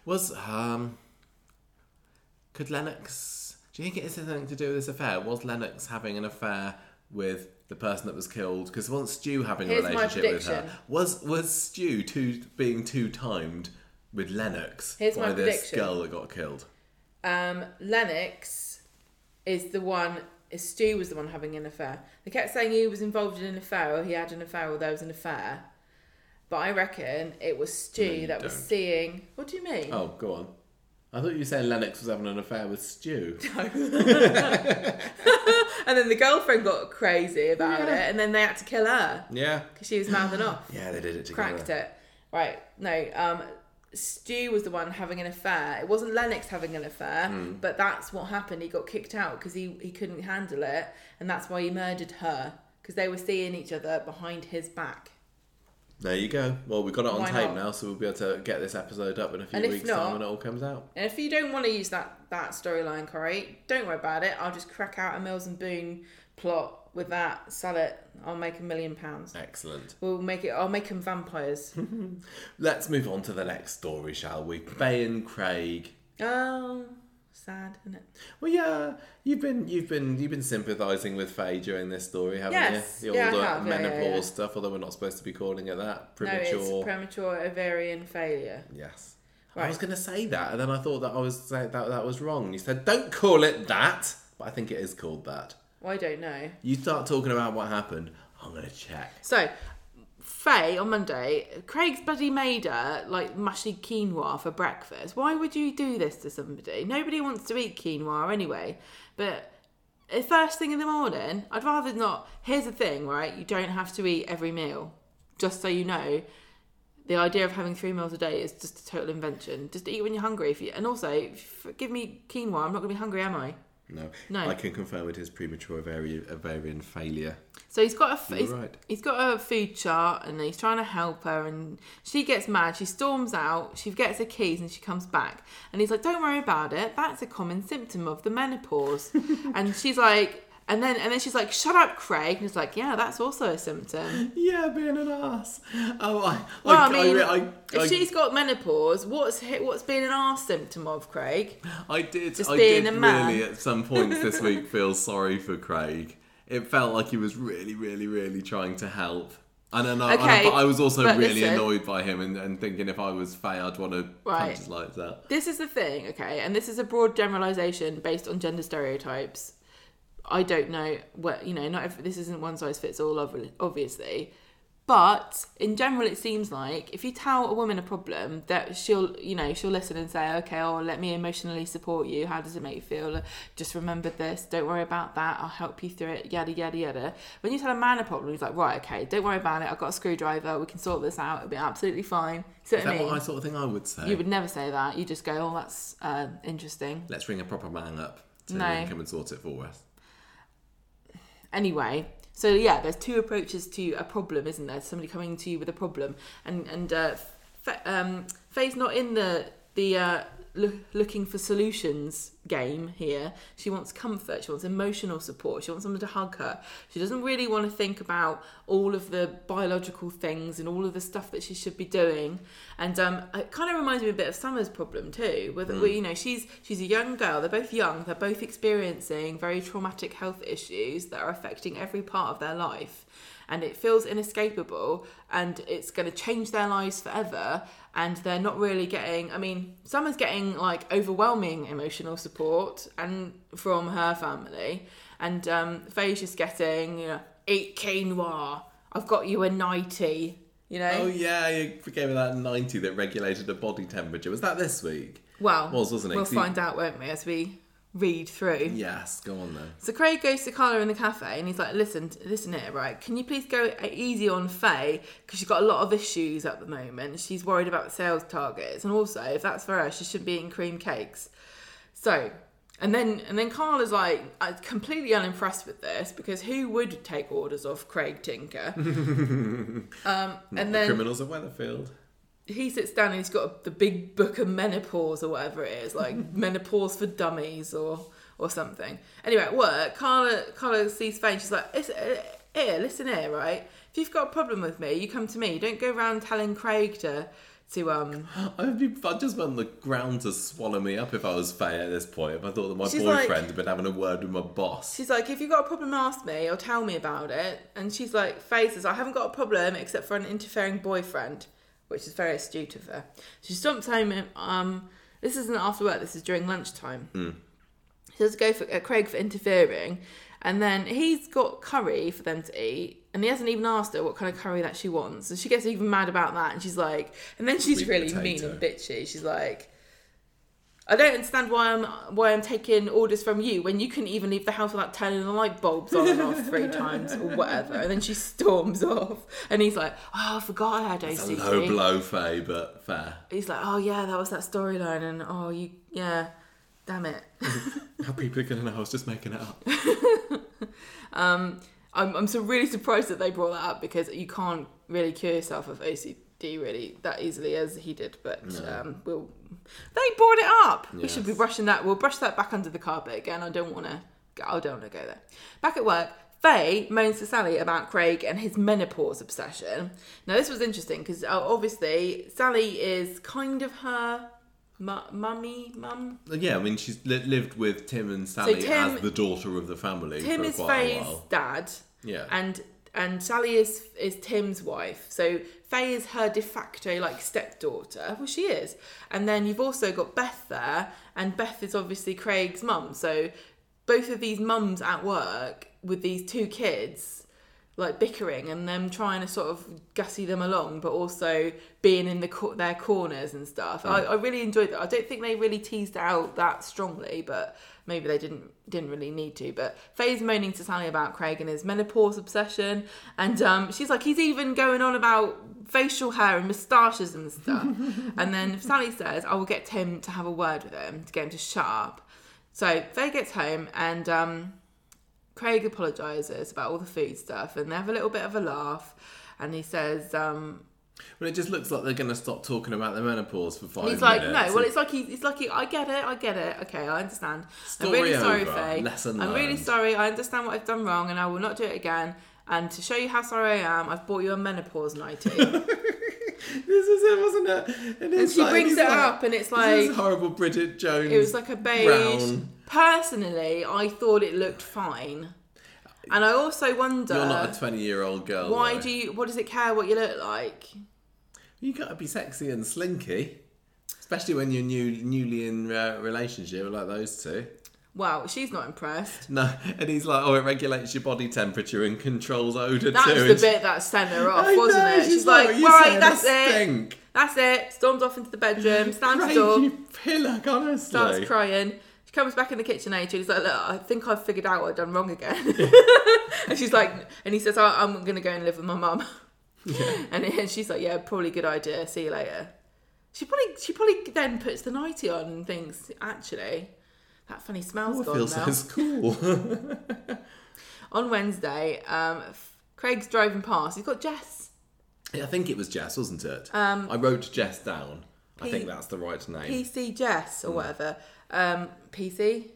Was um, could Lennox? Do you think it has anything to do with this affair? Was Lennox having an affair with the person that was killed? Because wasn't Stu having Here's a relationship with her? Was was Stu too being two timed with Lennox Here's by my this prediction. girl that got killed? Um, Lennox is the one. Is Stu was the one having an affair. They kept saying he was involved in an affair or he had an affair or there was an affair, but I reckon it was Stu No, you that was don't. seeing. What do you mean? Oh, go on. I thought you were saying Lennox was having an affair with Stu. *laughs* *laughs* And then the girlfriend got crazy about Yeah. it, and then they had to kill her yeah. because she was mouthing off. *gasps* Yeah, they did it together. Cracked it. Right. No. Um, Stu was the one having an affair. It wasn't Lennox having an affair, Hmm. but that's what happened. He got kicked out because he, he couldn't handle it, and that's why he murdered her because they were seeing each other behind his back. There you go. Well, we've got it on Why tape not? now, so we'll be able to get this episode up in a few And if weeks' not- time when it all comes out. And if you don't want to use that that storyline, Corrie, don't worry about it. I'll just crack out a Mills and Boon plot with that, sell it. I'll make a million pounds. Excellent. We'll make it. I'll make them vampires. *laughs* Let's move on to the next story, shall we? Faye and Craig. oh, sad, isn't it? Well, yeah, you've been you've been you've been sympathising with Faye during this story, haven't Yes. you? Yeah, the have. Yeah, yeah, menopause yeah. stuff, although we're not supposed to be calling it that. No, Premature. it's premature ovarian failure. yes. Right. I was going to say that, and then I thought that I was that that was wrong. You said don't call it that, but I think it is called that. Well, I don't know. You start talking about what happened. I'm going to check. So, Faye on Monday, Craig's bloody made her like mushy quinoa for breakfast. Why would you do this to somebody? Nobody wants to eat quinoa anyway. But first thing in the morning, I'd rather not. Here's the thing, right? You don't have to eat every meal. Just so you know, the idea of having three meals a day is just a total invention. Just eat when you're hungry. If you, and also, give me quinoa, I'm not going to be hungry, am I? No, No. I can confirm it is premature ovarian, ovarian failure. So he's got a f- he's, right. he's got a food chart and he's trying to help her and she gets mad. She storms out. She gets her keys and she comes back and he's like, "Don't worry about it. That's a common symptom of the menopause." *laughs* and she's like, and then and then she's like, "Shut up, Craig." And he's like, "Yeah, that's also a symptom." Yeah, being an ass. Oh, I, Well, I, I, mean, I, if she's got menopause, what's what's an arse symptom of Craig? I did. Just I being did a man. really at some points this week *laughs* feel sorry for Craig. It felt like he was really, really, really trying to help. And then I, and I- I was also but really listen. annoyed by him and, and thinking if I was Faye, I'd want to Right. punch his lights out. This is the thing, okay, and this is a broad generalization based on gender stereotypes. I don't know what you know. Not if this isn't one size fits all, obviously, but in general, it seems like if you tell a woman a problem, that she'll you know she'll listen and say, okay, oh, let me emotionally support you. How does it make you feel? Just remember this. Don't worry about that. I'll help you through it. Yada yada yada. When you tell a man a problem, he's like, right, okay, don't worry about it. I've got a screwdriver. We can sort this out. It'll be absolutely fine. Is I that mean? what I sort of thing I would say? You would never say that. You just go, oh, that's uh, interesting. Let's ring a proper man up to No. come and sort it for us. Anyway, so yeah, there's two approaches to a problem, isn't there? Somebody coming to you with a problem, and and uh, Fa- um, not in the the uh, loo- looking for solutions game here. She wants comfort. She wants emotional support. She wants someone to hug her. She doesn't really want to think about all of the biological things and all of the stuff that she should be doing. And um, it kind of reminds me a bit of Summer's problem too. With where, you know, she's she's a young girl. They're both young. They're both experiencing very traumatic health issues that are affecting every part of their life. And it feels inescapable, and it's going to change their lives forever. And they're not really getting. I mean, Summer's getting like overwhelming emotional support, and from her family, and um, Faye's just getting, you know, eat quinoa. I've got you a nighty. You know. Oh yeah, you gave me that ninety that regulated the body temperature. Was that this week? Well, Was, wasn't it? we'll 'Cause you- find out, won't we, as we read through. Yes, go on then. So Craig goes to Carla in the cafe and he's like, "Listen, listen here, right? Can you please go easy on Faye because she's got a lot of issues at the moment. She's worried about sales targets, and also if that's for her, she shouldn't be eating cream cakes." So, and then and then Carla's like uh, completely unimpressed with this because who would take orders off Craig Tinker? *laughs* um, and the then criminals of Weatherfield. He sits down and he's got the big book of menopause or whatever it is, like *laughs* menopause for dummies or or something. Anyway, at work, Carla Carla sees Faye and she's like, "It's- uh, "Here, listen here, right? If you've got a problem with me, you come to me. You Don't go around telling Craig to to um." *gasps* I'd, be, I'd just want the ground to swallow me up if I was Faye at this point. If I thought that my She's boyfriend like- had been having a word with my boss. She's like, if you've got a problem, ask me or tell me about it. And she's like, Faye says, I haven't got a problem except for an interfering boyfriend, which is very astute of her. She stomps home. and, Um, this isn't after work. This is during lunchtime. She does go for uh, Craig for interfering, and then he's got curry for them to eat, and he hasn't even asked her what kind of curry that she wants. And she gets even mad about that, and she's like, and then she's Sweet really potato. mean and bitchy. She's like, I don't understand why I'm why I'm taking orders from you when you couldn't even leave the house without turning the light bulbs on and off three *laughs* times or whatever. And then she storms off, and he's like, "Oh, I forgot I had a OCD." low blow, Faye, but fair. He's like, "Oh yeah, that was that storyline," and oh you yeah, damn it. *laughs* How people are to know I was just making it up. *laughs* Um, I'm I'm so really surprised that they brought that up because you can't really cure yourself of OCD really that easily as he did. But No. um, we'll they brought it up. We should be brushing that. We'll brush that back under the carpet again. I don't want to. I don't want to go there. Back at work. Faye moans to Sally about Craig and his menopause obsession. Now, this was interesting because uh, obviously Sally is kind of her mu- mummy, mum. Yeah, I mean, she's li- lived with Tim and Sally Tim- as the daughter of the family Tim is Faye's dad. Yeah. and and Sally is is Tim's wife. So Faye is her de facto like stepdaughter. Well, she is. And then you've also got Beth there, and Beth is obviously Craig's mum. So both of these mums at work with these two kids like bickering and them trying to sort of gussy them along but also being in the co- their corners and stuff. I, I really enjoyed that. I don't think they really teased out that strongly but maybe they didn't didn't really need to. But faye's moaning to sally about craig and his menopause obsession and um, she's like he's even going on about facial hair and moustaches and stuff. *laughs* And then sally says i will get tim to have a word with him to get him to shut up. So faye gets home and um, Craig apologises about all the food stuff and they have a little bit of a laugh and he says, um, But it just looks like they're going to stop talking about the menopause for five he's like, minutes. no, well, it's like, he, it's like, he, I get it, I get it, okay, I understand. Story I'm really sorry, over. Faye. Lesson I'm really sorry, I understand what I've done wrong and I will not do it again. And to show you how sorry I am, I've bought you a menopause nightie. *laughs* *laughs* This is it, wasn't it? And, and she like- brings it like, up and it's this like, is horrible Bridget Jones. it was like a beige. brown. Personally, I thought it looked fine. And I also wonder You're not a 20 year old girl. why though. do you, what does it care what you look like? You got to be sexy and slinky. Especially when you're new, newly in a relationship like those two. Wow, she's not impressed. No, and he's like, oh, it regulates your body temperature and controls odor That too. was the bit that sent her off, I wasn't know, it? She's, like, "What you right, that's I it. That's it. Storms off into the bedroom, *laughs* stands the Craig, door, you pillock, honestly. starts crying. She comes back in the kitchen later. He's like, look, I think I've figured out what I've done wrong again. *laughs* and she's like, and he says, oh, I'm going to go and live with my mum. *laughs* And, and she's like, yeah, probably a good idea. See you later. She probably, she probably then puts the nightie on and thinks, actually, that funny smell's Oh, I gone now. *laughs* so cool. *laughs* On Wednesday, um, Craig's driving past. He's got Jess. I think it was Jess, wasn't it? Um, I wrote Jess down. I P- think that's the right name. PC Jess or whatever. Um, PC?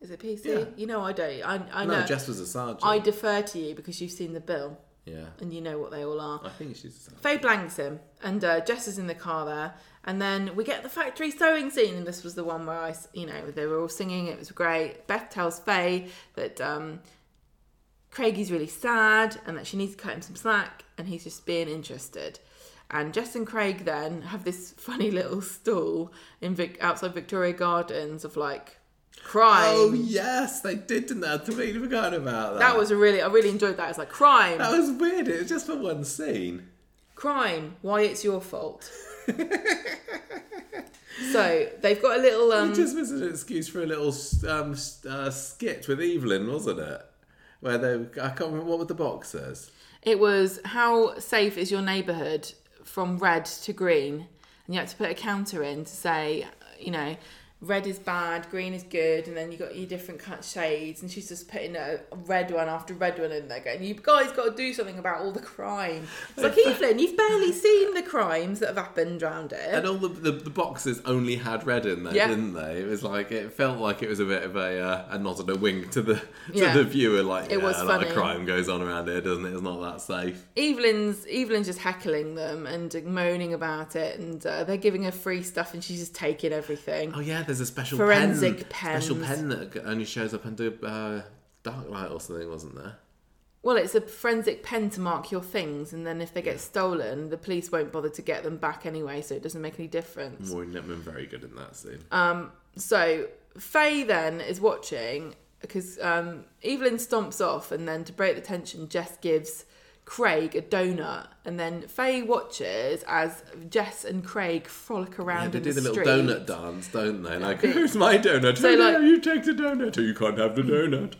Is it PC? Yeah. You know, I don't. I, I no, know. Jess was a sergeant. I defer to you because you've seen the bill yeah. and you know what they all are. I think she's a sergeant. Faye blanks him, and uh, Jess is in the car there. And then we get the factory sewing scene, and this was the one where I, you know, they were all singing. It was great. Beth tells Faye that um, Craigie's really sad and that she needs to cut him some slack, and he's just being interested. And Jess and Craig then have this *laughs* funny little stall in Vic- outside Victoria Gardens of like crime. Oh yes, they did, didn't they? I'd completely forgotten about that. that was a really, I really enjoyed that. It's like crime, that was weird. It was just for one scene. crime. Why it's your fault. So they've got a little um it just was an excuse for a little um, uh, skit with Evelyn, wasn't it? Where they, I can't remember what were the boxes. it was how safe is your neighborhood from red to green and you had to put a counter in to say you know red is bad green is good and then you got your different cut shades and she's just putting a red one after red one in there going you guys got to do something about all the crime it's like Evelyn you've barely seen the crimes that have happened around it, And all the, the, the boxes only had red in there, Yeah. didn't they? It was like it felt like it was a bit of a uh, a nod and a wink to the to Yeah. the viewer, like It yeah, was a lot of crime goes on around here, doesn't it? It's not that safe. Evelyn's Evelyn's just heckling them and moaning about it and uh, they're giving her free stuff and she's just taking everything Oh yeah, there's a special Forensic pen, special pen that only shows up under uh, dark light or something, wasn't there? Well, it's a forensic pen to mark your things, and then if they get stolen, the police won't bother to get them back anyway, so it doesn't make any difference. Maureen Lipman very good in that scene. Um, so Faye then is watching because um, Evelyn stomps off, and then to break the tension, Jess gives Craig a donut, and then Faye watches as Jess and Craig frolic Yeah, around they in do the, the little street. donut dance, don't they? Like, who's my donut? So, oh, no, like- you take the donut. or you can't have the donut.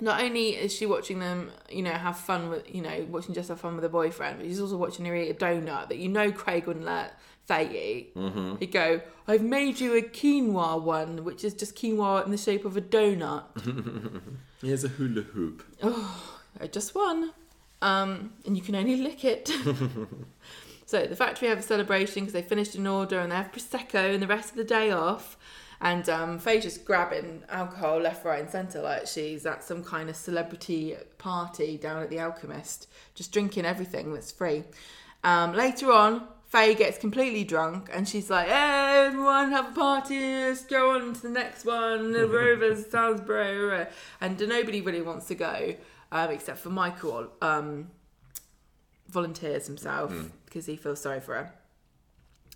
Not only is she watching them, you know, have fun with, you know, watching Jess have fun with her boyfriend, but she's also watching her eat a donut that you know Craig wouldn't let Faye eat. Mm-hmm. He'd go, "I've made you a quinoa one, which is just quinoa in the shape of a donut." *laughs* Here's a hula hoop. Uh, just one, um, and you can only lick it. *laughs* so the factory have a celebration because they finished an order and they have prosecco and the rest of the day off. And um, Faye's just grabbing alcohol left, right, and centre like she's at some kind of celebrity party down at the Alchemist, just drinking everything that's free. Um, later on, Faye gets completely drunk and she's like, hey, everyone have a party, let's go on to the next one, the *laughs* Rovers, Salisbury. And nobody really wants to go um, except for Michael. Um, volunteers himself because he feels sorry for her.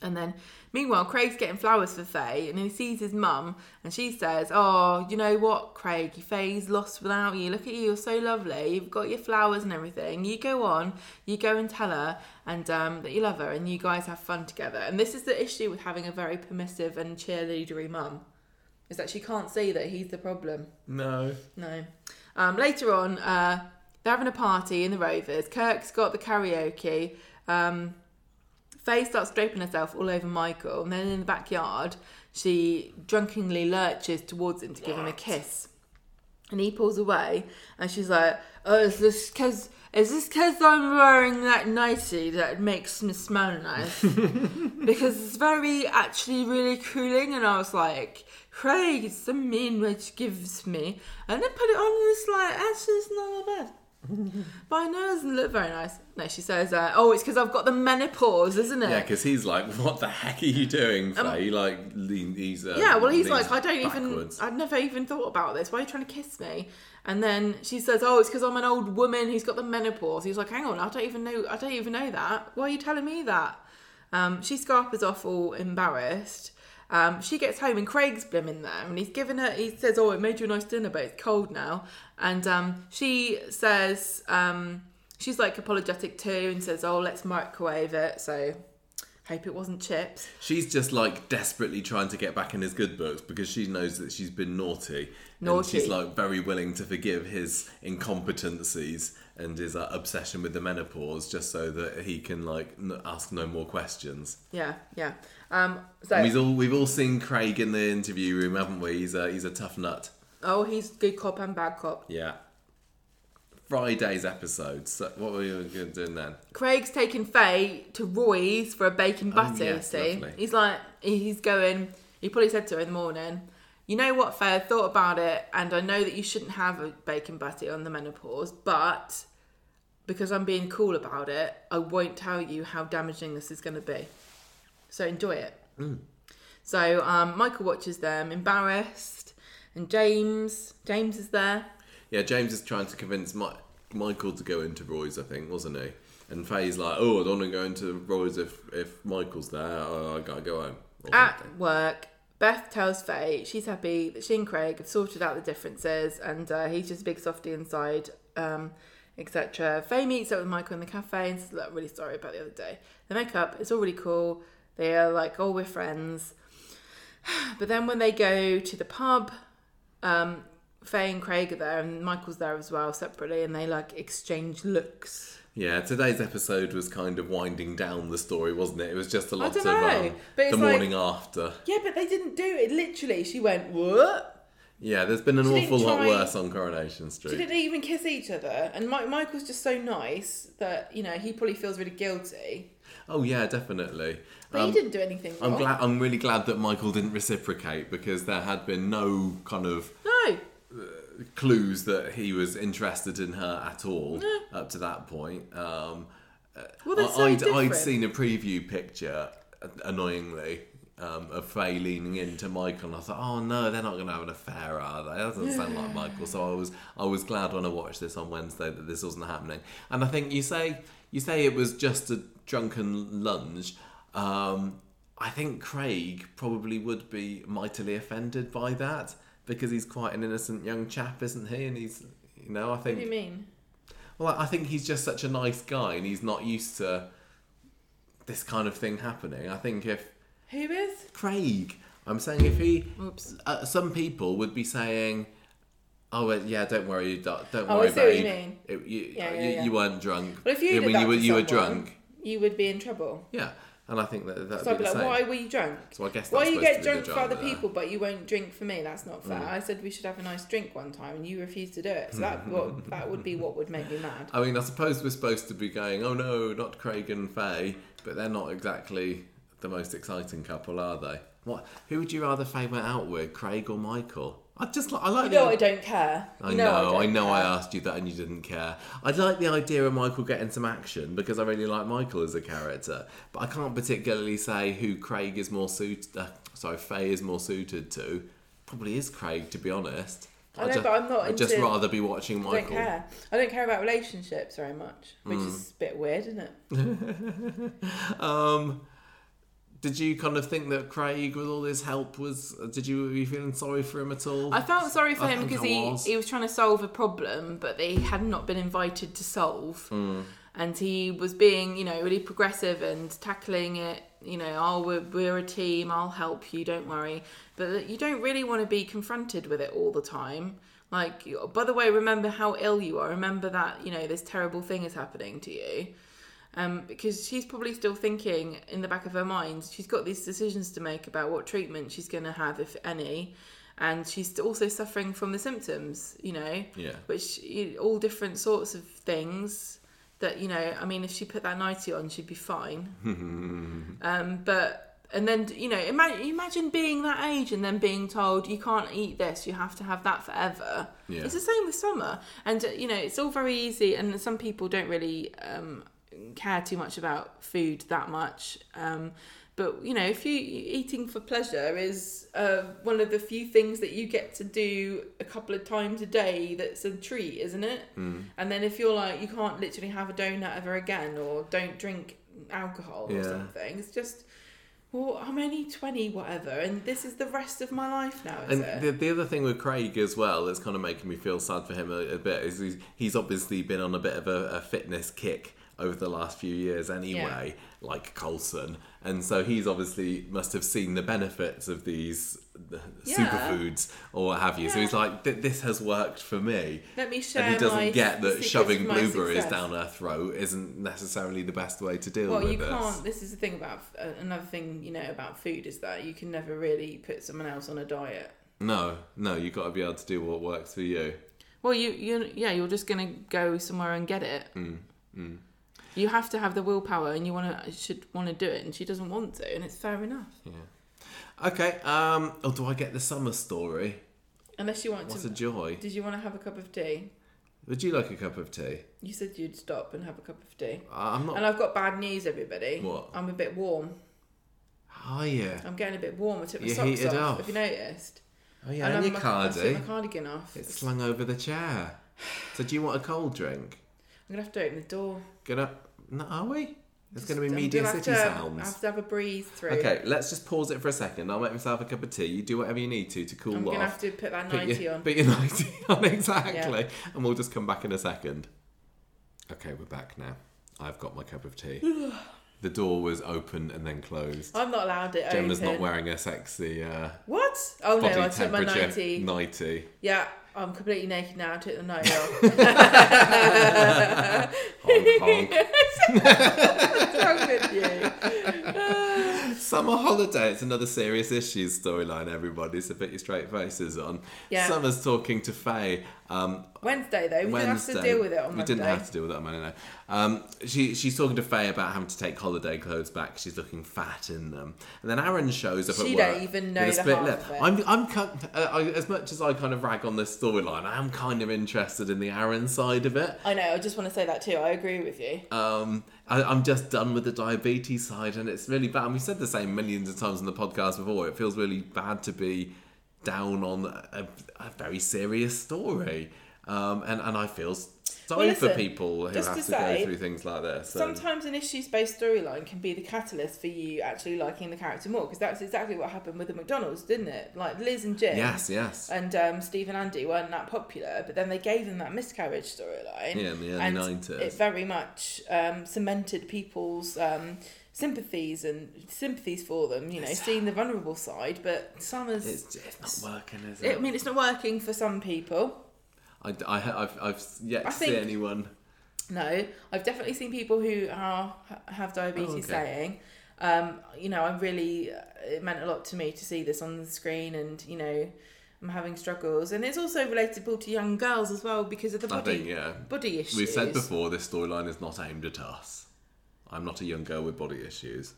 And then, meanwhile, Craig's getting flowers for Faye, and he sees his mum, and she says, "Oh, you know what, Craig? Faye's lost without you. Look at you, you're so lovely. You've got your flowers and everything. You go on, you go and tell her, and um, that you love her, and you guys have fun together." And this is the issue with having a very permissive and cheerleadery mum, is that she can't see that he's the problem. No. No. Um, later on, uh, they're having a party in the Rovers. Kirk's got the karaoke. Um, Faye starts draping herself all over Michael, and then in the backyard, she drunkenly lurches towards him to give him a kiss. And he pulls away, and she's like, "Oh, is this because is this because I'm wearing that nightie that makes me smell nice? *laughs* because it's very actually really cooling." And I was like, "Craig, it's the mean which gives me," and then put it on, and it's like, actually, it's not that bad. *laughs* but I know it doesn't look very nice. No, she says, uh, "Oh, it's because I've got the menopause, isn't it?" Yeah, because he's like, what the heck are you doing, Faye? like, lean, he's. Uh, Um, Yeah, well, he's like, I don't backwards. even, I've never even thought about this. Why are you trying to kiss me? And then she says, Oh, it's because I'm an old woman who's got the menopause. He's like, Hang on, I don't even know, I don't even know that. Why are you telling me that? Um, she scarpers off all embarrassed. Um, she gets home and Craig's blimmin' there, and he's given her. He says, "Oh, it made you a nice dinner, but it's cold now." And um, she says, um, she's like apologetic too, and says, "Oh, let's microwave it." So, hope it wasn't chips. She's just like desperately trying to get back in his good books because she knows that she's been naughty. And she's like very willing to forgive his incompetencies and his uh, obsession with the menopause just so that he can like n- ask no more questions. Yeah, yeah. Um, so, And we've all we've all seen Craig in the interview room, haven't we? He's a he's a tough nut. oh, he's good cop and bad cop. Yeah. Friday's episode. So what were you going to do then? Craig's taking Faye to Roy's for a bacon butter. Oh, yes, you see, lovely. he's like, he's going. He probably said to her in the morning, "You know what, Faye? I thought about it, and I know that you shouldn't have a bacon butty on the menopause, but because I'm being cool about it, I won't tell you how damaging this is going to be. So enjoy it." Mm. So um, Michael watches them, embarrassed, and James, James is there. Yeah, James is trying to convince Mi- Michael to go into Roy's, I think, wasn't he? And Faye's like, "Oh, I don't want to go into Roy's if if Michael's there. I, I gotta go home." or At something. work, Beth tells Faye she's happy that she and Craig have sorted out the differences and uh, he's just a big softy inside, um, etc. Faye meets up with Michael in the cafe and says, Look, really sorry about the other day. They make up, it's all really cool. They are like, Oh, we're friends. *sighs* But then when they go to the pub, um, Faye and Craig are there and Michael's there as well separately and they like exchange looks. Yeah, today's episode was kind of winding down the story, wasn't it? It was just a lot of um, the like- morning after. Yeah, but they didn't do it. Literally, she went, What? Yeah, there's been an She awful lot try- worse on Coronation She Street. didn't even kiss each other, and Mi- Michael's just so nice that you know he probably feels really guilty. Oh yeah, definitely. But Um, he didn't do anything wrong. I'm glad. I'm really glad that Michael didn't reciprocate because there had been no kind of No, clues that he was interested in her at all up to that point. Um, well they're I- so I'd. I'd seen a preview picture, uh, annoyingly, um, of Faye leaning into Michael, and I thought, oh no, they're not going to have an affair, are they? That doesn't sound like *sighs* Michael. So I was, I was glad when I watched this on Wednesday that this wasn't happening. And I think you say, you say it was just a drunken lunge. Um, I think Craig probably would be mightily offended by that because he's quite an innocent young chap, isn't he? And he's, you know, I think. What do you mean? Well, I think he's just such a nice guy, and he's not used to this kind of thing happening. I think if Who is? Craig, I'm saying if he, Oops. uh, some people would be saying, "Oh well, yeah, don't worry, don't, don't Oh, I worry, what you babe. mean. It- you, Yeah, yeah, you, yeah. you weren't drunk. Well, if you did that you were to you were drunk, you would be in trouble. yeah." And I think that that'd So I'd be like, same. why were you drunk? So I guess Why you get drunk for other people, but you won't drink for me? That's not Mm. fair. I said we should have a nice drink one time, and you refused to do it. So that *laughs* what, that would be what would make me mad. I mean, I suppose we're supposed to be going, "Oh no, not Craig and Faye," but they're not exactly the most exciting couple, are they? What? Who would you rather Faye went out with, Craig or Michael? I just I like. You the- know I don't care. I know, know, I, don't know. I asked you that, and you didn't care. I like the idea of Michael getting some action because I really like Michael as a character, but I can't particularly say who Craig is more suited. Uh, sorry, Faye is more suited to. Probably is Craig, to be honest. I know, ju- but I'm not I'd just rather be watching Michael. I don't care. I don't care about relationships very much, which Mm. is a bit weird, isn't it? *laughs* Um, did you kind of think that Craig, with all his help, was? Did you were you feeling sorry for him at all? I felt sorry for I him because he, was. he was trying to solve a problem but they had not been invited to solve. Hmm. And he was being, you know, really progressive and tackling it, you know, oh, we're, we're a team, I'll help you, don't worry. But you don't really want to be confronted with it all the time. Like, by the way, remember how ill you are. Remember that, you know, this terrible thing is happening to you. Um, because she's probably still thinking in the back of her mind, she's got these decisions to make about what treatment she's going to have, if any, and she's also suffering from the symptoms, you know, Yeah. which you- all different sorts of things. That you know, I mean, if she put that nightie on, she'd be fine. *laughs* um, but and then you know, imagine imagine being that age and then being told you can't eat this, you have to have that forever. Yeah. It's the same with summer, and you know, it's all very easy. And some people don't really um, care too much about food that much. Um, but you know, if you eating for pleasure is uh, one of the few things that you get to do a couple of times a day, that's a treat, isn't it? Mm. And then if you're like, you can't literally have a donut ever again, or don't drink alcohol Yeah. or something, it's just. Well, I'm only 20, whatever, and this is the rest of my life now, And it? the, the other thing with Craig as well that's kind of making me feel sad for him a, a bit is he's, he's obviously been on a bit of a, a fitness kick over the last few years anyway, like Colson. And so he's obviously must have seen the benefits of these Yeah. superfoods or what have you. So he's like, this has worked for me. Let me share And he doesn't get that shoving blueberries success. down her throat isn't necessarily the best way to deal Well, with you can't. This is the thing about uh, another thing you know about food is that you can never really put someone else on a diet. No, no, you've got to be able to do what works for you. Well, you you yeah, you're just gonna go somewhere and get it. You have to have the willpower, and you want to should want to do it, and she doesn't want to, and it's fair enough. Yeah. Okay, um, oh, do I get the summer story? Unless you want What to. a joy. Did you want to have a cup of tea? Would you like a cup of tea? You said you'd stop and have a cup of tea. I'm not. And I've got bad news, everybody. What? I'm a bit warm. Oh yeah. I'm getting a bit warm. I took my You socks heated off. up. Have you noticed? Oh yeah, And and your I took my cardigan off. It's slung over the chair. So do you want a cold drink? *sighs* I'm gonna have to open the door. Gonna? No, are we? There's going to be media city to- sounds. I have to have a breeze through. Okay, let's just pause it for a second. I'll make myself a cup of tea. You do whatever you need to to cool off. I'm gonna have to put that Put 90 your, on. Put your *laughs* 90 on, exactly. And we'll just come back in a second. Okay, we're back now. I've got my cup of tea. *sighs* the door was open and then closed. I'm not allowed it Gemma's open. not wearing a sexy uh, What? Oh no, I took my temperature 90. Yeah, I'm completely naked now. I took the 90 off. *laughs* Honk, honk. What's wrong with you? Summer holiday. It's another serious issues storyline, everybody. So put your straight faces on. Yeah. Summer's talking to Faye. Um, Wednesday though, we Wednesday. didn't have to deal with it on we Monday. We didn't have to deal with that, man. No. Um, she she's talking to Faye about having to take holiday clothes back. She's looking fat in them, and then Aaron shows up She at don't work even with know a the split lip. it. I'm I'm uh, I, as much as I kind of rag on this storyline, I am kind of interested in the Aaron side of it. I know. I just want to say that too. I agree with you. Um, I, I'm just done with the diabetes side, and it's really bad. And we've said the same millions of times in the podcast before. It feels really bad to be down on a, a very serious story. Um, and, and I feel sorry Well, for people who have to say, go through things like this. So- Sometimes an issues-based storyline can be the catalyst for you actually liking the character more because that's exactly what happened with the McDonald's, didn't it? Like Liz and Jim. yes, yes. And um, Steve and Andy weren't that popular, but then they gave them that miscarriage storyline. Yeah, in the early and 90s. It very much um, cemented people's um, sympathies and sympathies for them. You know, seeing the vulnerable side. But Summers, It's, it's not working, is it? I mean, it's not working for some people. I, I, have I've yet I to see anyone. No, I've definitely seen people who are have diabetes Oh, okay. saying, um, you know, I really it meant a lot to me to see this on the screen, and you know, I'm having struggles, and it's also relatable to young girls as well because of the body think, yeah. body issues. We've said before this storyline is not aimed at us. I'm not a young girl with body issues.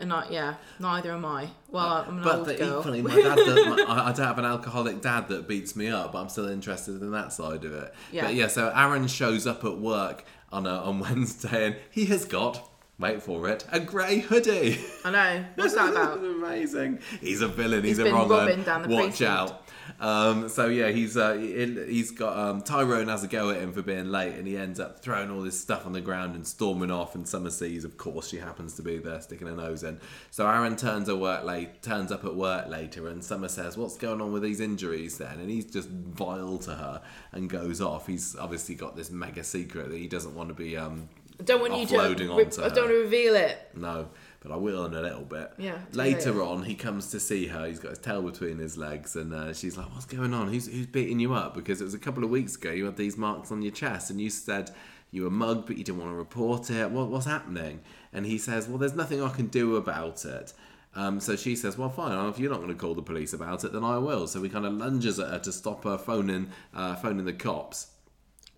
and I, yeah, neither am I. Well, uh, I'm an but old girl. equally, my dad, does, my, I I don't have an alcoholic dad that beats me up, but I'm still interested in that side of it. Yeah. But yeah, so Aaron shows up at work on a, on *laughs* Wednesday, and he has got wait for it a grey hoodie. I know. What's that *laughs* about? Amazing. He's a villain. He's, He's a wrong one. down the Watch precinct. out. Um, so yeah, he's uh, he- he's got um, Tyrone has a go at him for being late, and he ends up throwing all this stuff on the ground and storming off. And Summer sees, of course, she happens to be there, sticking her nose in. So Aaron turns at work late, turns up at work later, and Summer says, "What's going on with these injuries?" Then, and he's just vile to her and goes off. He's obviously got this mega secret that he doesn't want to be um, I don't want you to. Re- onto I don't want to reveal it. no, but I will in a little bit. Yeah, Later on, he comes to see her. He's got his tail between his legs, and uh, she's like, "What's going on? Who's who's beating you up?" Because it was a couple of weeks ago. You had these marks on your chest, and you said you were mugged, but you didn't want to report it. What what's happening? And he says, "Well, there's nothing I can do about it." Um, so she says, "Well, fine. If you're not going to call the police about it, then I will." So he kind of lunges at her to stop her phoning uh, phoning the cops.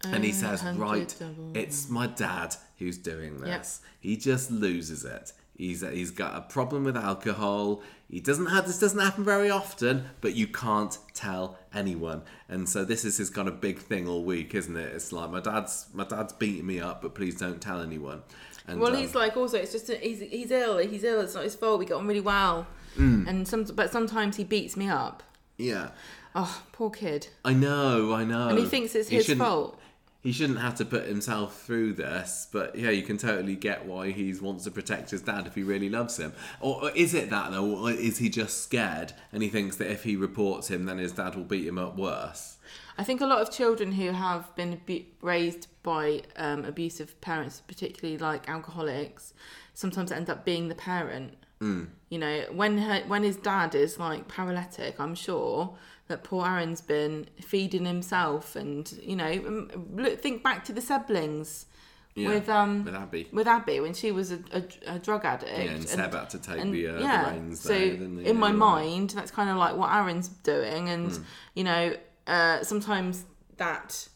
And he says, "Right, double- it's my dad who's doing Yep. this. He just loses it. He's he's got a problem with alcohol. He doesn't have this doesn't happen very often, but you can't tell anyone. And so this is his kind of big thing all week, isn't it? It's like my dad's my dad's beating me up, but please don't tell anyone. And Well, um, he's like also it's just he's he's ill. He's ill. It's not his fault. We got on really well, Mm. and some but sometimes he beats me up. yeah, Oh, poor kid. I know, I know. And he thinks it's He his fault. He shouldn't have to put himself through this, but yeah, you can totally get why he wants to protect his dad if he really loves him. Or, or is it that though, or is he just scared and he thinks that if he reports him, then his dad will beat him up worse? I think a lot of children who have been abu- raised by um, abusive parents, particularly like alcoholics, sometimes end up being the parent. Mm. You know, when her, when his dad is like paralytic, I'm sure that poor Aaron's been feeding himself, and you know, look, think back to the siblings Yeah, with um with Abi. with Abi when she was a, a, a drug addict. Yeah, and Seb had to take and, the, uh, yeah, the reins so there. in my mind, that's kind of like what Aaron's doing, and Hmm. you know, uh, sometimes that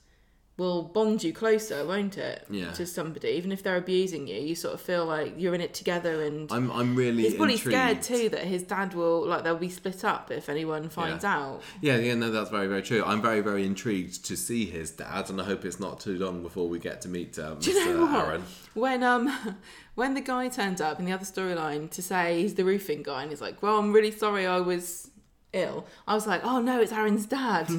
will bond you closer, won't it? Yeah. To somebody, even if they're abusing you, you sort of feel like you're in it together, and I'm, I'm really he's probably intrigued. scared too that his dad will like they'll be split up if anyone finds out. Yeah, yeah, no, that's very, very true. I'm very, very intrigued to see his dad, and I hope it's not too long before we get to meet uh, Mr. Do you know? Aaron. When um *laughs* when the guy turns up in the other storyline to say he's the roofing guy and he's like, Well, I'm really sorry I was ill. I was like, Oh no, it's Aaron's dad. *laughs*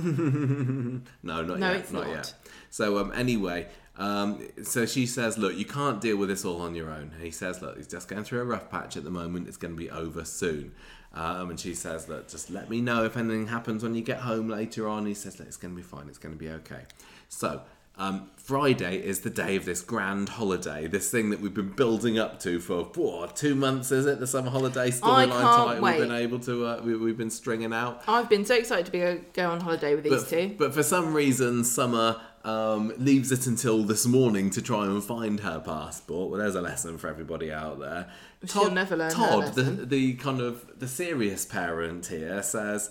No, not No, yet. it's not, not. yet. So um, anyway, um, so she says, "Look, you can't deal with this all on your own." And he says, "Look, he's just going through a rough patch at the moment. It's going to be over soon." Um, and she says, "Look, just let me know if anything happens when you get home later on." He says, "Look, it's going to be fine. It's going to be okay." So. Um, Friday is the day of this grand holiday, this thing that we've been building up to for what, two months, is it? The summer holiday storyline title wait. we've been able to, uh, we, we've been stringing out I've been so excited to be go, go on holiday with these but, two. but for some reason, Summer um, leaves it until this morning to try and find her passport. Well, there's a lesson for everybody out there. She'll never learn Todd, the, the kind of the serious parent here, says.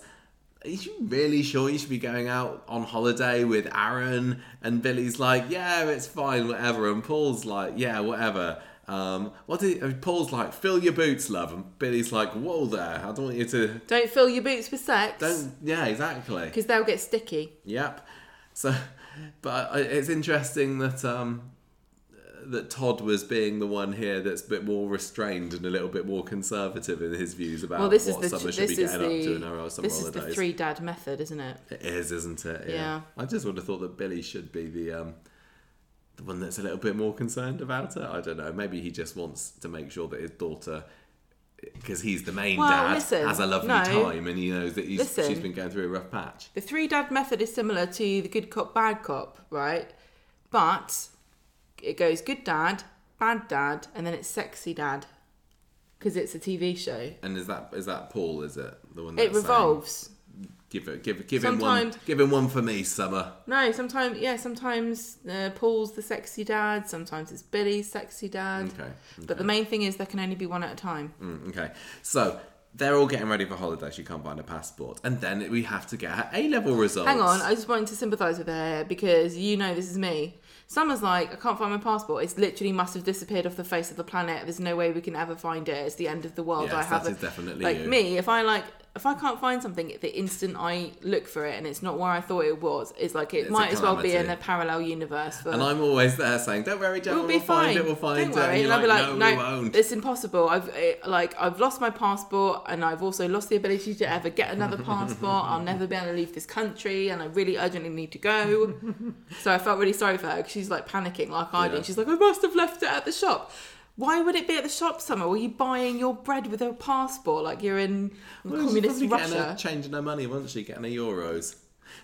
Are you really sure you should be going out on holiday with Aaron? And Billy's like, yeah, it's fine, whatever. And Paul's like, yeah, whatever. Um, what did uh, Paul's like? Fill your boots, love. And Billy's like, whoa there, I don't want you to. Don't fill your boots with sex Don't. Yeah, exactly. because they'll get sticky. Yep. So, but it's interesting that um, that Todd was being the one here that's a bit more restrained and a little bit more conservative in his views about Well, this what is the Summer should this be getting up to the in her summer this is the three dad method, isn't it? It is, isn't it? Yeah. Yeah. I just would have thought that Billy should be the um, the one that's a little bit more concerned about it. I don't know. Maybe he just wants to make sure that his daughter, because he's the main Well, dad, listen, has a lovely no. time and he knows that he's, Listen. she's been going through a rough patch. The three dad method is similar to the good cop, bad cop, right? But it goes good dad, bad dad, and then it's sexy dad because it's a TV show. And is that is that Paul? Is it the one? It that's saying, revolves. Give it, give, give him one. Give him one for me, Summer. No, sometimes yeah, sometimes uh, Paul's the sexy dad, sometimes it's Billy's sexy dad. Okay. But the main thing is there can only be one at a time. Mm, okay. So they're all getting ready for holiday. She can't find a passport, and then we have to get her A level results. Hang on, I just wanted to sympathise with her because you know this is me. Summer's like, I can't find my passport. It's literally must have disappeared off the face of the planet. There's no way we can ever find it. It's the end of the world. Yes, I have that a- definitely like you. me. If I like, if I can't find something, the instant I look for it and it's not where I thought it was, it's like it It's might as well be in a parallel universe. For And I'm always there saying, "Don't worry, Jen, We'll we'll, be find fine. it. We'll find Don't it." worry. And And I'll be like, "No, no, we won't." it's impossible. I've it, like I've lost my passport, and I've also lost the ability to ever get another *laughs* passport. I'll never be able to leave this country, and I really urgently need to go. *laughs* so I felt really sorry for her because she's like panicking like I Yeah. did. She's like, I must have left it at the shop. Why would it be at the shop somewhere? Were you buying your bread with a passport like you're in Well, communist Russia? her, changing her money, wasn't she? Getting her euros.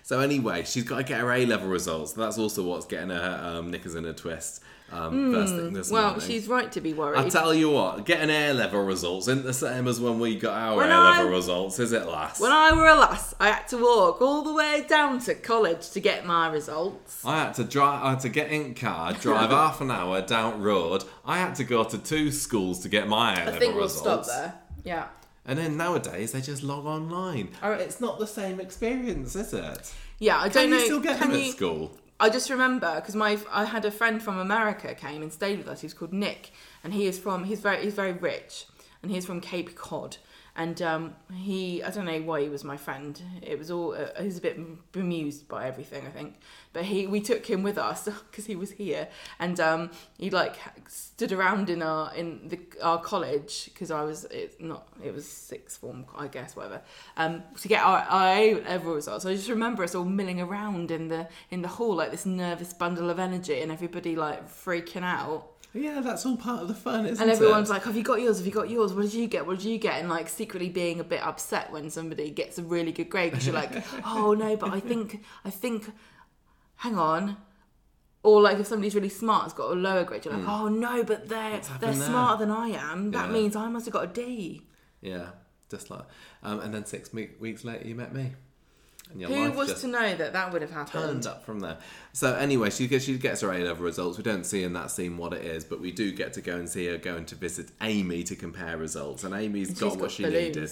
So anyway, she's got to get her A level results. That's also what's getting her um, knickers in a twist. Um, first thing this Hmm. Well, morning. she's right to be worried. I tell you what, getting A level results isn't the same as when we got our When A level I- results, is it, lass? when I were a lass, I had to walk all the way down to college to get my results. I had to drive. I had to get in car, drive *laughs* half an hour down road. I had to go to two schools to get my A I level think we'll results. stop there. Yeah. And then nowadays they just log online. Oh. It's not the same experience, is it? Yeah, I don't you know. still get can them you, at school? I just remember because my I had a friend from America came and stayed with us. He's called Nick, and he is from he's very he's very rich, and he's from Cape Cod. And um, he, I don't know why he was my friend. It was all, uh, he was a bit bemused by everything, I think. But he, we took him with us *laughs* because he was here, and um, he like stood around in our in the our college because I was it not it was sixth form, I guess, whatever. Um, to get our, our level results. I just remember us all milling around in the in the hall like this nervous bundle of energy, and everybody like freaking out. Yeah, that's all part of the fun, isn't And everyone's it? like, "Have you got yours? Have you got yours? What did you get? What did you get?" And like secretly being a bit upset when somebody gets a really good grade because you're like, *laughs* "Oh no, but I think I think, hang on." Or like if somebody's really smart, has got a lower grade, you're like, "Oh no, but they're they're there?" smarter than I am. That Yeah. means I must have got a D." yeah, just like. Um, and then six weeks later, you met me, and your Who life was just to know that that would have happened? turned up from there. So anyway, she gets she gets her A level results. We don't see in that scene what it is, but we do get to go and see her going to visit Amy to compare results, and Amy's And got she's what she balloons. needed.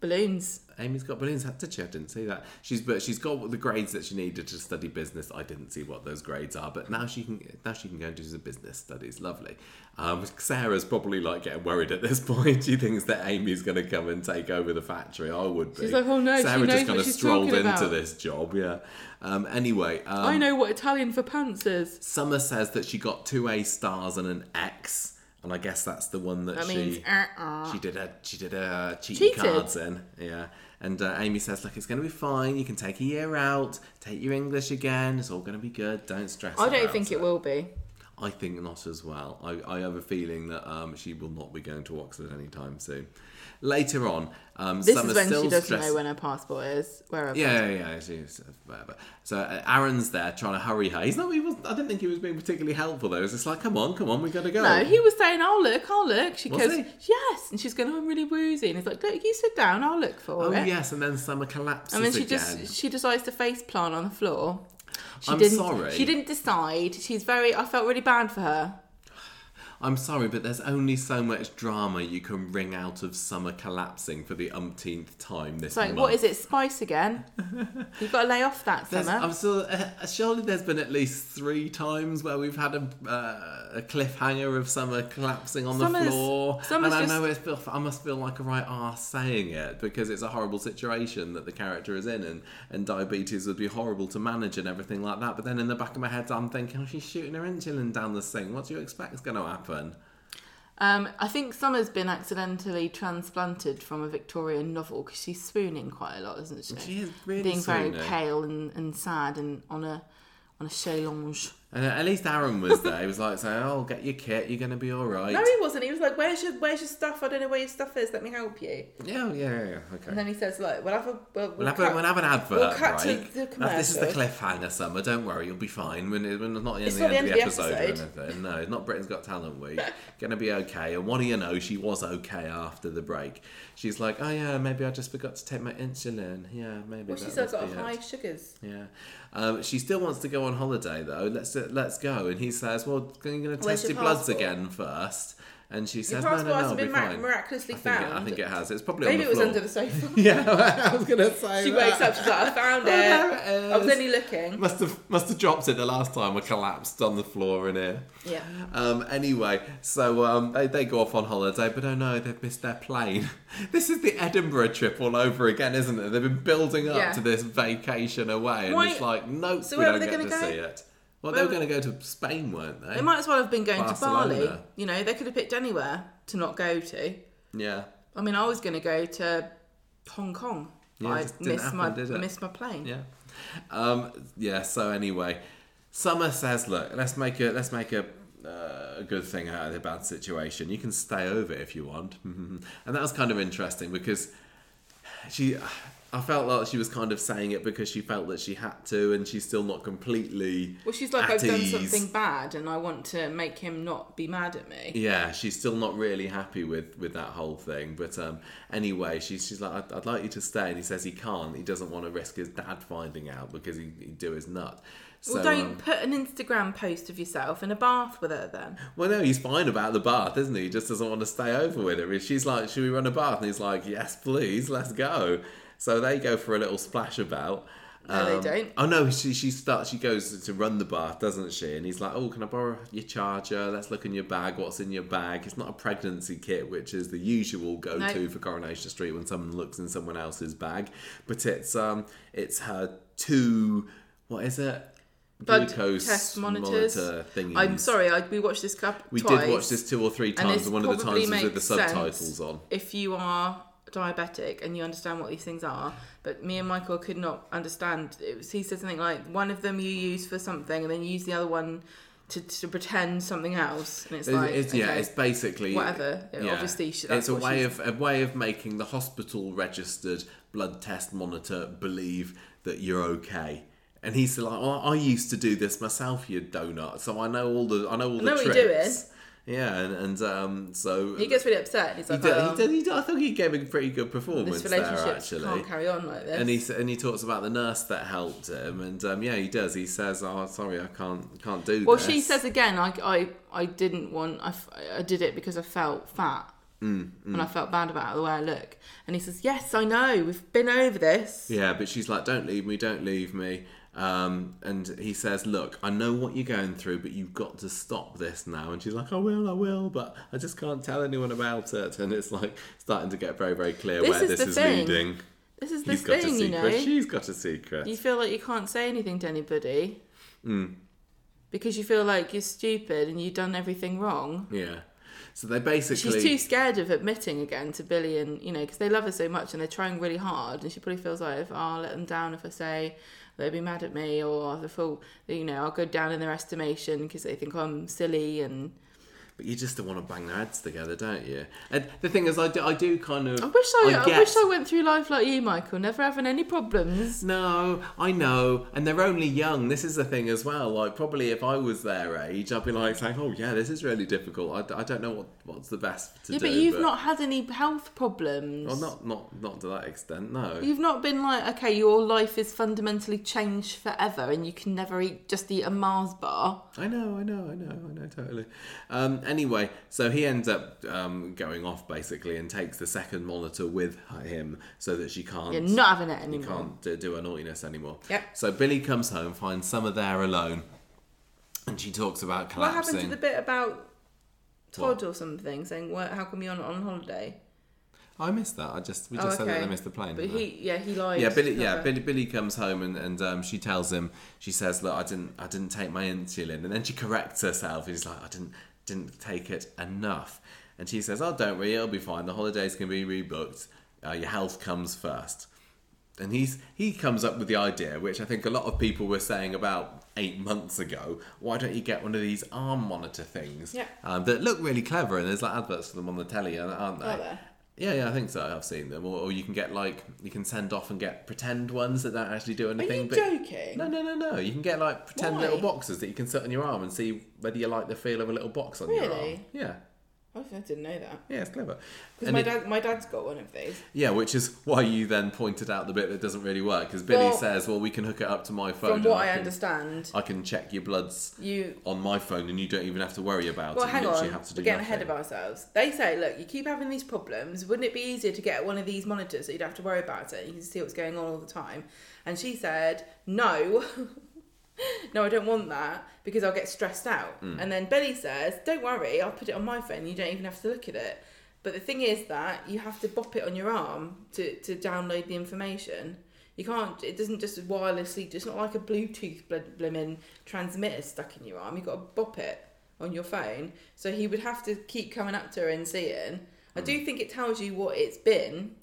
Balloons. Amy's got balloons. Did she? I didn't see that. She's but she's got the grades that she needed to study business. I didn't see what those grades are, but now she can now she can go and do some business studies. Lovely. Um, Sarah's probably like getting worried at this *laughs* point. She thinks that Amy's going to come and take over the factory. I would be. She's like, "Oh, no, Sarah just kind of strolled into about." this job. Yeah. Um, anyway, um, I know what Italian for pants is. Summer says that she got two A stars and an X, and I guess that's the one that, That she means uh-uh. she did her she did her cheating Cheated. cards in. Yeah. And uh, Amy says, "Look, it's going to be fine. You can take a year out, take your English again. It's all going to be good. Don't stress." I don't think it will be. I think not as well. I, I have a feeling that um, she will not be going to Oxford anytime soon. Later on, um, This Summer's is when she doesn't stressed- know when her passport is. Wherever. yeah, yeah, yeah. She's, whatever. So uh, Aaron's there trying to hurry her. He's not. He was. I didn't think he was being particularly helpful though. It was just like, come on, come on, we got to go. No, he was saying, "I'll look, I'll look." She Was goes, he? "Yes," and she's going, "I'm really woozy," and he's like, "Look, you sit down, I'll look for her. Oh it." yes, and then Summer collapses And then she again. just she decides to face plant on the floor. She I'm didn't, sorry. She didn't decide. She's very. I felt really bad for her. I'm sorry, but there's only so much drama you can wring out of summer collapsing for the umpteenth time this It's like, month. what is it, Spice again? *laughs* You've got to lay off that There's, summer. I'm still, uh, surely there's been at least three times where we've had a, uh, a cliffhanger of summer collapsing on Summer's- the floor. summer's and I just- know it's feel, I must feel like a right arse saying it because it's a horrible situation that the character is in, and, and diabetes would be horrible to manage and everything like that. But then in the back of my head, I'm thinking, oh, she's shooting her insulin down the sink. What do you expect is going to happen? Um, I think Summer's been accidentally transplanted from a Victorian novel because she's swooning quite a lot, isn't she? She is really Being very pale and, and sad and on a on a challenge. And at least Aaron was there. He was like saying, "Oh, get your kit. You're going to be all right." No, he wasn't. He was like, "Where's your Where's your stuff? I don't know where your stuff is. Let me help you." Yeah, yeah, yeah. yeah. Okay. And then he says, "Look, we'll have a we'll, We'll have, cut- a, we'll have an advert we'll cut to break. the Uh, this is the cliffhanger, Summer. Don't worry, you'll be fine. When, it, when it's not the It's not the, end of the episode, episode. or anything. No, it's not Britain's Got Talent week. *laughs* Gonna be okay. And what do you know? She was okay after the break. She's like, oh yeah, maybe I just forgot to take my insulin. Yeah, maybe. Well, she's got be it." high sugars. Yeah. Um, she still wants to go on holiday though. Let's let's go. And he says, "Well, you going to test your, your bloods again first? And she says, "No, no, no, I'll be been fine." miraculously I think, it, found. I think it has. It's probably Maybe on it was floor. under the sofa. *laughs* yeah, *laughs* I was going to say. She that. wakes up, she's like, "I found Oh, there it. it I was only looking." Must have must have dropped it the last time I collapsed on the floor in here. Yeah. Um, anyway, so um, they, they go off on holiday, but oh no, they've missed their plane. *laughs* this is the Edinburgh trip all over again, isn't it? They've been building up Yeah. to this vacation away, and Why- it's like, nope, So we where don't they get to gonna go? see it. Well, they were going to go to Spain, weren't they? They might as well have been going to Bali. You know, they could have picked anywhere to not go to. Yeah. I mean, I was going to go to Hong Kong. Yeah, it I just didn't missed happen, my did it? Missed my plane. Yeah. Um, yeah. So anyway, Summer says, "Look, let's make a let's make a." Uh, a good thing out of the bad situation. You can stay over if you want, *laughs* and that was kind of interesting because she, I felt like she was kind of saying it because she felt that she had to, and she's still not completely. Well, she's like, I've done ease. something bad, and I want to make him not be mad at me. Yeah, she's still not really happy with with that whole thing. But um, anyway, she's she's like, I'd, I'd like you to stay, and he says he can't. He doesn't want to risk his dad finding out because he, he'd do his nut. So, well, don't um, put an Instagram post of yourself in a bath with her then. well, no, he's fine about the bath, isn't he? He just doesn't want to stay over with her. If she's like, "Should we run a bath?" and he's like, "Yes, please, let's go." So they go for a little splash about. No, they don't. Oh no, she she starts. She goes to run the bath, doesn't she? And he's like, "Oh, can I borrow your charger? Let's look in your bag. What's in your bag? It's not a pregnancy kit, which is the usual go-to No. for Coronation Street when someone looks in someone else's bag, but it's um, it's her two. What is it? Blood Glucose test monitors. monitor thingies. I'm sorry, I, we watched this couple We twice. did watch this two or three times, this and one of the times was with the subtitles on. If you are diabetic and you understand what these things are, but me and Michael could not understand. It was, he said something like, one of them you use for something, and then you use the other one to, to pretend something else, and it's It's, like, it's- yeah, it's basically whatever. Obviously, she- it's a way of a way of making the hospital registered blood test monitor believe that you're okay. And he's like, oh, I used to do this myself, you donut. So I know all the I know all the know you're tricks. Yeah, and, and um, so he gets really upset. He's he like, did, oh, he did, he did, I think he gave a pretty good performance this there actually. can't carry on like this. And he and he talks about the nurse that helped him, and um, yeah, he does. He says, "Oh, sorry, I can't can't do that. well, this." she says again, I, I, I didn't want, I, f- I did it because I felt fat. Mm, And I felt bad about the way I look. And he says, Yes, I know, we've been over this. Yeah, but she's like, "Don't leave me, don't leave me." Um, and he says, "Look, I know what you're going through, but you've got to stop this now." And she's like, "I will, I will, but I just can't tell anyone about it." And it's like starting to get very, very clear This where is this is thing. leading. This is the He's got a thing, you secret. know. She's got a secret. You feel like you can't say anything to anybody Mm. because you feel like you're stupid and you've done everything wrong. Yeah. So they basically. She's too scared of admitting again to Billy and, you know, because they love her so much and they're trying really hard. And she probably feels like, if oh, I'll let them down if I say they'll be mad at me or they feel, you know, I'll go down in their estimation because they think I'm silly and. But you just don't want to bang their heads together, don't you? And the thing is, I do, I do kind of. I wish I, I, get- wish I went through life like you, Michael, never having any problems. No, I know, and they're only young. This is the thing as well. Like, probably if I was their age, I'd be like saying, "Oh yeah, this is really difficult. I, I don't know what what's the best to yeah, do." but you've not had any health problems. Well, not not not to that extent. No. You've not been like, okay, your life is fundamentally changed forever and you can never eat just eat a Mars bar. I know, I know, I know, I know, totally. Um, anyway, so he ends up um, going off basically and takes the second monitor with him so that she can't. You're not having it anymore. you can't do, do her naughtiness anymore. Yep. So Billy comes home, finds Summer there alone, and she talks about collapsing. What happened to the bit about Todd What? or something saying, "Well, "How come you're not on holiday?" I missed that. I just we Oh, just said that okay. they missed the plane. But he, yeah, he lied. yeah, Billy. Yeah. Billy. Billy comes home and, and um, she tells him. She says, "Look, I didn't. I didn't take my insulin." And then she corrects herself. He's like, "I didn't. Didn't take it enough." And she says, "Oh, don't worry. It'll be fine. The holidays can be rebooked. Uh, your health comes first. And he's he comes up with the idea, which I think a lot of people were saying about eight months ago. Why don't you get one of these arm monitor things Yeah. um, that look really clever? And there's like adverts for them on the telly, aren't they? There? Yeah, yeah, I think so. I've seen them. Or, or you can get like you can send off and get pretend ones that don't actually do Are anything. you but joking? no, no, no, no. You can get like pretend Why? little boxes that you can sit on your arm and see whether you like the feel of a little box on your arm. Really? Yeah, I didn't know that. yeah, it's clever. Because my it- dad, my dad's got one of these. yeah, which is why you then pointed out the bit that doesn't really work because Billy Well, says, "Well, we can hook it up to my phone. From what I can, understand, I can check your bloods you. on my phone, and you don't even have to worry about Well, it. hang you literally on. have to do We're getting ahead of ourselves. They say, look, you keep having these problems. Wouldn't it be easier to get one of these monitors so you'd have to worry about it? You can see what's going on all the time. And she said, no. *laughs* *laughs* no, I don't want that because I'll get stressed out. Hmm. And then Billy says, don't worry, I'll put it on my phone. You don't even have to look at it. But the thing is that you have to bop it on your arm to, to download the information. You can't, it doesn't just wirelessly, it's not like a Bluetooth bl- blimmin' transmitter stuck in your arm. You've got to bop it on your phone. So he would have to keep coming up to her and seeing. I Hmm. do think it tells you what it's been.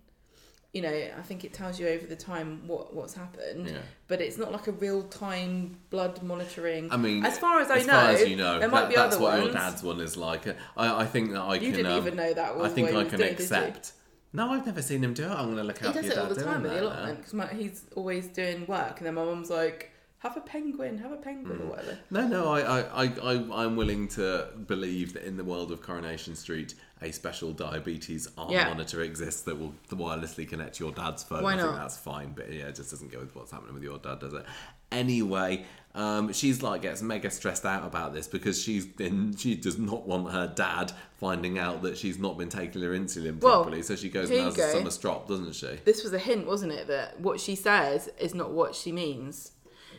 You know, I think it tells you over the time what what's happened. Yeah. But it's not like a real time blood monitoring. I mean, as far as I as know, far as you know, there might that- be that's other what ones. your dad's one is like. I, I think that I You can. didn't um, even know that I think I can doing, accept. No, I've never seen him do it. I'm going to look He out does for it your all dad the time doing with the allotment because he's always doing work, and then my mum's like, "Have a penguin, have a penguin, Mm. or whatever." No, no, I, I, I, I, I'm willing to believe that in the world of Coronation Street, a special diabetes arm Yeah. monitor exists that will wirelessly connect to your dad's phone. Why I think not? that's fine, but yeah, it just doesn't go with what's happening with your dad, does it? Anyway, um, she's like gets mega stressed out about this because she's been she does not want her dad finding out that she's not been taking her insulin Well, properly, so she goes and you has a go. summer strop, doesn't she? This was a hint, wasn't it? That what she says is not what she means.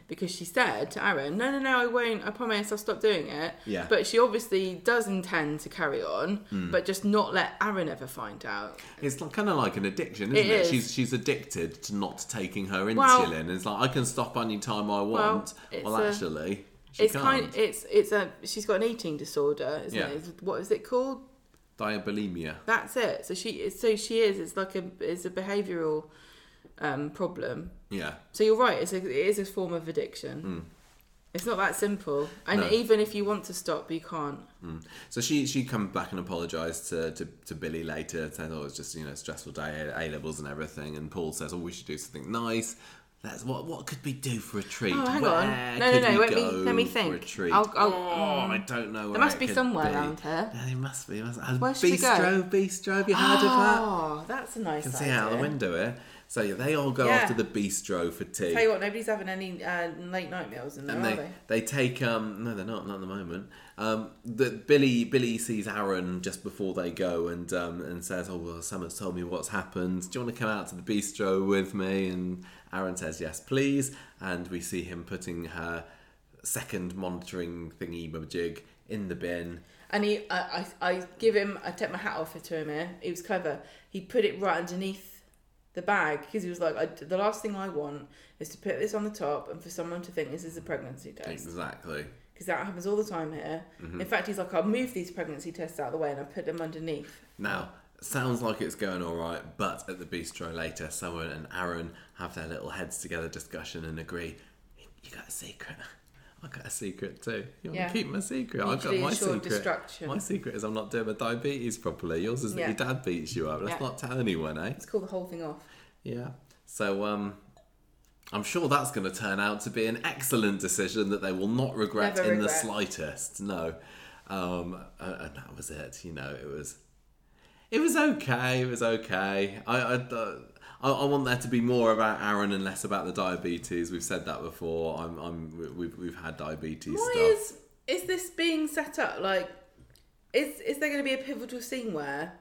Because she said to Aaron, no, no, no, I won't. I promise I'll stop doing it. Yeah. But she obviously does intend to carry on, Hmm. but just not let Aaron ever find out. It's like, kind of like an addiction, It isn't it? is. She's she's addicted to not taking her insulin. Well- it's like I can stop any time I want. Well, a- actually, she it's can't. kind. It's it's a. She's got an eating disorder, isn't Yeah. it? What is it called? Diabulimia. That's it. So she. So she is. It's like a. It's a behavioural um, problem. Yeah. So you're right. It's a, it is a form of addiction. Hmm. It's not that simple. And. No. even if you want to stop, you can't. Mm. So she she comes back and apologised to, to, to Billy later, saying, "Oh, it's just you know a stressful day, A levels and everything." And Paul says, "Oh, we should do something nice. That's what what could we do for a treat? Oh, hang Where on. No, no, no, let me- let me For a think. treat? I'll- I'll- oh, mm. I don't know. Where There must be somewhere be. around here. Yeah, there must be. Must, Where should we go? bistro, bistro. Have you heard of that? Oh, that's a nice You can see out the window here. So yeah, they all go Yeah. off to the bistro for tea. Tell you what, nobody's having any uh, late night meals in there, and are they, they? they take um no they're not not at the moment um the Billy Billy sees Aaron just before they go and um and says oh well someone's told me what's happened do you want to come out to the bistro with me and Aaron says yes please and we see him putting her second monitoring thingy jig in the bin And he, I, I, I give him, I take my hat off to him here. He was clever. He put it right underneath the bag because he was like, I, the last thing I want is to put this on the top and for someone to think this is a pregnancy test. exactly Because that happens all the time here. Mm-hmm. In fact, he's like, I'll move these pregnancy tests out of the way and I'll put them underneath. Now, sounds like it's going all right, but at the bistro later, someone and Aaron have their little heads together discussion and agree. You got a secret. *laughs* I got a secret too. You want Yeah. to keep my secret? I've got my secret. My secret is I'm not doing my diabetes properly. Yours is that Yeah. your dad beats you up. Let's Yeah. not tell anyone, eh? Let's call the whole thing off. Yeah. So um, I'm sure that's going to turn out to be an excellent decision that they will not regret Never in the slightest. No. Um, and, and that was it. You know, it was. It was okay. It was okay. I, I, uh, I, I want there to be more about Aaron and less about the diabetes. We've said that before. I'm, I'm, we've, we've had diabetes Why stuff. is is this being set up? Like, is is there going to be a pivotal scene where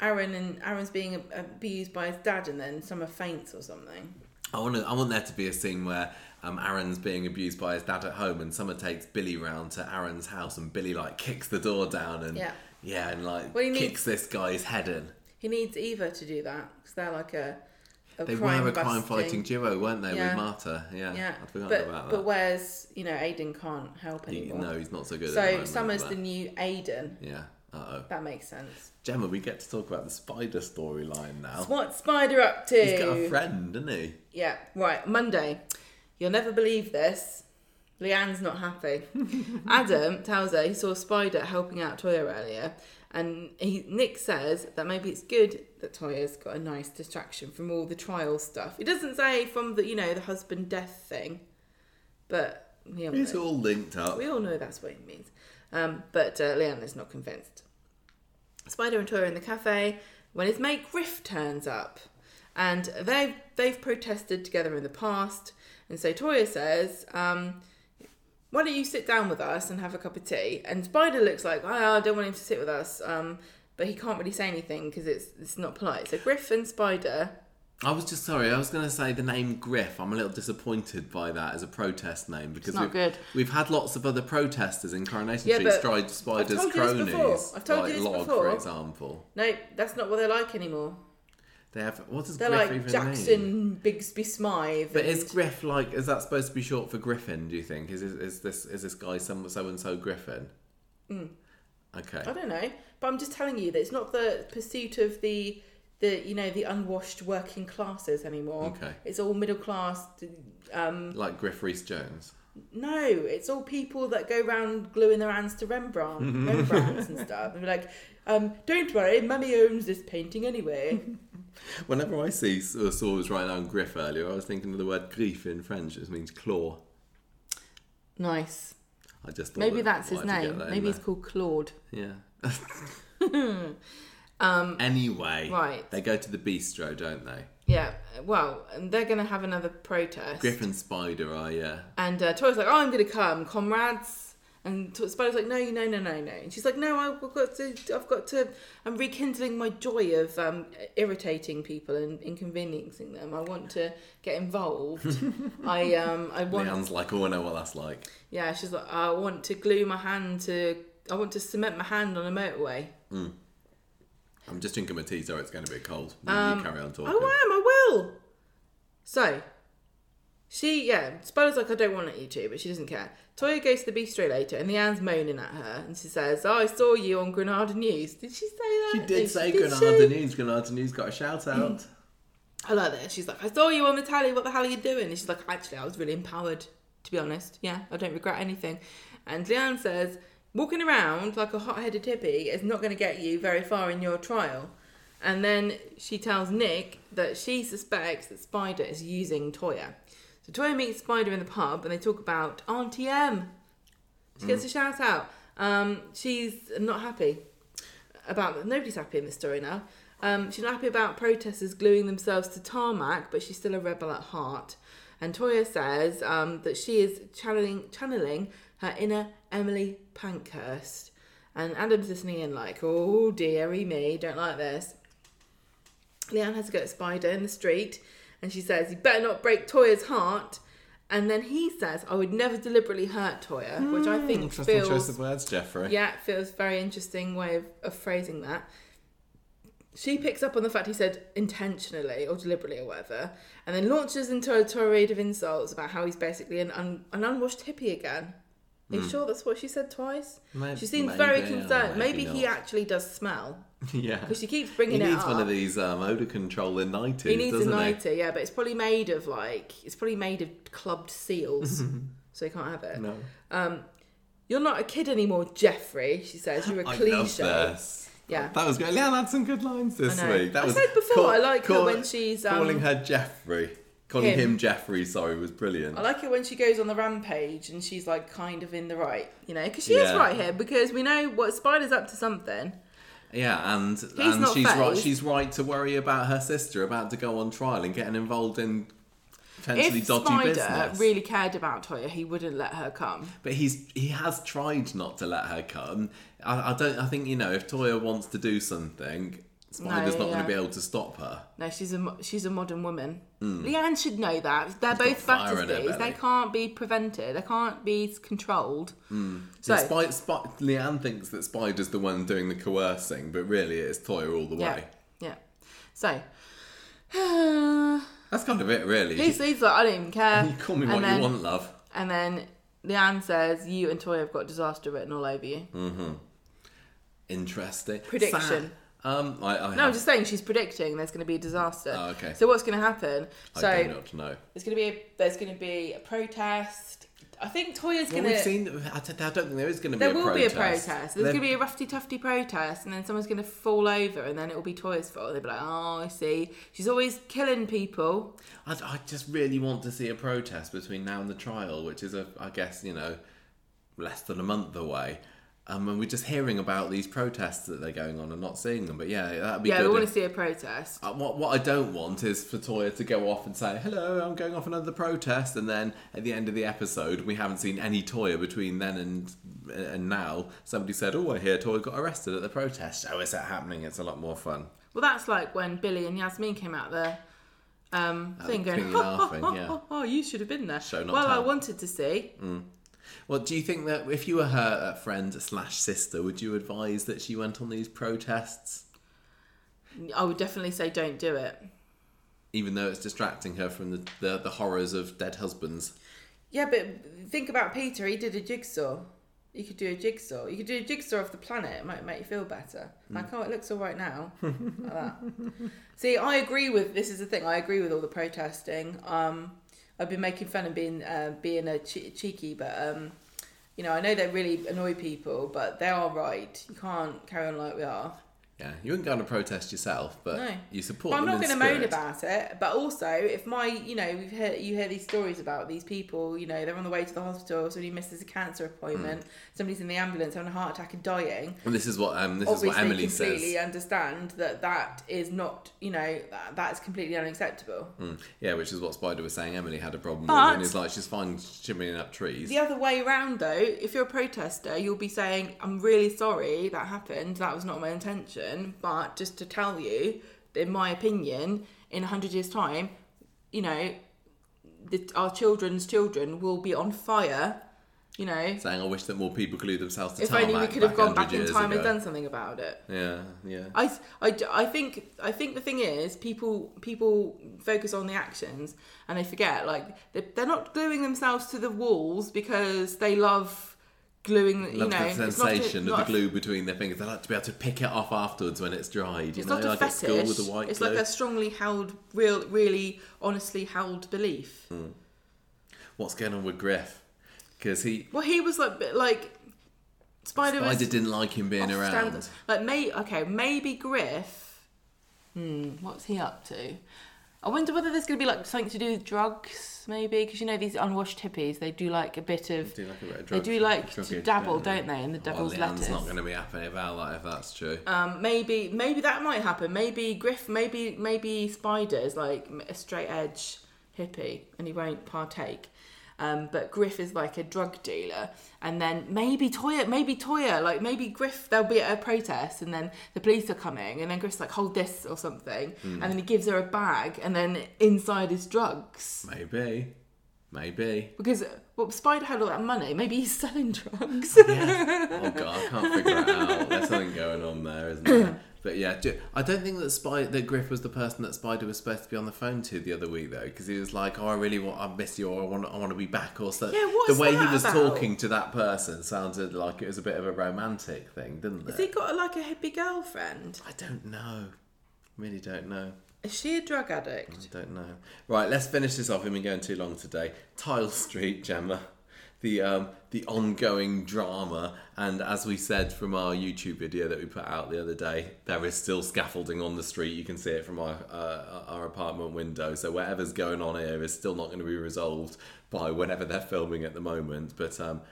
Aaron and Aaron's being abused by his dad, and then Summer faints or something? I want to, I want there to be a scene where um, Aaron's being abused by his dad at home, and Summer takes Billy round to Aaron's house, and Billy like kicks the door down, and Yeah. yeah, and like Well, kicks this guy's head in. He needs Eva to do that because they're like a, a They were a crime fighting duo, weren't they, Yeah. with Marta? Yeah, Yeah, I'd forgotten but about but that. whereas you know Aidan can't help He- anymore. no, he's not so good. at the so Summer's but- the new Aidan. yeah. Uh oh. That makes sense. Gemma, we get to talk about the spider storyline now. What Spider up to? He's got a friend, doesn't he? Yeah, right. Monday. You'll never believe this. Leanne's not happy. *laughs* Adam tells her he saw Spider helping out Toyah earlier, and he, Nick says that maybe it's good that Toyah's got a nice distraction from all the trial stuff. He doesn't say from the you know the husband death thing, but we all, It's know, all linked up. we all know that's what he means. Um, but uh, Leanne is not convinced. Spider and Toyah are in the cafe when his mate Griff turns up, and they've they've protested together in the past. And so Toyah says, um, "Why don't you sit down with us and have a cup of tea?" And Spider looks like, "Oh, I don't want him to sit with us," um, but he can't really say anything because it's it's not polite. So Griff and Spider, I was just sorry. I was going to say the name Griff. I'm a little disappointed by that as a protest name because not we've, good. we've had lots of other protesters in Coronation Yeah, Street stride spiders told you this cronies, before. I've told you like this Log, before. for example. no, that's not what they're like anymore. They have what does They're Griff like even mean? Jackson Bigsby Smythe. But is Griff like? Is that supposed to be short for Griffin? Do you think? Is is, is this is this guy some so and so Griffin? Hmm. Okay. I don't know, but I'm just telling you that it's not the pursuit of the the you know the unwashed working classes anymore. Okay. It's all middle class. Um, Like Griff Rhys Jones. no, it's all people that go around gluing their hands to Rembrandt, *laughs* Rembrandts and stuff, and be like, um, "Don't worry, Mummy owns this painting anyway." *laughs* Whenever I see uh, saw was writing down Griff earlier, I was thinking of the word grief in French. It means claw. nice. I just thought Maybe that- that's his wanted to get name. that Maybe he's there. called Claude. Yeah. *laughs* Um, anyway, Right. They go to the bistro, don't they? yeah. Well, and they're gonna have another protest. Griff and Spider are, yeah. And uh, Toyah's like, "Oh, I'm gonna come, comrades." And Spider's like, "No, no, no, no, no." And she's like, "No, I've got to. I've got to. I'm rekindling my joy of um, irritating people and inconveniencing them. I want to get involved. *laughs* I um, I want. Leanne's like, oh, I know what that's like. Yeah, she's like, I want to glue my hand to. I want to cement my hand on a motorway. I'm just drinking my tea, so it's going to be cold. Um, you carry on talking. I am. I will. So, she yeah. Spider's like, I don't want you to, but she doesn't care. Toyah goes to the bistro later, and Leanne's moaning at her, and she says, "Oh, I saw you on Granada News." Did she say that? She No, did say did Granada she? News. Granada News got a shout out. Mm. I like that. She's like, "I saw you on the telly. What the hell are you doing?" And she's like, "Actually, I was really empowered. To be honest, yeah, I don't regret anything." And Leanne says, "Walking around like a hot-headed hippie is not going to get you very far in your trial." And then she tells Nick that she suspects that Spider is using Toyah. So Toyah meets Spider in the pub and they talk about Auntie M. She gets a shout out. Um, she's not happy about nobody's happy in this story now. Um, she's not happy about protesters gluing themselves to tarmac, but she's still a rebel at heart. And Toyah says um, that she is channeling channeling her inner Emily Pankhurst. And Adam's listening in like, oh dearie me, don't like this. Leanne has to go to Spider in the street, and she says, "You better not break Toyah's heart." And then he says, "I would never deliberately hurt Toyah," which I think hmm. Interesting feels choice of words, Jeffrey. yeah, it feels very interesting way of, of phrasing that. She picks up on the fact he said intentionally or deliberately or whatever, and then launches into a tirade of insults about how he's basically an, un, an unwashed hippie again. Are you sure that's what she said twice? May- she seems very maybe, or concerned. Maybe, maybe he actually does smell *laughs* yeah. because she keeps He bringing it up. He needs one of these um, odor controller nighties, he needs a doesn't he? nightie, yeah, but it's probably made of like it's probably made of clubbed seals, *laughs* so he can't have it. No. Um, you're not a kid anymore, Jeffrey. She says you're a *gasps* I cliche. Yeah. That was good. Leanne had some good lines this week. That I was said before, I like her when she's, um, calling her Jeffrey. Calling him. him, Jeffrey, sorry, was brilliant. I like it when she goes on the rampage and she's like kind of in the right, you know, because she is Yeah. right here because we know what Spider's up to something. Yeah, and and not she's right. She's right to worry about her sister about to go on trial and getting involved in potentially if dodgy Spider business. really cared about Toyah, he wouldn't let her come. But he's he has tried not to let her come. I, I don't. I think you know if Toyah wants to do something, Spider's not going to be able to stop her. No, she's a she's a modern woman. Leanne should know that. They're got both fire in her Battersbys. They can't be prevented. They can't be controlled. So So Spy, Spy, Leanne thinks that Spider's the one doing the coercing, but really it's Toyah all the way. yeah. So *sighs* That's kind of it, really. he's, he's like, I don't even care. *laughs* you call me And what then- you want, love. And then Leanne says, "You and Toyah have got disaster written all over you." Hmm. Interesting. Prediction. Sad. Um, I, I No, I'm have- just saying she's predicting there's going to be a disaster. Oh, okay. So what's going to happen? I so don't know. there's going to be a, there's going to be a protest. I think Toyah's Well, going we've to. seen. I don't I don't think there is going to be There a will protest. be a protest. There's going to be a roughy tufty protest, and then someone's going to fall over, and then it will be Toyah's fault. They'll be like, "Oh, I see. She's always killing people." I, I just really want to see a protest between now and the trial, which is a, I guess you know, less than a month away. Um, and we're just hearing about these protests that they're going on and not seeing them. But yeah, that'd be Yeah, good. we want if- to see a protest. Uh, what what I don't want is for Toyah to go off and say, "Hello, I'm going off another protest," and then at the end of the episode, we haven't seen any Toyah between then and and now. Somebody said, "Oh, I hear Toyah got arrested at the protest." How is that happening? It's a lot more fun. Well, that's like when Billy and Yasmin came out there. Um, thing going, thinking, laughing, yeah. oh, *laughs* oh, you should have been there. Show, not well, I wanted to see. Well, do you think that if you were her uh, friend slash sister, would you advise that she went on these protests, I would definitely say don't do it. even though it's distracting her from the the, the horrors of dead husbands? Yeah, but think about Peter. He did a jigsaw. You could do a jigsaw. You could do a jigsaw of the planet. It might make you feel better. Like, oh, it looks all right now. *laughs* like that. See, I agree with this. Is the thing. I agree with all the protesting. Um, I've been making fun of being uh, being a che- cheeky, but um, you know, I know they really annoy people, but they are right. You can't carry on like we are. Yeah, you wouldn't go on a protest yourself, but No. you support But I'm not in going to moan about it. But also, if my, you know, we've heard you hear these stories about these people. You know, they're on the way to the hospital. Somebody misses a cancer appointment. Hmm. Somebody's in the ambulance having a heart attack and dying. And this is what um, this is what Emily completely says. understand that that is not, you know, that, that is completely unacceptable. Mm. Yeah, which is what Spider was saying. Emily had a problem But- with, and it's like she's fine shimmering up trees. The other way around, though, if you're a protester, you'll be saying, "I'm really sorry that happened. That was not my intention." But just to tell you, in my opinion, in hundred years' time, you know, the, our children's children will be on fire. You know, Saying, "I wish that more people glued themselves to if only we could have gone back in time ago. and done something about it. Yeah, yeah. I, I, I think I think the thing is people people focus on the actions and they forget like they're, they're not gluing themselves to the walls because they love gluing you Love know the it's not sensation not of the glue between their fingers. They like to be able to pick it off afterwards when it's dried. You it's know, not a like fetish with the white it's like a strongly held real really honestly held belief Hmm. What's going on with Griff? Because he well he was like like Spider was Spider didn't like him being around. standard. Like, may okay, maybe Griff. Hmm, what's he up to? I wonder whether there's going to be like something to do with drugs, maybe, because you know these unwashed hippies, they do like a bit of. Do like a bit of They drug- do like drug to dabble, don't they? they, in the Well, devil's Leanne's lettuce. not going to be happy about that if that's true. Um, maybe, maybe that might happen. Maybe Griff, maybe, maybe Spider's like a straight edge hippie, and he won't partake. Um, but Griff is like a drug dealer, and then maybe Toya, maybe Toya, like maybe Griff, they'll be at a protest, and then the police are coming, and then Griff's like, hold this or something, Hmm. and then he gives her a bag, and then inside is drugs. Maybe. Maybe. Because well, Spider had all that money, maybe he's selling drugs. Yeah. oh god, I can't figure it out. There's something going on there, isn't there? *clears throat* But yeah, I don't think that Spider, that Griff was the person that Spider was supposed to be on the phone to the other week though, because he was like, "Oh, I really want, I miss you, or I want, I want to be back," or so. Yeah, what's the way he was about? talking to that person sounded like it was a bit of a romantic thing, didn't it? Has he got like a hippie girlfriend? I don't know. Really don't know. Is she a drug addict? I don't know. Right, let's finish this off. We've been going too long today. Tile Street, Gemma. The um, the ongoing drama, and as we said from our YouTube video that we put out the other day, there is still scaffolding on the street. You can see it from our uh, our apartment window. So whatever's going on here is still not going to be resolved by whenever they're filming at the moment. But um,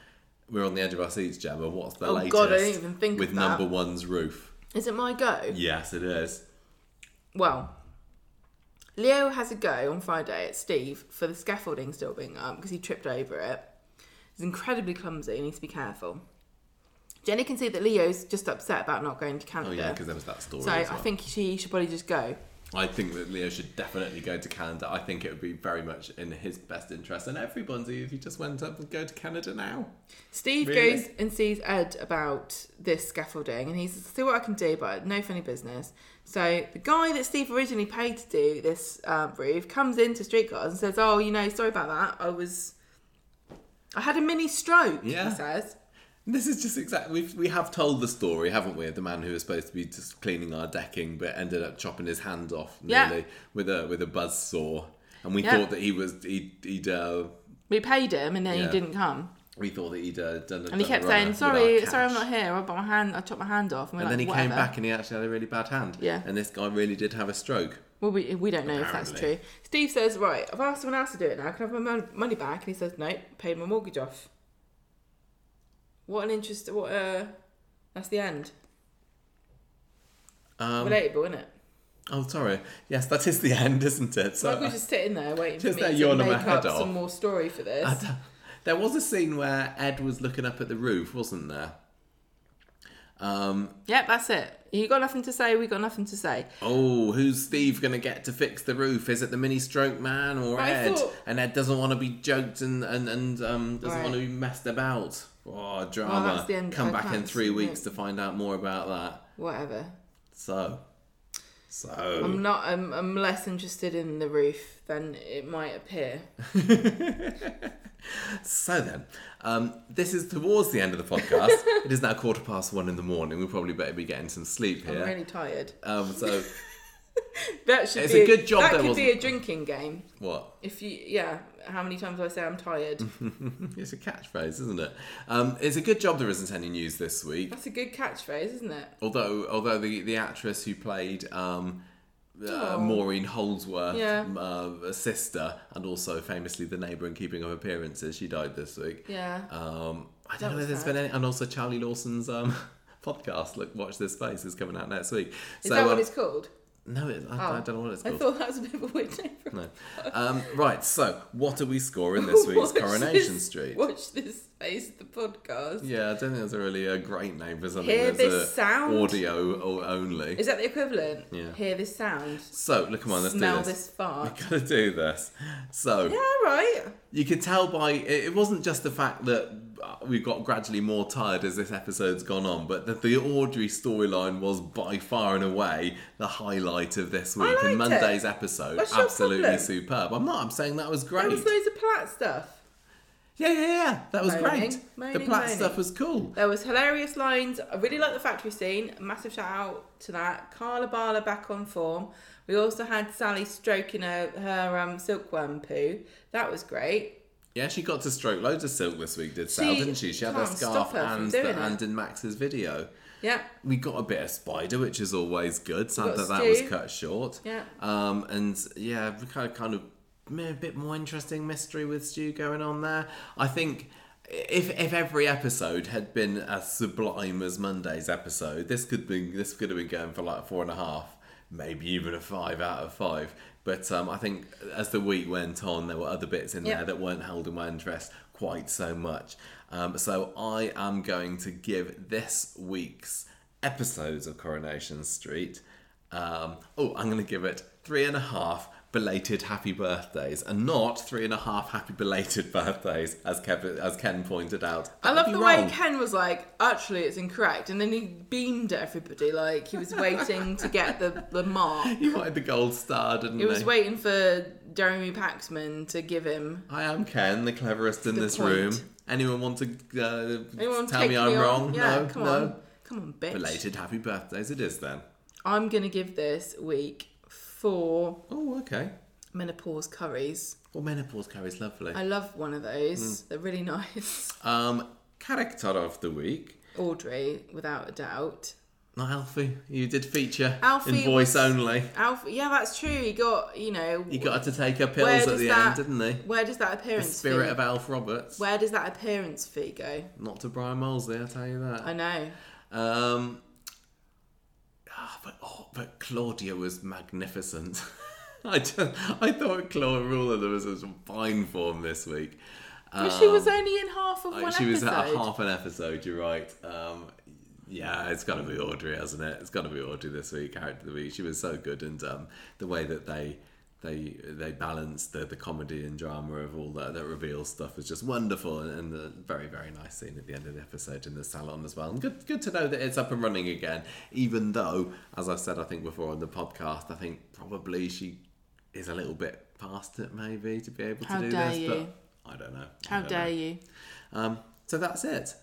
we're on the edge of our seats, Gemma. What's the Oh, latest God, I didn't even think with number one's roof? Is it my go? Yes, it is. Well, Leo has a go on Friday at Steve for the scaffolding still being up because he tripped over it. He's incredibly clumsy. He needs to be careful. Jenny can see that Leo's just upset about not going to Canada. Oh yeah, because there was that story. so as I think she should probably just go. I think that Leo should definitely go to Canada. I think it would be very much in his best interest and everyone's if he just went up and go to Canada now. Steve Really? goes and sees Ed about this scaffolding, and he says, "See what I can do, but no funny business." So the guy that Steve originally paid to do this uh, roof comes into Streetcars and says, "Oh, you know, sorry about that. I was, I had a mini stroke." Yeah. He says. This is just exactly we we have told the story, haven't we? Of the man who was supposed to be just cleaning our decking, but ended up chopping his hand off Yeah. nearly with a with a buzz saw, and we Yeah. thought that he was he'd, he'd uh, We paid him, and then Yeah. he didn't come, we thought that he'd uh, done. and he kept saying, "Sorry, sorry, I'm not here. I got my hand. I chopped my hand off." And, And then he like, came back and he actually had a really bad hand. Yeah. And this guy really did have a stroke. Well, we, we don't know if that's Apparently. true. Steve says, "Right, I've asked someone else to do it now. Can I have my mon- money back?" And he says, "No, paid my mortgage off." What an interest! What uh, that's the end. Um, Relatable, isn't it? oh, sorry. Yes, that is the *laughs* end, isn't it? So I could just sitting there waiting Just for me to yawning make my head up off. some more story for this. I don't- there was a scene where Ed was looking up at the roof, wasn't there? Um, Yep, that's it. You got nothing to say. We got nothing to say. oh, who's Steve going to get to fix the roof? Is it the mini stroke man or I Ed? thought- And Ed doesn't want to be joked and, and, and um, doesn't Right. want to be messed about. Oh, drama. the end- Come I back in three weeks it. to find out more about that. Whatever. So, so. I'm not. I'm, I'm less interested in the roof than it might appear. *laughs* So then, um, this is towards the end of the podcast. *laughs* it is now quarter past one in the morning. We probably better be getting some sleep here. I'm really tired. Um, so *laughs* That should It's be a good job That there could be wasn't- a drinking game. what? If you, yeah. How many times do I say I'm tired? It's a catchphrase, isn't it? Um, it's a good job there isn't any news this week. That's a good catchphrase, isn't it? Although, although the the actress who played um, uh. Maureen Holdsworth, Yeah. uh, a sister, and also famously the neighbour in Keeping Up Appearances, she died this week. Yeah. Um, I don't know if there's sad. been any, and also Charlie Lawson's um, *laughs* podcast. Look, watch this space is coming out next week. Is so that what um, it's called? No, it, I, Oh. I don't know what it's called. I thought that was a bit of a weird name. For No. Um, right, so what are we scoring this *laughs* week's Coronation this- Street? Watch this space, the podcast. Yeah, I don't think that's a really a great name for something Hear this a sound? audio or only. Is that the equivalent? Yeah. Hear this sound. So, look, come on, let's Smell do this. this fart. *laughs* Gotta do this. So, Yeah, right. you could tell by it it wasn't just the fact that we've got gradually more tired as this episode's gone on, but that the Audrey storyline was by far and away the highlight of this week. and it. Monday's episode, What's absolutely superb. I'm not. I'm saying that was There great. was loads of Platt stuff. yeah, yeah, yeah. That was Moaning, great. the moaning, Platt moaning. stuff was cool. There was hilarious lines. I really like the factory scene. Massive shout out to that. Carla Bala back on form. We also had Sally stroking her, her um, silkworm poo. That was great. Yeah, she got to stroke loads of silk this week, did Sal, She didn't she? She had her can't scarf her from and, doing the, and in Max's video. Yeah, We got a bit of Spider, which is always good. Sad got that that was Stu. cut short. yeah. Um, and yeah, we kind of, kind of meh, a bit more interesting mystery with Stu going on there. I think if if every episode had been as sublime as Monday's episode, this could be this could have been going for like four and a half, maybe even a five out of five. But um, I think as the week went on, there were other bits in Yeah. there that weren't holding my interest quite so much. Um, so I am going to give this week's episodes of Coronation Street. Um, oh, I'm going to give it three and a half belated happy birthdays, and not three and a half happy belated *laughs* birthdays, as Kevin, as Ken pointed out. I That'd love the wrong. way Ken was like, actually, it's incorrect. And then he beamed at everybody like he was *laughs* waiting to get the, the mark. He wanted the gold star, didn't He was waiting for Jeremy Paxman to give him. I am Ken, the cleverest in the this point. room. Anyone want to uh, Anyone tell me I'm on? wrong? Yeah, no, come no. on. Come on, bitch. Belated happy birthdays it is then. I'm going to give this week four Oh, okay. menopause curries. Well, menopause curries, lovely. I love one of those. Mm. They're really *laughs* nice. Um, character of the week. Audrey, without a doubt. Not Alfie. You did feature Alfie in voice was- only. Alf, yeah, that's true. He got, you know, He got her to take her pills at the that- end, didn't he? where does that appearance? The spirit fee? of Alf Roberts. Where does that appearance fee go? Not to Bryan Mosley, I'll tell you that. I know. Um, ah, but oh, but Claudia was magnificent. *laughs* I just, I thought Chloe Ruler was in fine form this week. But she was Um, only in half of Uh, one she was episode. at half an episode. You're right. Um, yeah, it's got to be Audrey, hasn't it? It's got to be Audrey this week. Character of the week. She was so good, and um, the way that they they they balanced the, the comedy and drama of all that that reveal stuff is just wonderful, and, and the very very nice scene at the end of the episode in the salon as well. And good good to know that it's up and running again. Even though, as I said, I think before on the podcast, I think probably she is a little bit past it, maybe to be able to do this. you. But I don't know. How don't dare know. you? Um, so that's it.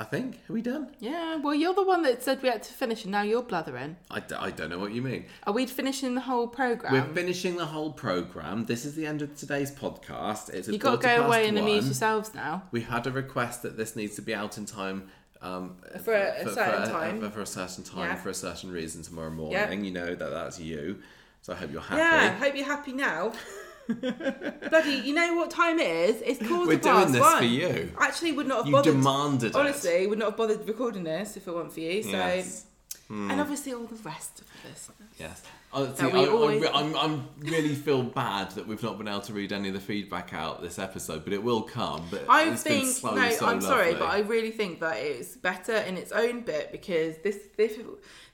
I think. Are we done? Yeah, well, you're the one that said we had to finish, and now you're blathering. I, d- I don't know what you mean. Are we finishing the whole program? We're finishing the whole program. This is the end of today's podcast. It's a you got to quarter go past away and amuse yourselves now. We had a request that this needs to be out in time. Um, For a- a certain for, time. For, for a certain time, Yeah. for a certain reason tomorrow morning. Yeah. You know that that's you. So I hope you're happy. Yeah, I hope you're happy now. *laughs* *laughs* Bloody, you know what time it is? It's quarter We're past doing this one. for you. Actually, would not have You bothered. demanded it. honestly, would not have bothered recording this if it weren't for you. So, Yes. Hmm. and obviously all the rest of listeners. Yes. That we I, I always- re- I'm, I'm really feel bad that we've not been able to read any of the feedback out this episode, but it will come. But I it's been think so, no, so I'm sorry, lovely. but I really think that it's better in its own bit because this this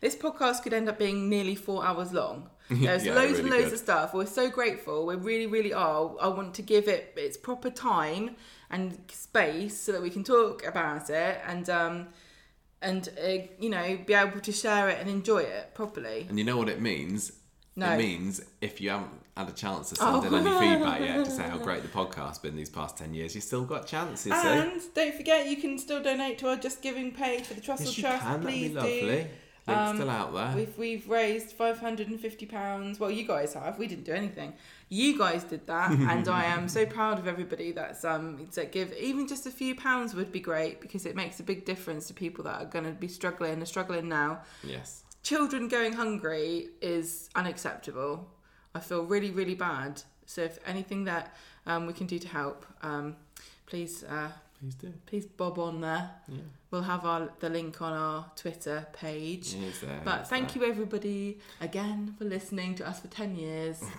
this podcast could end up being nearly four hours long. *laughs* There's Yeah, loads really and loads good. of stuff. We're so grateful. We really, really are. I want to give it its proper time and space so that we can talk about it and um and uh, you know be able to share it and enjoy it properly. And you know what it means? No. It means if you haven't had a chance to send Oh. in any feedback yet to say how *laughs* great the podcast's been these past 10 years, you've still got chances, see? And don't forget, you can still donate to our Just Giving page for the Trussell Yes, Trust. can. Please do. Link's Um, still out there. We've we've raised five hundred and fifty pounds. Well, you guys have. We didn't do anything. You guys did that, *laughs* and I am so proud of everybody that's um that give even just a few pounds would be great because it makes a big difference to people that are going to be struggling and are struggling now. Yes. Children going hungry is unacceptable. I feel really really bad. So if anything that um, we can do to help, um, please uh, Please do. please bob on there. Yeah. We'll have our the link on our Twitter page. It is there, But it's thank there. you everybody again for listening to us for ten years. *laughs*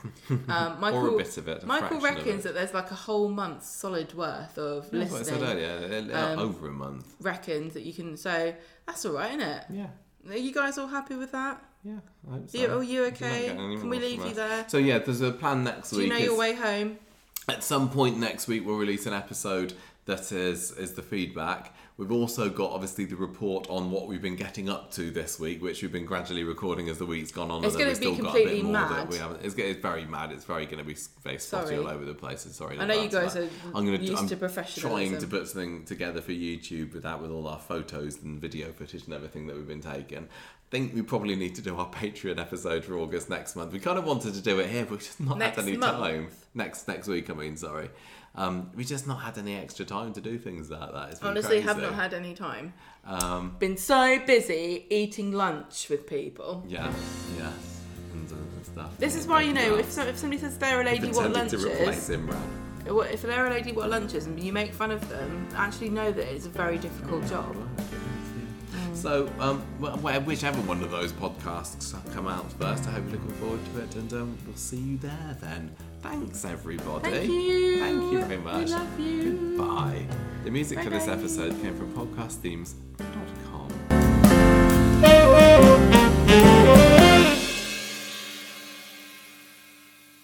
Um, Michael, or a bit of it. Michael reckons it. that there's like a whole month's solid worth of Yeah, what I said listening. earlier, Um, over a month. Reckons that you can. So that's all right, isn't it? Yeah. Are you guys all happy with that? Yeah, I hope so. You, are you If you're not okay? Can we leave you there? So yeah, there's a plan next Do week. you know your way home? At some point next week, we'll release an episode that is is the feedback. We've also got obviously the report on what we've been getting up to this week, which we've been gradually recording as the week's gone on. It's be got a bit completely mad. we haven't. It's, it's very mad. It's very going to be very spotty all over the place. Sorry. I know you guys are. I'm gonna, used I'm to. Trying to put something together for YouTube with that, with all our photos and video footage and everything that we've been taking. I think we probably need to do our Patreon episode for August next month. We kind of wanted to do it here, but we've just not Next had any month? time. Next next week, I mean, sorry. Um, we just not had any extra time to do things like that. It's Honestly, have not had any time. Um, Been so busy eating lunch with people. yeah, yeah, and, uh, and stuff. This is why you know if, so, if somebody says they're a lady what lunch to is, Imran. if they're a lady what lunch is, and you make fun of them, actually know that it's a very difficult job. So, um, wh- wh- whichever one of those podcasts come out first, I hope you're looking forward to it, and um, we'll see you there then. Thanks, everybody. Thank you. Thank you very much. We love you. Goodbye. The music for this episode came from podcast themes